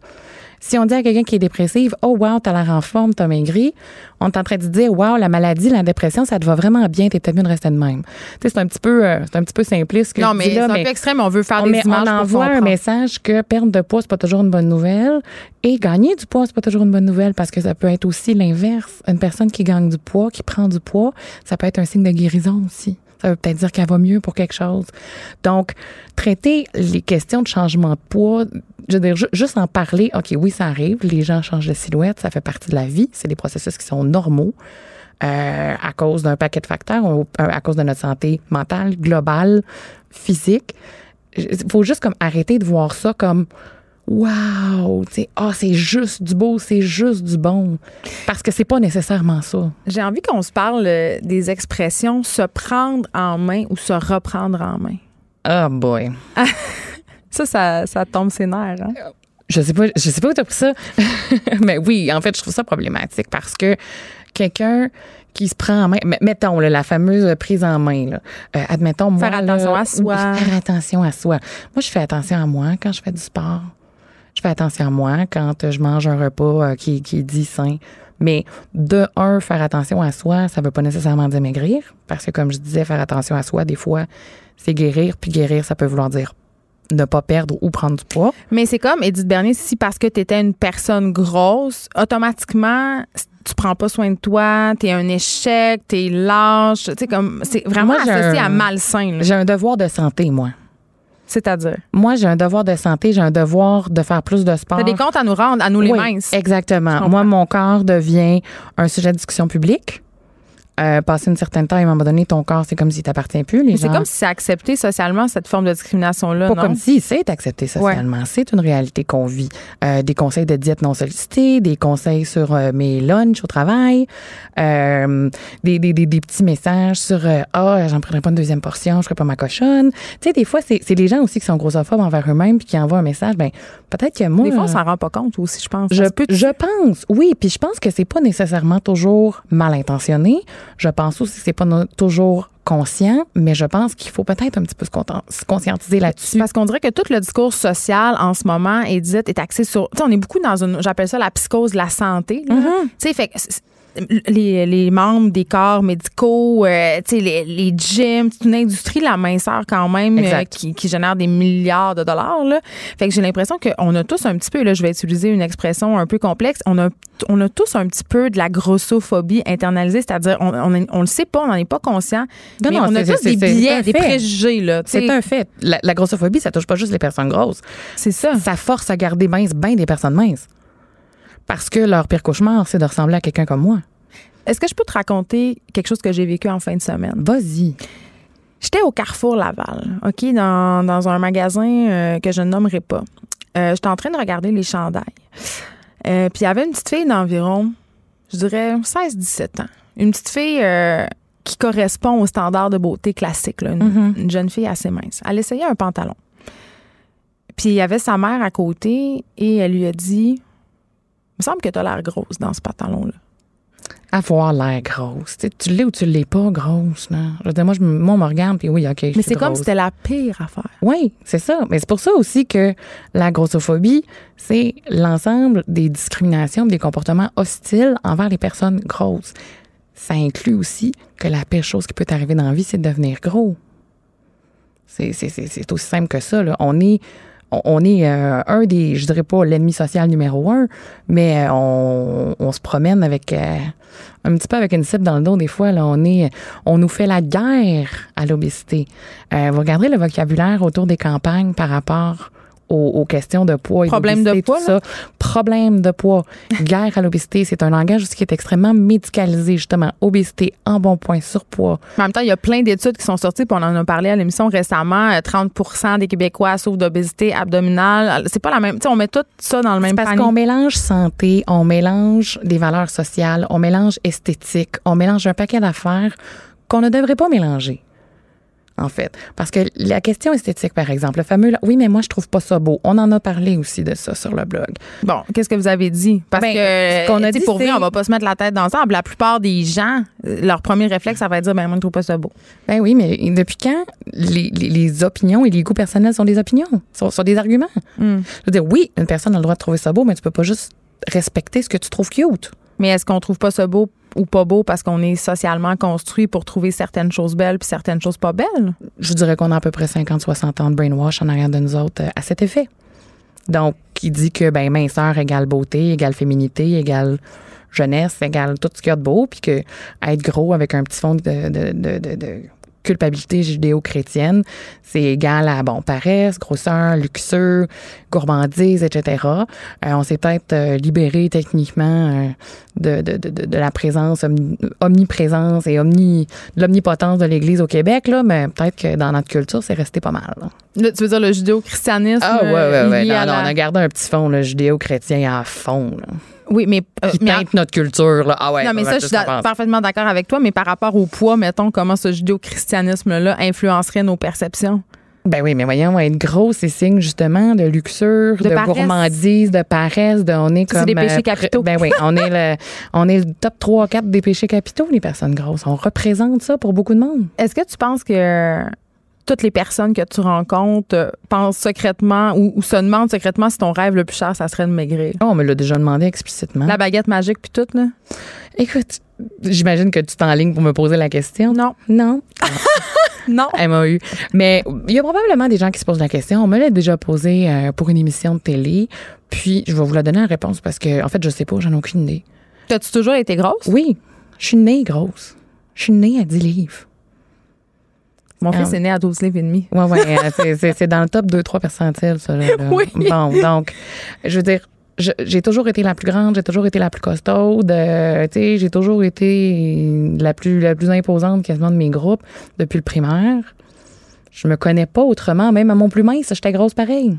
Si on dit à quelqu'un qui est dépressif, oh wow, t'as l'air en forme, t'as maigri, on est en train de dire, wow, la maladie, la dépression, ça te va vraiment bien, t'es mieux de rester de même. Tu sais, c'est un petit peu, euh, c'est un petit peu simpliste. que Non, mais c'est un peu extrême, on veut faire on, des met- images on envoie un message que perdre de poids, c'est pas toujours une bonne nouvelle. Et gagner du poids, c'est pas toujours une bonne nouvelle parce que ça peut être aussi l'inverse. Une personne qui gagne du poids, qui prend du poids, ça peut être un signe de guérison aussi. Ça veut peut-être dire qu'elle va mieux pour quelque chose. Donc, traiter les questions de changement de poids, je veux dire, ju- juste en parler, OK, oui, ça arrive, les gens changent de silhouette, ça fait partie de la vie, c'est des processus qui sont normaux euh, à cause d'un paquet de facteurs, euh, à cause de notre santé mentale, globale, physique. Il faut juste comme arrêter de voir ça comme Wow, ah, c'est juste du beau, c'est juste du bon. Parce que c'est pas nécessairement ça. J'ai envie qu'on se parle euh, des expressions se prendre en main ou se reprendre en main. Oh boy. [LAUGHS] Ça, ça, ça tombe ses nerfs. Hein? Je sais pas, je sais pas où t'as pris ça. [LAUGHS] Mais oui, en fait, je trouve ça problématique parce que quelqu'un qui se prend en main, mettons là, la fameuse prise en main, là. Euh, admettons, moi. Faire là, attention à soi. [LAUGHS] faire attention à soi. Moi, je fais attention à moi quand je fais du sport. Je fais attention à moi quand euh, je mange un repas euh, qui, qui est dit sain. Mais de un, faire attention à soi, ça veut pas nécessairement dire maigrir. Parce que comme je disais, faire attention à soi, des fois, c'est guérir. Puis guérir, ça peut vouloir dire ne pas perdre ou prendre du poids. Mais c'est comme Edith Bernier, si parce que tu étais une personne grosse, automatiquement, tu prends pas soin de toi, t'es un échec, t'es lâche. Tu sais, comme, c'est vraiment Moi, associé un- à malsain. J'ai un devoir de santé, moi. C'est-à-dire? Moi, j'ai un devoir de santé, j'ai un devoir de faire plus de sport. T'as des comptes à nous rendre, à nous les Oui, minces. Exactement. Moi, mon corps devient un sujet de discussion publique. Euh, passer une certaine temps, à un moment donné, ton corps, c'est comme s'il t'appartient plus. Les Mais c'est gens- comme si c'est accepté socialement, cette forme de discrimination-là, Pas non? comme si c'est accepté socialement. C'est une réalité qu'on vit. Euh, des conseils de diète non sollicités, des conseils sur euh, mes lunchs au travail, des, des, des, des petits messages sur Ah, j'en prendrai pas une deuxième portion, je ferai pas ma cochonne. Tu sais, des fois, c'est c'est les gens aussi qui sont grossophobes envers eux-mêmes puis qui envoient un message. Ben, peut-être que moi. Des fois, on s'en rend pas compte aussi, je pense. je, je pense, oui. Puis je pense que c'est pas nécessairement toujours mal intentionné. Je pense aussi que c'est pas toujours conscient, mais je pense qu'il faut peut-être un petit peu se, conscientiser là-dessus. Parce qu'on dirait que tout le discours social en ce moment est dit est axé sur. Tu sais, on est beaucoup dans une. J'appelle ça la psychose de la santé. Mm-hmm. Tu sais, fait les, les membres des corps médicaux, euh, tu sais, les, les gyms, c'est une industrie, la minceur quand même, euh, qui, qui génère des milliards de dollars. Là. Fait que j'ai l'impression qu'on a tous un petit peu, là, je vais utiliser une expression un peu complexe, on a, on a tous un petit peu de la grossophobie internalisée, c'est-à-dire on, on, on le sait pas, on n'en est pas conscient, Non, mais non, on a tous des biais, des préjugés. C'est un fait. La, la grossophobie, ça touche pas juste les personnes grosses. C'est ça. Ça force à garder mince bien des personnes minces. Parce que leur pire cauchemar, c'est de ressembler à quelqu'un comme moi. Est-ce que je peux te raconter quelque chose que j'ai vécu en fin de semaine? Vas-y. J'étais au Carrefour Laval, OK, dans, dans un magasin euh, que je ne nommerai pas. Euh, J'étais en train de regarder les chandails. Euh, Puis il y avait une petite fille d'environ, je dirais, 16-17 ans. Une petite fille qui correspond au standard de beauté classique, là, une, une jeune fille assez mince. Elle essayait un pantalon. Puis il y avait sa mère à côté et elle lui a dit me semble que tu as l'air grosse dans ce pantalon-là. Avoir l'air grosse. Tu l'es ou tu l'es pas grosse, là. Je veux dire, moi, je, me- moi, on me regarde, puis oui, OK. Mais c'est comme si c'était la pire affaire. Oui, c'est ça. Mais c'est pour ça aussi que la grossophobie, c'est l'ensemble des discriminations, des comportements hostiles envers les personnes grosses. Ça inclut aussi que la pire chose qui peut t'arriver dans la vie, c'est de devenir gros. C'est, aussi simple que ça. Là. On est, on, est euh, un des, je dirais pas l'ennemi social numéro un, mais euh, on, on se promène avec euh, un petit peu avec une cible dans le dos des fois. Là, on est, on nous fait la guerre à l'obésité. Euh, vous regarderez le vocabulaire autour des campagnes par rapport aux, aux questions de poids et Problème de poids, tout ça. Problème de poids, guerre à l'obésité, c'est un langage qui est extrêmement médicalisé justement. Obésité, embonpoint, surpoids. En même temps, il y a plein d'études qui sont sorties, puis on en a parlé à l'émission récemment. euh, 30% des Québécois souffrent d'obésité abdominale. C'est pas la même. Tu sais, on met tout ça dans le même Parce panier. qu'on mélange santé, on mélange des valeurs sociales, on mélange esthétique, on mélange un paquet d'affaires qu'on ne devrait pas mélanger. En fait. Parce que la question esthétique, par exemple, le fameux, oui, mais moi, je trouve pas ça beau. On en a parlé aussi de ça sur le blog. Bon, qu'est-ce que vous avez dit? Parce Ben, que, ce qu'on a dit, pour vrai, on va pas se mettre la tête dans le sable. La plupart des gens, euh, leur premier réflexe, ça va être de dire, ben, moi, je trouve pas ça beau. Ben oui, mais depuis quand les, les- les opinions et les goûts personnels sont des opinions, sont, sont des arguments? Hmm. Je veux dire, oui, une personne a le droit de trouver ça beau, mais tu peux pas juste respecter ce que tu trouves cute. Mais est-ce qu'on trouve pas ça beau ou pas beau parce qu'on est socialement construit pour trouver certaines choses belles puis certaines choses pas belles? je dirais qu'on a à peu près 50-60 ans de brainwash en arrière de nous autres euh, à cet effet. Donc, qui dit que ben, minceur égale beauté, égale féminité, égale jeunesse, égale tout ce qu'il y a de beau, puis que être gros avec un petit fond de, de, culpabilité judéo-chrétienne, c'est égal à, bon, paresse, grosseur, luxure, gourmandise, etc. Euh, on s'est peut-être euh, libéré techniquement euh, de, de, de, de- la présence, omni- omniprésence et omni, de l'omnipotence de l'Église au Québec, là, mais peut-être que dans notre culture, c'est resté pas mal. là. Tu veux dire le judéo-christianisme? Ah, ouais, ouais, ouais. Non, non, la- on a gardé un petit fond là, judéo-chrétien à fond, là, Oui, mais. euh, qui mais- teinte notre culture. Là. Ah ouais, non, mais on ça, je suis parfaitement d'accord avec toi, mais par rapport au poids, mettons, comment ce judéo-christianisme-là influencerait nos perceptions? Ben oui, mais voyons, être gros, c'est signe justement de luxure, De de, gourmandise, de paresse, de on est C'est comme des péchés euh, capitaux. Ben oui, [LAUGHS] on est le on est le top 3 4 des péchés capitaux les personnes grosses. On représente ça pour beaucoup de monde. Est-ce que tu penses que toutes les personnes que tu rencontres euh, pensent secrètement ou, ou se demandent secrètement si ton rêve le plus cher, ça serait de maigrir? Oh, on me l'a déjà demandé explicitement. La baguette magique puis tout, là? Écoute, j'imagine que tu t'enlignes pour me poser la question. Non. Non? [LAUGHS] Non. MAU. Mais il y a probablement des gens qui se posent la question. On me l'a déjà posé euh, pour une émission de télé. Puis, je vais vous la donner en réponse parce que, en fait, je sais pas, j'en ai aucune idée. T'as-tu toujours été grosse? Oui, je suis née grosse. Je suis née à 10 livres. Mon Ah. fils est né à 12 livres et demi. Ouais, ouais, euh, c'est- dans le top 2-3 percentiles, ça. Là, là. Oui. Bon, donc, je veux dire, j'ai toujours été la plus grande, j'ai toujours été la plus costaude, euh, tu sais, j'ai toujours été la plus, la plus imposante quasiment de mes groupes depuis le primaire. Je me connais pas autrement, même à mon plus mince, j'étais grosse pareil.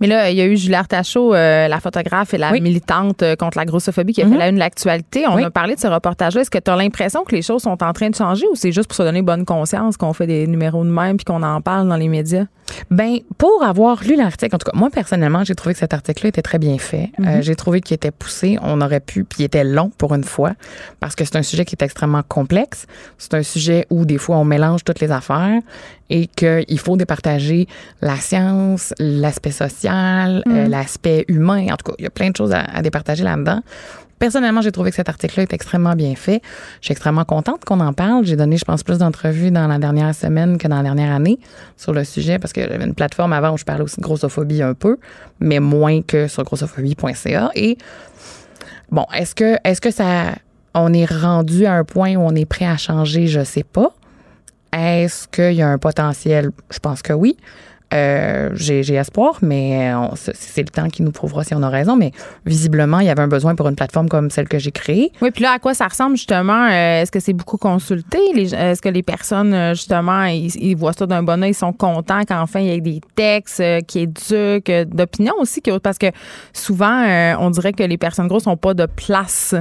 Mais là, il y a eu Julie Artachot, euh, la photographe et la Oui. militante euh, contre la grossophobie qui a Mhm. fait la une de l'actualité. On Oui. a parlé de ce reportage-là. Est-ce que tu as l'impression que les choses sont en train de changer ou c'est juste pour se donner bonne conscience qu'on fait des numéros de même puis qu'on en parle dans les médias? Ben, pour avoir lu l'article, en tout cas, moi, personnellement, j'ai trouvé que cet article-là était très bien fait. Euh, j'ai trouvé qu'il était poussé. On aurait pu, puis il était long pour une fois, parce que c'est un sujet qui est extrêmement complexe. C'est un sujet où, des fois, on mélange toutes les affaires et qu'il faut départager la science, l'aspect social, euh, l'aspect humain. En tout cas, il y a plein de choses à, à départager là-dedans. Personnellement, j'ai trouvé que cet article-là est extrêmement bien fait. Je suis extrêmement contente qu'on en parle. J'ai donné, je pense, plus d'entrevues dans la dernière semaine que dans la dernière année sur le sujet parce que j'avais une plateforme avant où je parlais aussi de grossophobie un peu, mais moins que sur grossophobie.ca. Et bon, est-ce que, est-ce que ça, on est rendu à un point où on est prêt à changer? Je sais pas. Est-ce qu'il y a un potentiel? Je pense que oui. Euh, j'ai, espoir, mais c'est, le temps qui nous prouvera si on a raison. Mais visiblement, il y avait un besoin pour une plateforme comme celle que j'ai créée. Oui, puis là, à quoi ça ressemble justement? Euh, est-ce que c'est beaucoup consulté? Est-ce que les personnes, euh, justement, ils, ils voient ça d'un bon oeil, ils sont contents qu'enfin il y ait des textes euh, qui éduquent, d'opinion aussi? Parce que souvent, on dirait que les personnes grosses n'ont pas de place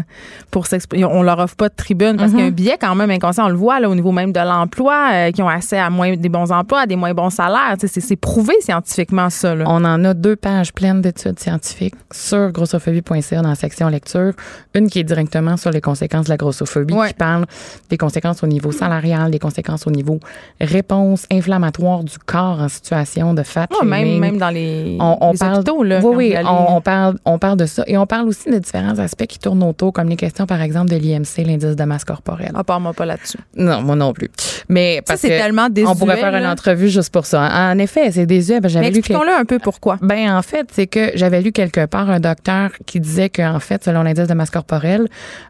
pour s'exprimer. On leur offre pas de tribune parce qu'il y a un biais quand même inconscient. On le voit là, au niveau même de l'emploi, qui ont accès à moins, des bons emplois, à des moins bons salaires. C'est prouvé scientifiquement, ça. Là. On en a deux pages pleines d'études scientifiques sur grossophobie.ca dans la section lecture. Une qui est directement sur les conséquences de la grossophobie, Ouais. qui parle des conséquences au niveau salarial, des conséquences au niveau réponse inflammatoire du corps en situation de fat Ouais, même, même dans les, on, on les parle, hôpitaux. Là, oui, oui, on, on parle, on parle de ça. Et on parle aussi de différents aspects qui tournent autour, comme les questions, par exemple, de l'IMC, l'indice de masse corporelle. Ah, parle-moi pas là-dessus. Non, moi non plus. Mais Ça, parce c'est que tellement désuet. on pourrait faire une entrevue juste pour ça. En effet, c'est désuet. Ben, Mais j'avais lu que expliquons-le un peu pourquoi. ben en fait, c'est que j'avais lu quelque part un docteur qui disait qu'en fait, selon l'indice de masse corporelle,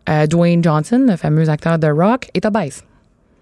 euh, Dwayne Johnson, le fameux acteur de Rock, est obèse.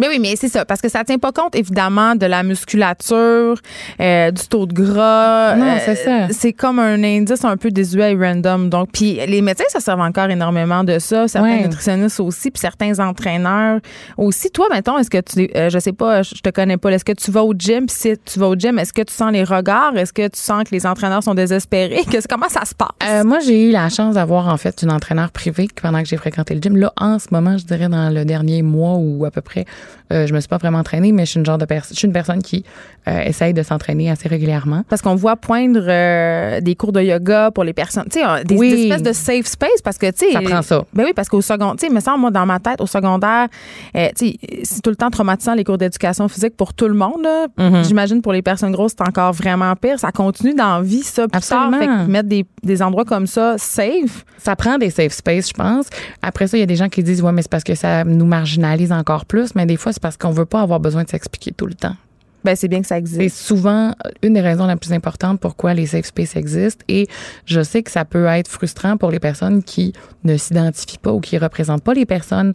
Mais oui, mais c'est ça, parce que ça tient pas compte, évidemment, de la musculature, euh, du taux de gras. Non, Euh, c'est ça. C'est comme un indice un peu désuet et random. Donc, puis les médecins, ça servent encore énormément de ça. Certains Ouais. nutritionnistes aussi, puis certains entraîneurs aussi. Toi, mettons, est-ce que tu, euh, je sais pas, je te connais pas, est-ce que tu vas au gym? Puis si tu vas au gym, est-ce que tu sens les regards? Est-ce que tu sens que les entraîneurs sont désespérés? Comment ça se passe? Euh, moi, j'ai eu la chance d'avoir en fait une entraîneur privée pendant que j'ai fréquenté le gym. Là, en ce moment, je dirais dans le dernier mois ou à peu près, euh, je me suis pas vraiment entraînée, mais je suis une genre de personne, je suis une personne qui euh, essaye de s'entraîner assez régulièrement. Parce qu'on voit poindre euh, des cours de yoga pour les personnes, tu sais, des, Oui. des espèces de safe space parce que, tu sais. Ça prend ça. Ben oui, parce qu'au secondaire, tu sais, me semble, moi, dans ma tête, au secondaire, euh, tu sais, c'est tout le temps traumatisant les cours d'éducation physique pour tout le monde. Mhm. J'imagine pour les personnes grosses, c'est encore vraiment pire. Ça continue dans la vie, ça, plus Absolument. tard. Fait que mettre des, des endroits comme ça safe. Ça prend des safe space, je pense. Après ça, il y a des gens qui disent ouais, mais c'est parce que ça nous marginalise encore plus, mais des fois c'est parce qu'on veut pas avoir besoin de s'expliquer tout le temps. Ben, c'est bien que ça C'est existe. souvent une des raisons les plus importantes pourquoi les safe space existent. Et je sais que ça peut être frustrant pour les personnes qui ne s'identifient pas ou qui représentent pas les personnes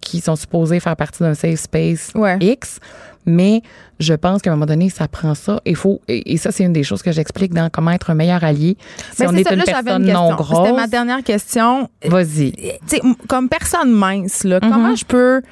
qui sont supposées faire partie d'un safe space Ouais. X. Mais je pense qu'à un moment donné, ça prend ça. Il faut, et, et ça, c'est une des choses que j'explique dans comment être un meilleur allié. Si Ben, on c'est est ça, une là, personne une non question. C'était ma grosse, dernière question. vas-y. comme personne mince, là, comment je peux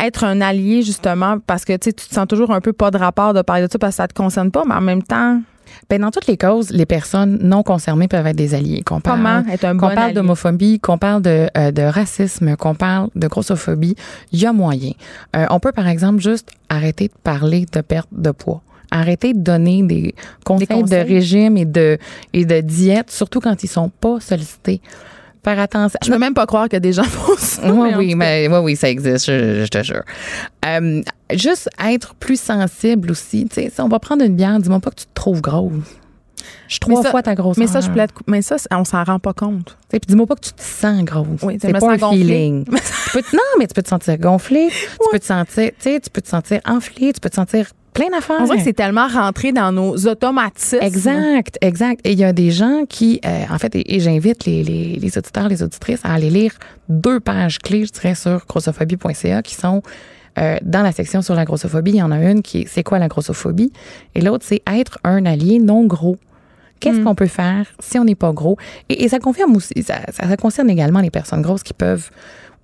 être un allié, justement, parce que tu te sens toujours un peu pas de rapport de parler de ça parce que ça te concerne pas, mais en même temps, Ben, dans toutes les causes, les personnes non concernées peuvent être des alliés. Qu'on parle, comment être un bon qu'on parle d'homophobie, qu'on parle de, euh, de racisme, qu'on parle de grossophobie, il y a moyen. Euh, on peut, par exemple, juste arrêter de parler de perte de poids. Arrêter de donner des conseils, de conseils? régime et de, et de diète, surtout quand ils sont pas sollicités. Faire attention. Je peux même pas croire que des gens [LAUGHS] font ça. Oui, mais oui, mais oui, oui, ça existe, je, je te jure. Euh, juste être plus sensible aussi. Tu sais, si on va prendre une bière, dis-moi pas que tu te trouves grosse. Je suis trois ça- fois ta grosseur. Mais ça, je plaide. Mais ça, on s'en rend pas compte. Puis dis-moi pas que tu te sens grosse. Oui, c'est pas un gonflée. feeling. [LAUGHS] Tu peux te- non, mais tu peux te sentir gonflé. Tu peux te sentir, tu peux te sentir enflé. Tu peux te sentir plein d'affaires. On dirait que c'est tellement rentré dans nos automatismes. Exact, exact. Et il y a des gens qui, euh, en fait, et, et j'invite les, les, les auditeurs, les auditrices à aller lire deux pages clés, je dirais, sur grossophobie.ca qui sont euh, dans la section sur la grossophobie. Il y en a une qui est C'est quoi la grossophobie? Et l'autre, c'est être un allié non gros. Qu'est-ce qu'on peut faire si on n'est pas gros? Et, et ça confirme aussi, ça, ça, ça concerne également les personnes grosses qui peuvent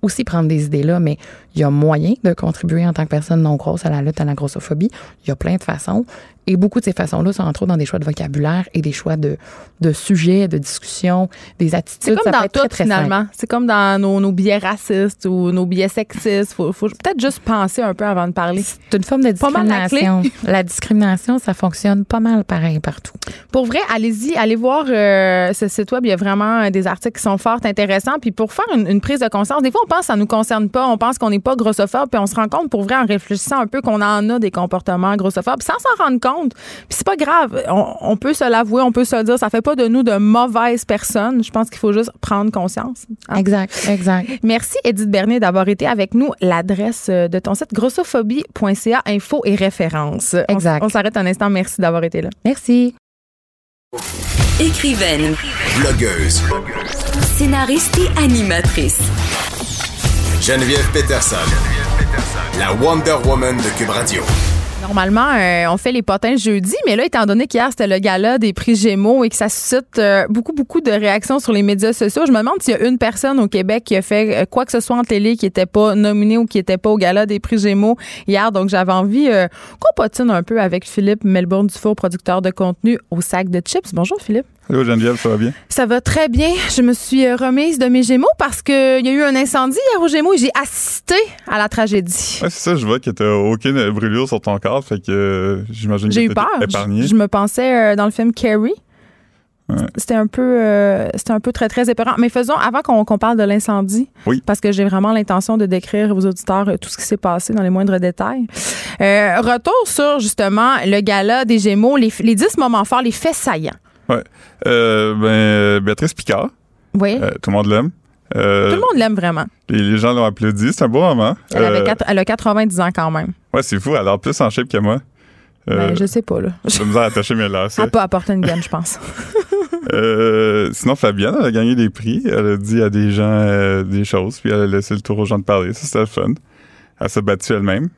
aussi prendre des idées là, mais il y a moyen de contribuer en tant que personne non grosse à la lutte à la grossophobie. Il y a plein de façons. Et beaucoup de ces façons-là sont entre autres dans des choix de vocabulaire et des choix de, de sujets, de discussion, des attitudes. C'est comme Ça dans très, tout, très finalement. C'est comme dans nos, nos biais racistes ou nos biais sexistes. Faut, faut peut-être juste penser un peu avant de parler. C'est une forme de la discrimination. [LAUGHS] la discrimination, ça fonctionne pas mal pareil partout. Pour vrai, allez-y, allez voir euh, ce site web. Il y a vraiment euh, des articles qui sont fort intéressants. Puis pour faire une, une prise de conscience, des fois, on pense que ça nous concerne pas. On pense qu'on n'est pas grossophobe. Puis on se rend compte, pour vrai, en réfléchissant un peu, qu'on en a des comportements grossophobes sans s'en rendre compte. Puis c'est pas grave. On, on peut se l'avouer, on peut se le dire. Ça fait pas de nous de mauvaises personnes. Je pense qu'il faut juste prendre conscience. Hein? Exact, exact. [LAUGHS] Merci, Edith Bernier, d'avoir été avec nous. L'adresse euh, de ton site, grossophobie.ca, info et références. Exact. On s'arrête un instant. Merci d'avoir été là. Merci. Écrivaine, Blogueuse. scénariste et animatrice. Geneviève Peterson. La Wonder Woman de Cube Radio. Normalement, euh, on fait les potins jeudi, mais là, étant donné qu'hier, c'était le gala des prix Gémeaux et que ça suscite euh, beaucoup, beaucoup de réactions sur les médias sociaux, je me demande s'il y a une personne au Québec qui a fait euh, quoi que ce soit en télé qui n'était pas nominée ou qui n'était pas au gala des prix Gémeaux hier. Donc, j'avais envie qu'on potine un peu avec Philippe Melbourne Dufour, producteur de contenu au sac de chips. Bonjour, Philippe. Allô Geneviève, ça va bien? Ça va très bien. Je me suis euh, remise de mes Gémeaux parce qu'il y a eu un incendie hier aux Gémeaux et j'ai assisté à la tragédie. Ouais, c'est ça, je vois que t'as aucune brûlure sur ton corps, fait que euh, j'imagine que J'ai eu peur. épargné. Je, je me pensais euh, dans le film Carrie. Ouais. C'était un peu, euh, c'était un peu très très épeurant. Mais faisons avant qu'on parle de l'incendie, Oui. parce que j'ai vraiment l'intention de décrire aux auditeurs tout ce qui s'est passé dans les moindres détails. Euh, retour sur justement le gala des Gémeaux, les, les 10 moments forts, les faits saillants. Ouais. Euh, ben, euh, Béatrice Picard, Oui. euh, tout le monde l'aime. Euh, tout le monde l'aime vraiment. les, les gens l'ont applaudi, c'est un beau moment. Elle, avait quatre- elle a 90 ans quand même. Ouais, c'est fou, elle a plus en shape que moi. Ben, je sais pas là. Misère à attacher mes Elle lacets. n'a pas apporté une gaine, je pense. [LAUGHS] Sinon, Fabienne, elle a gagné des prix. Elle a dit à des gens des choses, puis elle a laissé le tour aux gens de parler. Ça, c'était le fun. Elle s'est battue elle-même.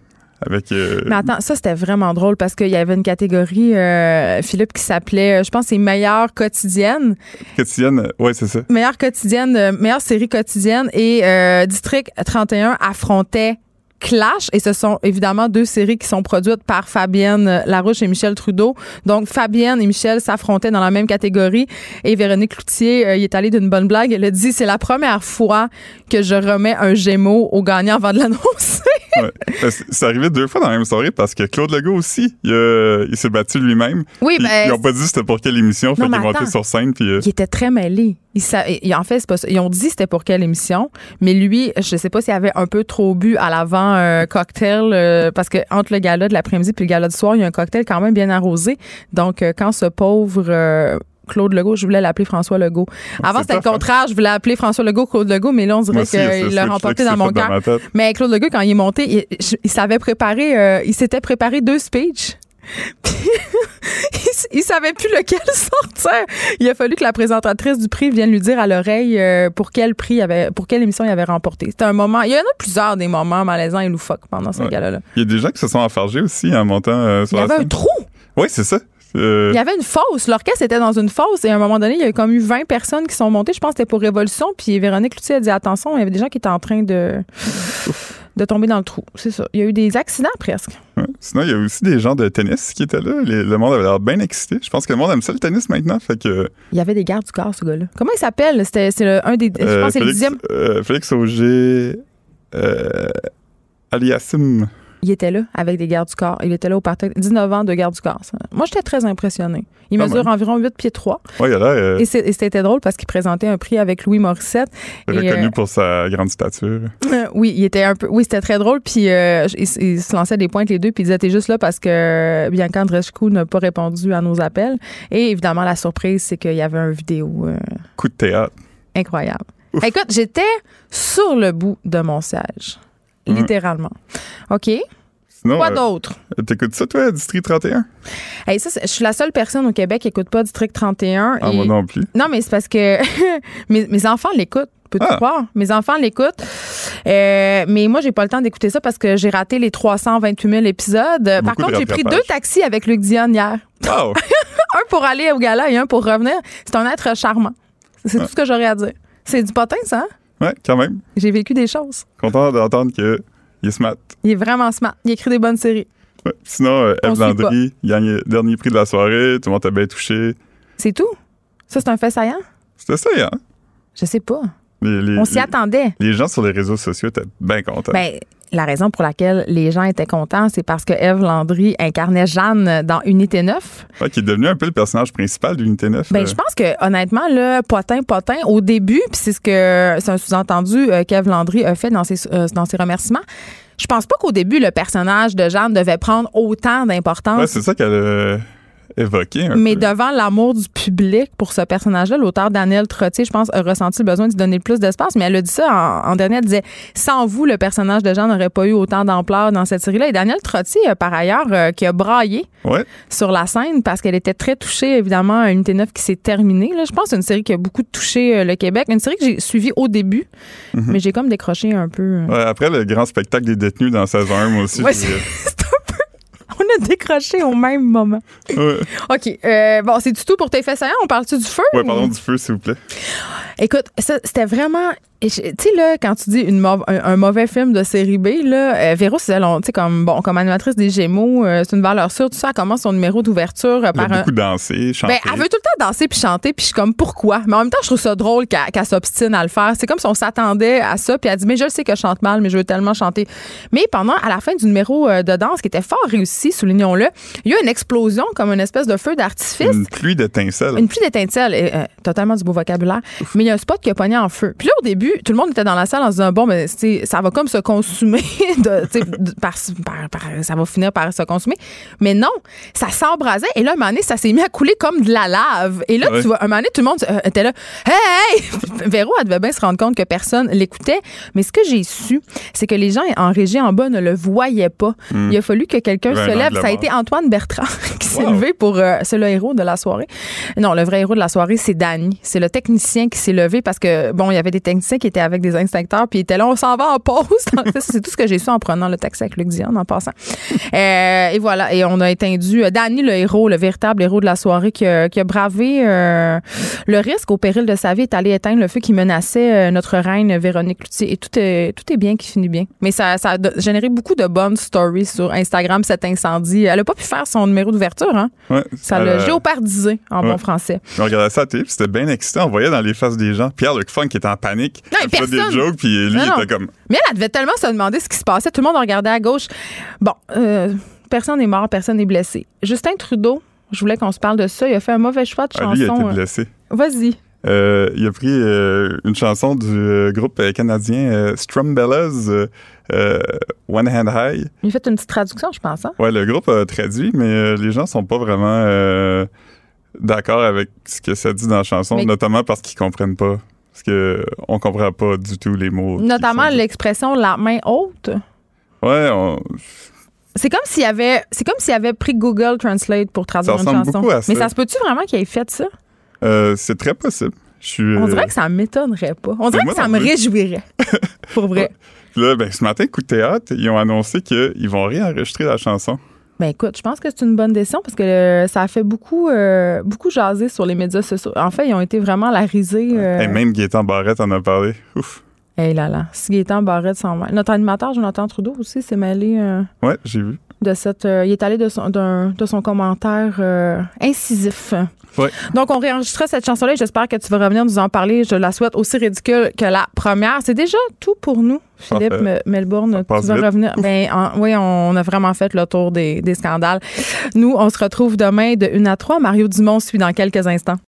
Avec, euh, Mais attends, ça c'était vraiment drôle parce qu'il y avait une catégorie, euh, Philippe, qui s'appelait, euh, je pense, c'est meilleure quotidienne. quotidienne. Ouais, c'est ça. meilleure quotidienne, euh, meilleure série quotidienne et euh, District 31 affrontait Clash et ce sont évidemment deux séries qui sont produites par Fabienne euh, Larouche et Michel Trudeau. Donc Fabienne et Michel s'affrontaient dans la même catégorie et Véronique Cloutier euh, y est allée d'une bonne blague. Elle a dit c'est la première fois que je remets un Gémeaux au gagnant avant de l'annoncer. [LAUGHS] Ouais. Ben, c'est arrivé deux fois dans la même soirée parce que Claude Legault aussi, il, il s'est battu lui-même. Oui, ben, ils ont pas dit c'était pour quelle émission, fait Non, qu'il est monté sur scène puis euh, Il était très mêlé. Il sa- et en fait, c'est pas ça. Ils ont dit c'était pour quelle émission, mais lui, je sais pas s'il avait un peu trop bu à l'avant un cocktail, euh, parce que entre le gala de l'après-midi puis le gala du soir, il y a un cocktail quand même bien arrosé. Donc, euh, quand ce pauvre euh, Claude Legault, je voulais l'appeler François Legault. Avant, c'était le contraire. Je voulais appeler François Legault, Claude Legault, mais là, on dirait il qu'il l'a remporté dans mon cœur. Mais Claude Legault, quand il est monté, il, il savait préparer, euh, il s'était préparé deux speeches. Puis, [LAUGHS] il, il savait plus lequel [LAUGHS] sortir. Il a fallu que la présentatrice du prix vienne lui dire à l'oreille euh, pour quel prix il avait, pour quelle émission il avait remporté. C'était un moment. Il y en a plusieurs des moments malaisants et loufoques pendant ce Ouais. gala-là. Il y a des gens qui se sont enfargés aussi en montant euh, Il sur y avait un trou. Oui, c'est ça. Euh, Il y avait une fosse. L'orchestre était dans une fosse et à un moment donné, il y a comme eu 20 personnes qui sont montées. Je pense que c'était pour Révolution. Puis Véronique Cloutier a dit attention, il y avait des gens qui étaient en train de, de tomber dans le trou. C'est ça. Il y a eu des accidents presque. ouais. Sinon, il y a aussi des gens de tennis qui étaient là. Les- le monde avait l'air bien excité. Je pense que le monde aime ça le tennis maintenant. Fait que Il y avait des gardes du corps, ce gars-là. Comment il s'appelle? C'était c'est le- un des. je euh, pense que c'est le Félix, dixième. euh, Félix Auger, euh, Aliassim. Il était là avec des gardes du corps. Il était là au parti 19 ans de garde du corps. ça. Moi, j'étais très impressionnée. Il Quand mesure même. environ 8 pieds 3. Ouais, il a euh, Et c'était drôle parce qu'il présentait un prix avec Louis Morissette. Et, reconnu euh, pour sa grande stature. Euh, oui, il était un peu. Oui, c'était très drôle. Puis euh, il, il se lançait des pointes les deux. Puis il disait T'es juste là parce que Bianca Andreescu n'a pas répondu à nos appels. Et évidemment, la surprise, c'est qu'il y avait un vidéo Coup de théâtre. incroyable. Ouf. Écoute, j'étais sur le bout de mon siège. Ouais. Littéralement. OK? Sinon, Quoi euh, d'autre? t'écoutes ça, toi, District 31? Hey, ça, je suis la seule personne au Québec qui écoute pas District 31. Ah, et- moi non plus. Non, mais c'est parce que [LAUGHS] mes, mes enfants l'écoutent. Peux-tu Ah. croire? Mes enfants l'écoutent. Euh, mais moi, j'ai pas le temps d'écouter ça parce que j'ai raté les 328 000 épisodes. Par Beaucoup contre, j'ai pris deux taxis avec Luc Dion hier. Wow! [LAUGHS] Un pour aller au gala et un pour revenir. C'est un être charmant. C'est tout ce que j'aurais à dire. C'est du potin, ça? hein? Ouais, quand même. J'ai vécu des choses. Content d'entendre que Il est smart. Il est vraiment smart. Il écrit des bonnes séries. Ouais. Sinon, euh, Eve. Landry, gagne dernier prix de la soirée. Tout le monde t'a bien touché. C'est tout? Ça, c'est un fait saillant? C'était ça, hein? Je sais pas. Les, les- On s'y attendait. Les gens sur les réseaux sociaux étaient bien contents. Ben, la raison pour laquelle les gens étaient contents, c'est parce que Eve Landry incarnait Jeanne dans Unité 9. Ouais, qui est devenu un peu le personnage principal d'Unité 9. Ben, euh. je pense que honnêtement, le potin, potin, au début, puis c'est ce que c'est un sous-entendu euh, qu'Eve Landry a fait dans ses, euh, dans ses remerciements. Je pense pas qu'au début, le personnage de Jeanne devait prendre autant d'importance. Ouais, c'est ça qu'elle évoqué. un Mais peu. devant l'amour du public pour ce personnage-là, l'auteur Daniel Trottier, je pense, a ressenti le besoin de lui donner plus d'espace. Mais elle a dit ça en, en dernier. Elle disait Sans vous, le personnage de Jean n'aurait pas eu autant d'ampleur dans cette série-là. Et Daniel Trottier, euh, par ailleurs, euh, qui a braillé Ouais. sur la scène parce qu'elle était très touchée, évidemment, à Unité 9 qui s'est terminée. Là. Je pense que c'est une série qui a beaucoup touché euh, le Québec. Une série que j'ai suivie au début, Mhm. mais j'ai comme décroché un peu. euh. Ouais, après le grand spectacle des détenus dans saison 1, moi aussi. Ouais, j'ai- c'est un peu. On a [LAUGHS] décroché au même moment. ouais. OK. euh, bon, c'est du tout pour tes faits saillants? On parle-tu du feu? Ouais, ou- pardon, du feu, s'il vous plaît. Écoute, ça, c'était vraiment. Tu sais, là, quand tu dis une un, un mauvais film de série B, là, euh, Véro, c'est tu sais, comme, bon, comme animatrice des Gémeaux, euh, c'est une valeur sûre. Tout ça, elle commence son numéro d'ouverture euh, Elle a par un. beaucoup dansé, chanté. Ben, elle veut tout le temps danser puis chanter, puis je suis comme pourquoi? Mais en même temps, je trouve ça drôle qu'elle s'obstine à le faire. C'est comme si on s'attendait à ça, puis elle dit mais je sais que je chante mal, mais je veux tellement chanter. Mais pendant à la fin du numéro euh, de danse qui était fort réussi, soulignons-le, il y a eu une explosion comme une espèce de feu d'artifice. Une pluie d'étincelles. Une pluie d'étincelles, euh, totalement du beau vocabulaire. Mais il y a un spot qui a pogné en feu. Puis là, au début, tout le monde était dans la salle en se disant bon, mais c'est- ça va comme se consumer, [LAUGHS] de, tu sais, de- par, par- par- ça va finir par se consumer. Mais non, ça s'embrasait. Et là, un moment donné, ça s'est mis à couler comme de la lave. Et là, Ouais. tu vois, un moment donné, tout le monde euh, était là. Hey, hey! [LAUGHS] Véro, elle devait bien se rendre compte que personne l'écoutait. Mais ce que j'ai su, c'est que les gens en régie en bas ne le voyaient pas. Il a fallu que quelqu'un se lève. Ça a été Antoine Bertrand [LAUGHS] qui s'est Wow. levé pour. euh, c'est le héros de la soirée. Non, le vrai héros de la soirée, c'est Danny. C'est le technicien qui s'est levé parce que, bon, il y avait des techniciens qui étaient avec des instincteurs, puis ils étaient là, on s'en va en pause. [LAUGHS] C'est tout ce que j'ai su en prenant le taxi avec Luc Dion, en passant. Euh, et voilà, et on a étendu euh, Danny, le héros, le véritable héros de la soirée, qui a, qui a bravé euh, le risque au péril de sa vie, est allé éteindre le feu qui menaçait euh, notre reine Véronique Cloutier. Et tout est, tout est bien qui finit bien. Mais ça, ça a généré beaucoup de bonnes stories sur Instagram, cet incendie. Elle a pas pu faire son numéro d'ouverture, hein? Ouais, Ça l'a géopardisé en Ouais. bon français. On regardait ça à la télé, c'était bien excitant. On voyait dans les faces des gens. Pierre-Luc Funk qui était en panique. Non, il faisait des jokes, puis lui, Non, il était comme. Mais elle, elle devait tellement se demander ce qui se passait. Tout le monde regardait à gauche. Bon, euh, personne n'est mort, personne n'est blessé. Justin Trudeau, je voulais qu'on se parle de ça. Il a fait un mauvais choix de Ah, lui, il a chanson. été euh. blessé. Vas-y. Euh, il a pris euh, une chanson du euh, groupe canadien Strumbellas, One Hand High. Il a fait une petite traduction, je pense. hein? Ouais, le groupe a traduit, mais les gens sont pas vraiment d'accord avec ce que ça dit dans la chanson, Mais- notamment parce qu'ils comprennent pas. Parce que on comprend pas du tout les mots. Notamment l'expression la main haute. Ouais, on- C'est comme s'il avait, c'est comme s'il avait pris Google Translate pour traduire Ça une chanson. beaucoup à ça. Mais ça se peut-tu vraiment qu'il ait fait ça? euh, c'est très possible. Je suis. On euh, dirait que ça m'étonnerait pas. On dirait que ça me réjouirait. Pour vrai. [LAUGHS] Là, ben, ce matin, coup de théâtre, ils ont annoncé qu'ils vont réenregistrer la chanson. Ben écoute, je pense que c'est une bonne décision parce que euh, ça a fait beaucoup, euh, beaucoup jaser sur les médias sociaux. En fait, ils ont été vraiment la risée. euh, Et même Gaétan Barrette en a parlé. Ouf. Hey là là, si Gaétan Barrette s'en mêle. Notre animateur, Jonathan Trudeau, aussi, s'est mêlé Ouais, j'ai vu. de cette... il est allé de son, de son commentaire incisif. Ouais. Donc, on réenregistrera cette chanson-là et j'espère que tu vas revenir nous en parler. Je la souhaite aussi ridicule que la première. C'est déjà tout pour nous, Philippe Parfait. Melbourne. Tu vas vite. revenir. Ben, en- oui, on a vraiment fait le tour des, des scandales. Nous, on se retrouve demain de 1 à 3. Mario Dumont suit dans quelques instants.